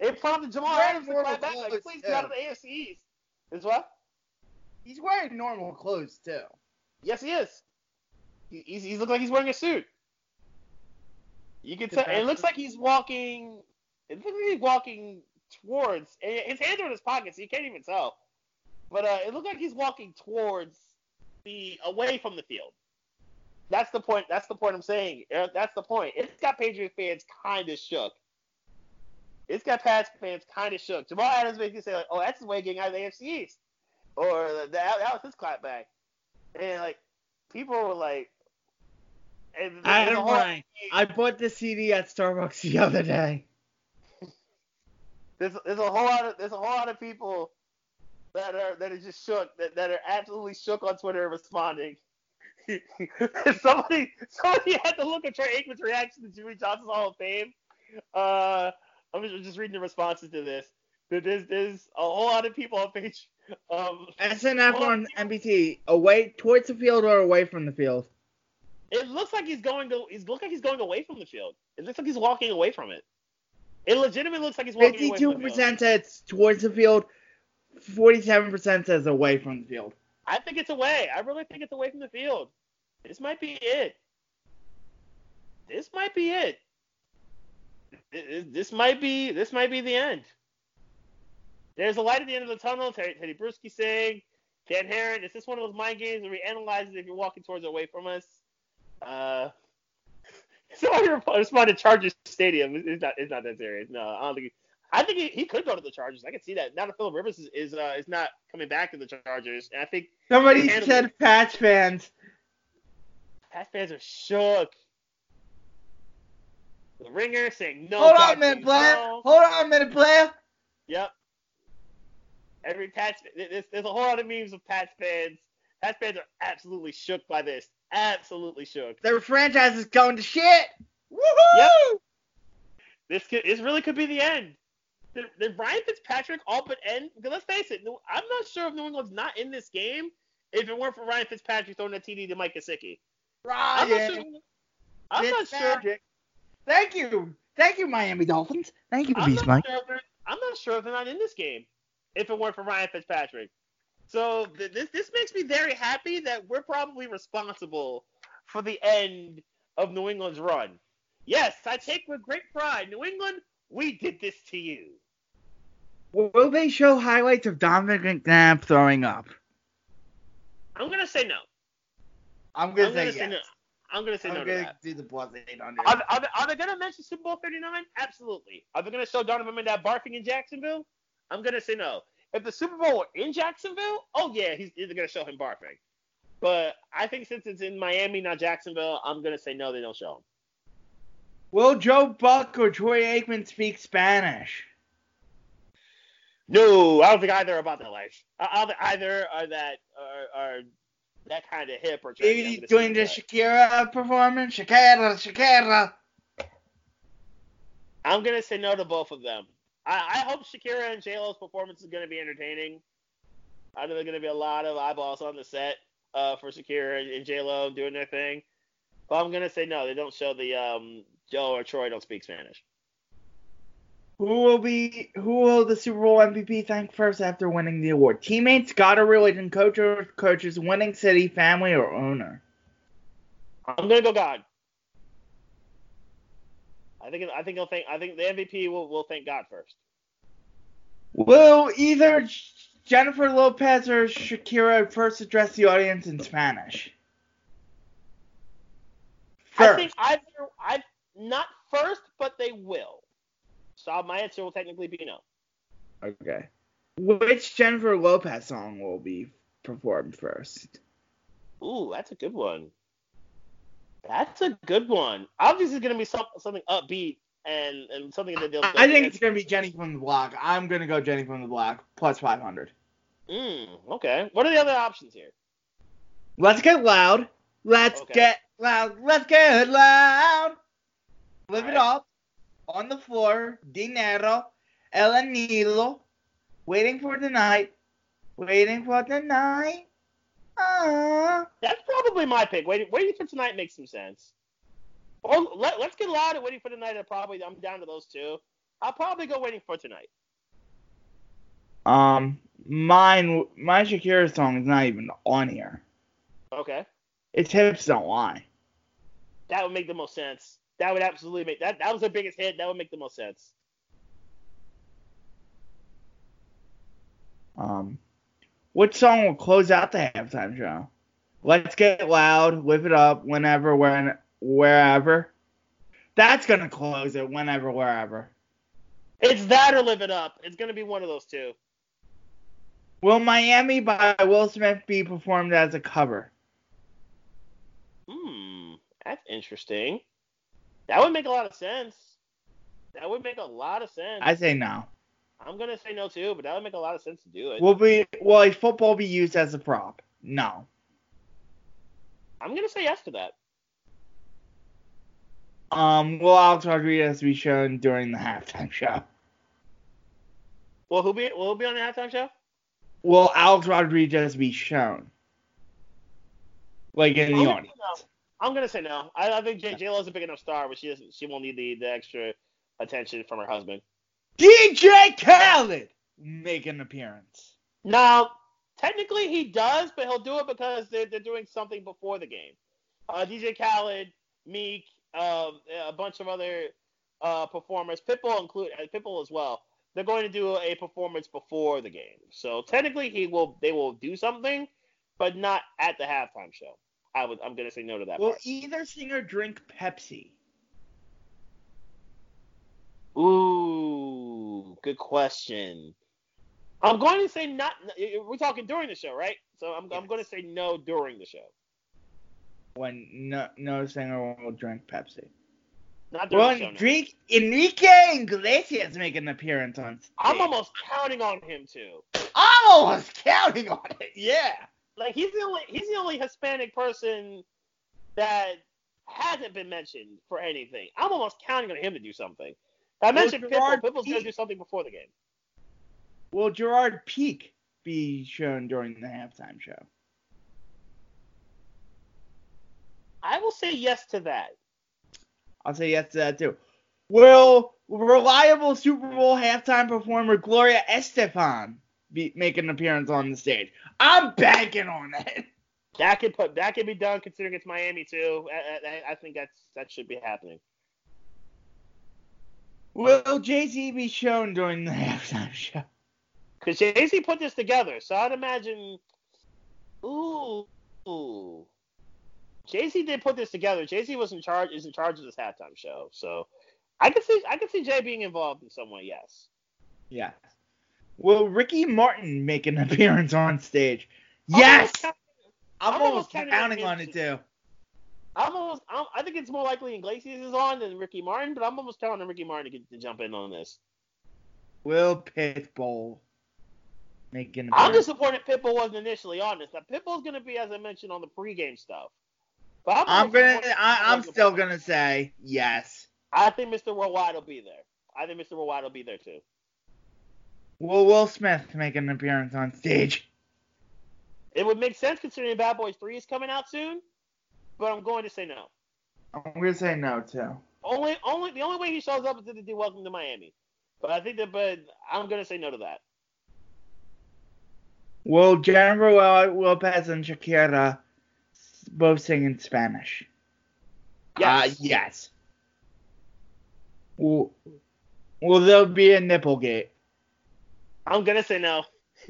It prompted Jamal Adams to clap back like, please get out of the AFC East. Is what? He's wearing normal clothes too. Yes, he is. He, he's he's look like he's wearing a suit. You can tell. It looks like he's walking. It looks like he's walking towards. His hands are in his pockets. So you can't even tell. But uh, it looked like he's walking towards the away from the field. That's the point. That's the point I'm saying. Uh, That's the point. It's got Patriots fans kind of shook. It's got Pats fans kind of shook. Jamal Adams basically said, like, "Oh, that's his way of getting out of the AFC East," or that, that was his clapback. And like people were like, and Adam Ryan, I bought the CD at Starbucks the other day. there's, there's a whole lot of there's a whole lot of people that are that are just shook that, that are absolutely shook on Twitter responding. somebody somebody had to look at Trey Aikman's reaction to Jimmy Johnson's Hall of Fame. Uh, I'm just, reading the responses to this. There's there's a whole lot of people on page. Um, SNF on NBC, away towards the field or away from the field? It looks like he's going to he's look like he's going away from the field. It looks like he's walking away from it. It legitimately looks like he's walking away Fifty-two from the field. percent says towards the field. Forty-seven percent says away from the field. I think it's away. I really think it's away from the field. This might be it. this might be it. This might be this might be the end. There's a light at the end of the tunnel. Teddy, Teddy Bruschi saying, Dan Heron, is this one of those mind games where we analyze it if you're walking towards or away from us? Uh, somebody responded Chargers Stadium. It's not it's not that serious. No, I don't think. He, I think he, he could go to the Chargers. I can see that. Now that Philip Rivers is is, uh, is not coming back to the Chargers, and I think somebody said Pats fans. Pats fans are shook. The ringer saying no. Hold on a minute, player. No. Hold on a minute, player. Yep. Every Pats, there's, there's a whole lot of memes of Pats fans. Pats fans are absolutely shook by this. Absolutely shook. Their franchise is going to shit. Woohoo! Yep. This could, this really could be the end. Did, did Ryan Fitzpatrick all but end? Because let's face it, I'm not sure if New England's not in this game if it weren't for Ryan Fitzpatrick throwing that TD to Mike Gesicki. Ryan. I'm not sure. I'm not sure. Thank you. Thank you, Miami Dolphins. Thank you, Beast Mike. Sure I'm not sure if they're not in this game if it weren't for Ryan Fitzpatrick. So th- this this makes me very happy that we're probably responsible for the end of New England's run. Yes, I take with great pride. New England, we did this to you. Will they show highlights of Donovan McNabb throwing up? I'm gonna say no. I'm gonna, I'm say, gonna yes. say no. I'm gonna say no. I'm gonna to that. do the plus eight under. Are, are, they, are they gonna mention Super Bowl 39? Absolutely. Are they gonna show Donovan McNabb barfing in Jacksonville? I'm gonna say no. If the Super Bowl were in Jacksonville, oh yeah, he's either gonna show him barfing. But I think since it's in Miami, not Jacksonville, I'm gonna say no, they don't show him. Will Joe Buck or Troy Aikman speak Spanish? No, I don't think either are about their life. Uh, either are that are, are that kind of hip or. He's doing the Shakira performance. Shakira, Shakira. I'm gonna say no to both of them. I, I hope Shakira and J Lo's performance is gonna be entertaining. I know there's gonna be a lot of eyeballs on the set uh, for Shakira and J Lo doing their thing. But I'm gonna say no. They don't show the um, Joe or Troy don't speak Spanish. Who will be who will the Super Bowl MVP thank first after winning the award? Teammates, God or religion, coach or coaches, winning city, family, or owner? I'm gonna go God. I think I think he'll thank I think the MVP will will thank God first. Will either Jennifer Lopez or Shakira first address the audience in Spanish? First. I think either I not first, but they will. So my answer will technically be no. Okay. Which Jennifer Lopez song will be performed first? Ooh, that's a good one. That's a good one. Obviously, it's gonna be some, something upbeat and and something that they'll. I think it's gonna be Jenny from the Block. I'm gonna go Jenny from the Block plus 500. Hmm. Okay. What are the other options here? Let's get loud. Let's okay. get loud. Let's get loud. Live right. it up on the floor, dinero, el anillo, waiting for the night, waiting for the night. That's probably my pick. Waiting, waiting for tonight makes some sense. Or let, us get loud and waiting for tonight. night. I probably I'm down to those two. I'll probably go waiting for tonight. Um, mine, my Shakira song is not even on here. Okay. It's hips don't lie. That would make the most sense. That would absolutely make that. That was their biggest hit. That would make the most sense. Um, which song will close out the halftime show? Let's get loud, live it up, whenever, when, wherever. That's gonna close it, whenever, wherever. It's that or live it up. It's gonna be one of those two. Will Miami by Will Smith be performed as a cover? Hmm, that's interesting. That would make a lot of sense. That would make a lot of sense. I say no. I'm gonna say no too, but that would make a lot of sense to do it. Will be will a football be used as a prop? No. I'm gonna say yes to that. Um, will Alex Rodriguez be shown during the halftime show? Will who be will who be on the halftime show? Will Alex Rodriguez be shown? Like in the audience? No. I'm gonna say no. I, I think J J Lo's a big enough star, but she doesn't. She won't need the, the extra attention from her husband. DJ Khaled make an appearance. Now, technically he does, but he'll do it because they're, they're doing something before the game. Uh, DJ Khaled, Meek, um, a bunch of other uh, performers, Pitbull include uh, Pitbull as well. They're going to do a performance before the game, so technically he will they will do something, but not at the halftime show. I would I'm gonna say no to that. Will part. either singer drink Pepsi? Ooh, good question. I'm going to say not. We're talking during the show, right? So I'm, I'm going to say no during the show. When no no singer will drink Pepsi. Not during Well, the show. no. Enrique, Enrique Iglesias make an appearance on stage. I'm almost counting on him too. I'm almost counting on it. Yeah. Like he's the only he's the only Hispanic person that hasn't been mentioned for anything. I'm almost counting on him to do something. I mentioned Pitbull. Gerard Pitbull's going to do something before the game. Will Gerard Peak be shown during the halftime show? I will say yes to that. I'll say yes to that too. Will reliable Super Bowl halftime performer Gloria Estefan be make an appearance on the stage? I'm banking on that. That could put that could be done considering it's Miami too. I, I, I think that's that should be happening. Will Jay Z be shown during the halftime show? Because Jay Z put this together, so I'd imagine. Ooh, ooh. Jay Z did put this together. Jay Z was in charge. Is in charge of this halftime show, so I could see I could see Jay being involved in some way. Yes. Yes. Will Ricky Martin make an appearance on stage? Yes. I'm I'm almost almost counting on counting him on it too. I'm almost. I'm, I think it's more likely Iglesias is on than Ricky Martin, but I'm almost telling Ricky Martin to, get, to jump in on this. Will Pitbull make an I'm disappointed Pitbull wasn't initially on this. Now Pitbull's going to be, as I mentioned, on the pregame stuff. But I'm, I'm gonna. I, I'm still on. gonna say yes. I think Mr. Worldwide will be there. I think Mr. Worldwide will be there too. Will Will Smith make an appearance on stage? It would make sense considering Bad Boys 3 is coming out soon, but I'm going to say no. I'm gonna say no too. Only, only the only way he shows up is to do Welcome to Miami. But I think that, but I'm going to say no to that. Will Jennifer Lo- Lopez and Shakira both sing in Spanish? Yes. Uh, yes. Will, will there be a nipplegate? I'm going to say no.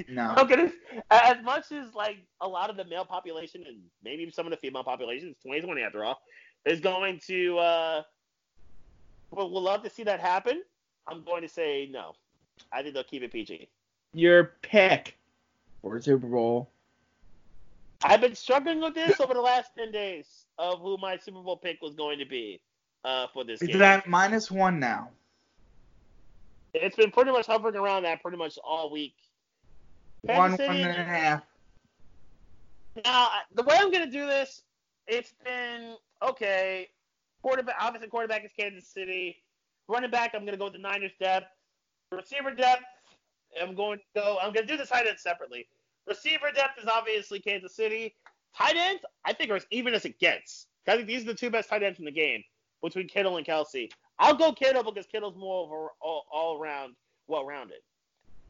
No. I'm gonna, as much as like a lot of the male population and maybe some of the female population, it's 2020 after all, is going to, uh, will, will love to see that happen. I'm going to say no. I think they'll keep it PG. Your pick for Super Bowl. I've been struggling with this over the last 10 days of who my Super Bowl pick was going to be uh, for this It's game. at minus one now. It's been pretty much hovering around that pretty much all week. Kansas One, City- one and a half. Now, the way I'm going to do this, it's been okay. Quarterback, obviously, quarterback is Kansas City. Running back, I'm going to go with the Niners depth. Receiver depth, I'm going to go. I'm going to do the tight ends separately. Receiver depth is obviously Kansas City. Tight ends, I think are as even as it gets. I think these are the two best tight ends in the game between Kittle and Kelce. I'll go Kittle because Kittle's more of a all, all around, well rounded.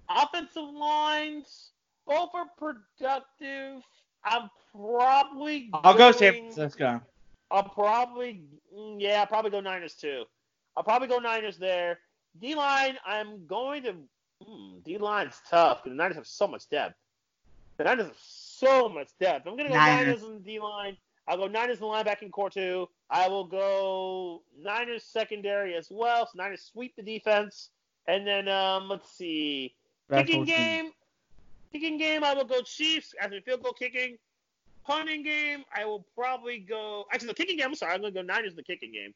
Offensive lines, both are productive. I'm probably. I'll go San going- Francisco. I'll probably, mm, yeah, I'll probably go Niners too. I'll probably go Niners there. D line, I'm going to. Hmm, D line's tough. The Niners have so much depth. The Niners have so much depth. I'm gonna go Niners. Niners, in the D line. I'll go Niners in the linebacking core too. I will go Niners secondary as well. So Niners sweep the defense, and then um, let's see, kicking Special teams. game. Kicking game, I will go Chiefs as a field goal kicking. Punting game, I will probably go. Actually, the kicking game. I'm sorry, I'm gonna go Niners in the kicking game.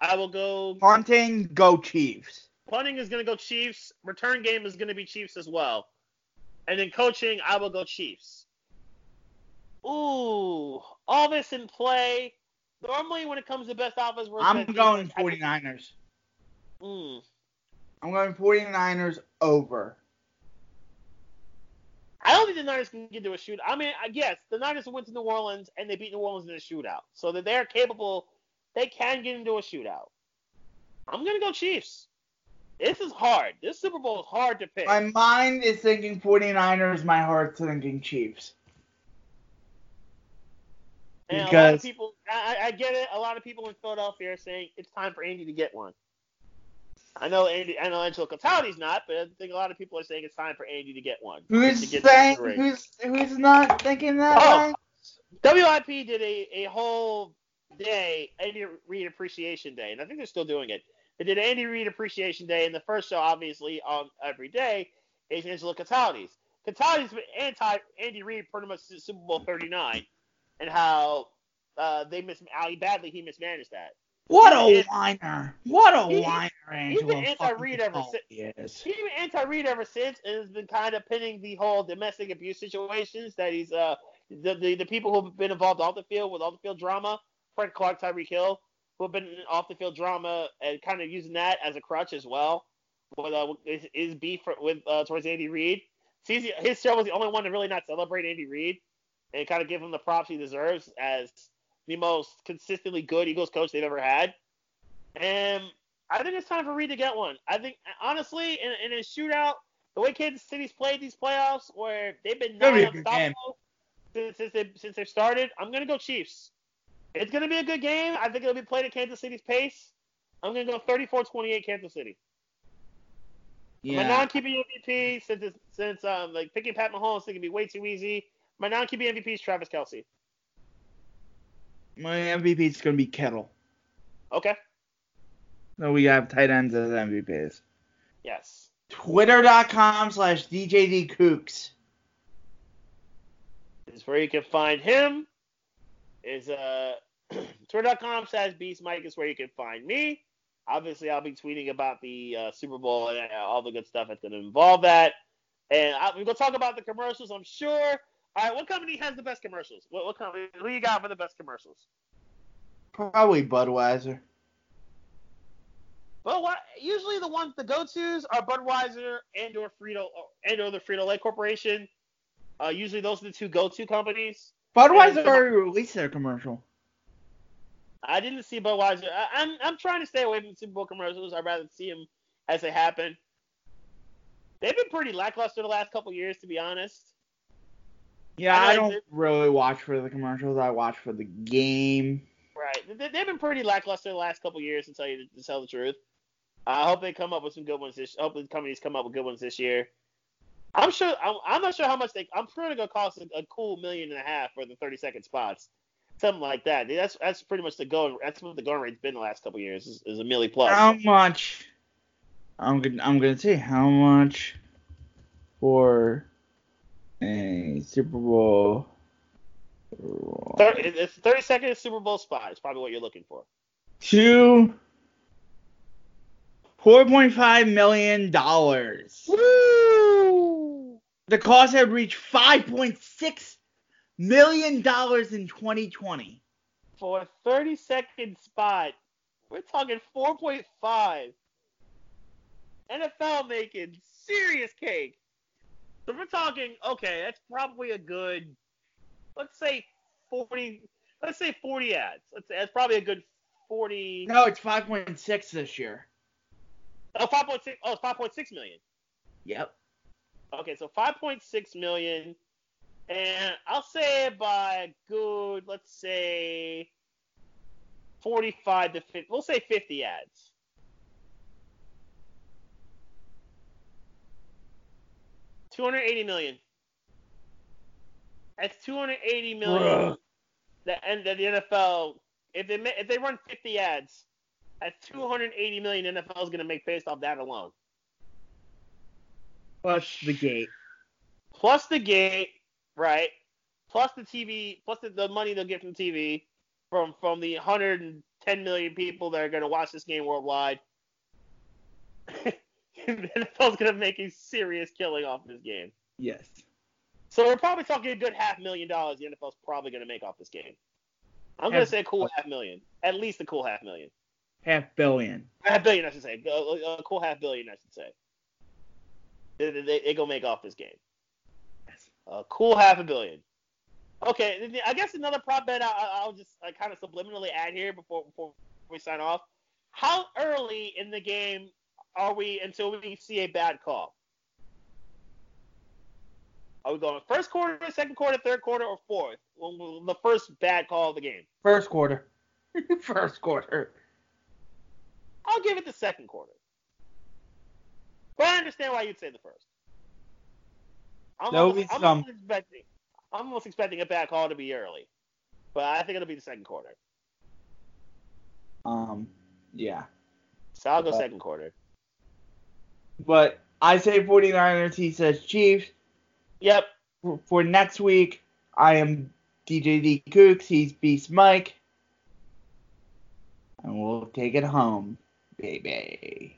I will go. Punting, go Chiefs. Punting is gonna go Chiefs. Return game is gonna be Chiefs as well. And then coaching, I will go Chiefs. Ooh, all this in play. Normally, when it comes to best offense, versus I'm going defense, I think- 49ers. Mm. I'm going 49ers over. I don't think the Niners can get into a shootout. I mean, I guess the Niners went to New Orleans and they beat New Orleans in a shootout, so that they're capable. They can get into a shootout. I'm gonna go Chiefs. This is hard. This Super Bowl is hard to pick. My mind is thinking 49ers, my heart's thinking Chiefs. And Because- a lot of people, I- I get it. A lot of people in Philadelphia are saying it's time for Andy to get one. I know Andy, I know Angelo Cataldi's not, but I think a lot of people are saying it's time for Andy to get one. Who's get saying? to the ring. Who's who's not thinking that Oh. way? WIP did a, a whole day, Andy Reid Appreciation Day, and I think they're still doing it. They did Andy Reid Appreciation Day, and the first show, obviously, on every day is Angelo Cataldi's. Cataldi's been anti Andy Reid pretty much since Super Bowl 39, and how uh, they mis how badly he mismanaged that. What a whiner! What a he- whiner, he's been anti-Reid ever since. He's been anti-Reid ever since, and has been kind of pinning the whole domestic abuse situations that he's uh the the, the people who've been involved off the field with off the field drama, Frank Clark, Tyreek Hill, who have been in off the field drama and kind of using that as a crutch as well. With uh, his, his beef for, with uh, towards Andy Reid. See, his- his show was the only one to really not celebrate Andy Reid and kind of give him the props he deserves as the most consistently good Eagles coach they've ever had. And I think it's time for Reid to get one. I think honestly, in, in a shootout, the way Kansas City's played these playoffs, where they've been Gonna be a good unstoppable since since they since they started, I'm gonna go Chiefs. It's gonna be a good game. I think it'll be played at Kansas City's pace. I'm gonna go 34-28 Kansas City. My non-QB MVP since since um like picking Pat Mahomes is gonna be way too easy. My non-QB MVP is Travis Kelce. My MVP is gonna be Kittle. Okay. So we have tight ends as MVPs. Yes. Twitter.com slash DJD Kooks. is where you can find him. Is uh twitter.com slash beast mike is where you can find me. Obviously, I'll be tweeting about the uh, Super Bowl and uh, all the good stuff that's going to involve that. And I, we're going to talk about the commercials, I'm sure. All right, what company has the best commercials? What, what company? Who you got for the best commercials? Probably Budweiser. Well, what, usually the ones the go-tos are Budweiser and or Frito and or the Frito Lay Corporation. Uh, usually those are the two go-to companies. Budweiser And- already released their commercial. I didn't see Budweiser. I, I'm I'm trying to stay away from Super Bowl commercials. I'd rather see them as they happen. They've been pretty lackluster the last couple years, to be honest. Yeah, I I, don't really watch for the commercials. I watch for the game. Right. They, they've been pretty lackluster the last couple years, to tell you to tell the truth. I hope they come up with some good ones this. I hope the companies come up with good ones this year. I'm sure. I'm, I'm not sure how much they. I'm sure it's gonna cost a, a cool million and a half for the 30 second spots, something like that. That's that's pretty much the going. That's what the going rate's been the last couple years. Is, is a milli plus. How much? I'm gonna I'm gonna see how much for a Super Bowl. Thir- it's 30 second Super Bowl spot. Is probably what you're looking for. Two. Four point five million dollars. Woo! The cost had reached five point six million dollars in 2020. For a 30 second spot, we're talking 4.5. NFL making serious cake. So we're talking, okay, that's probably a good, let's say 40, let's say 40 ads. Let's say that's probably a good 40, No, it's 5.6 this year. oh, 5.6, oh, it's 5.6 million. Yep. Okay, so 5.6 million, and I'll say by good, let's say 45 to 50. We'll say 50 ads. Two hundred eighty million. That's two hundred eighty million. Bruh. That and the NFL, if they if they run 50 ads, that's 280 million NFL is going to make based off that alone. Plus the gate. plus the gate, right? Plus the TV, plus the, the money they'll get from TV, from from the 110 million people that are going to watch this game worldwide. the NFL's going to make a serious killing off this game. Yes. So we're probably talking a good half million dollars the NFL's probably going to make off this game. I'm going to say a cool half million, at least a cool half million, Half billion. half billion, I should say, a, cool half billion, I should say. They, they, they, they go make off this game. Yes. A cool half a billion. Okay, I guess another prop bet I, I- I'll just I kind of subliminally add here before before we sign off. How early in the game are we until we see a bad call? Are we going first quarter, second quarter, third quarter, or fourth? Well, the first bad call of the game. First quarter. first quarter. I'll give it the second quarter. But I understand why you'd say the first. I'm, There'll almost, be I'm, some. almost expecting, I'm almost expecting a bad call to be early. But I think it'll be the second quarter. Um, yeah. So I'll go Okay. second quarter. But I say 49ers, he says Chiefs. Yep. For, for next week, I am DJ D Cooks, he's Beast Mike. And we'll take it home, baby.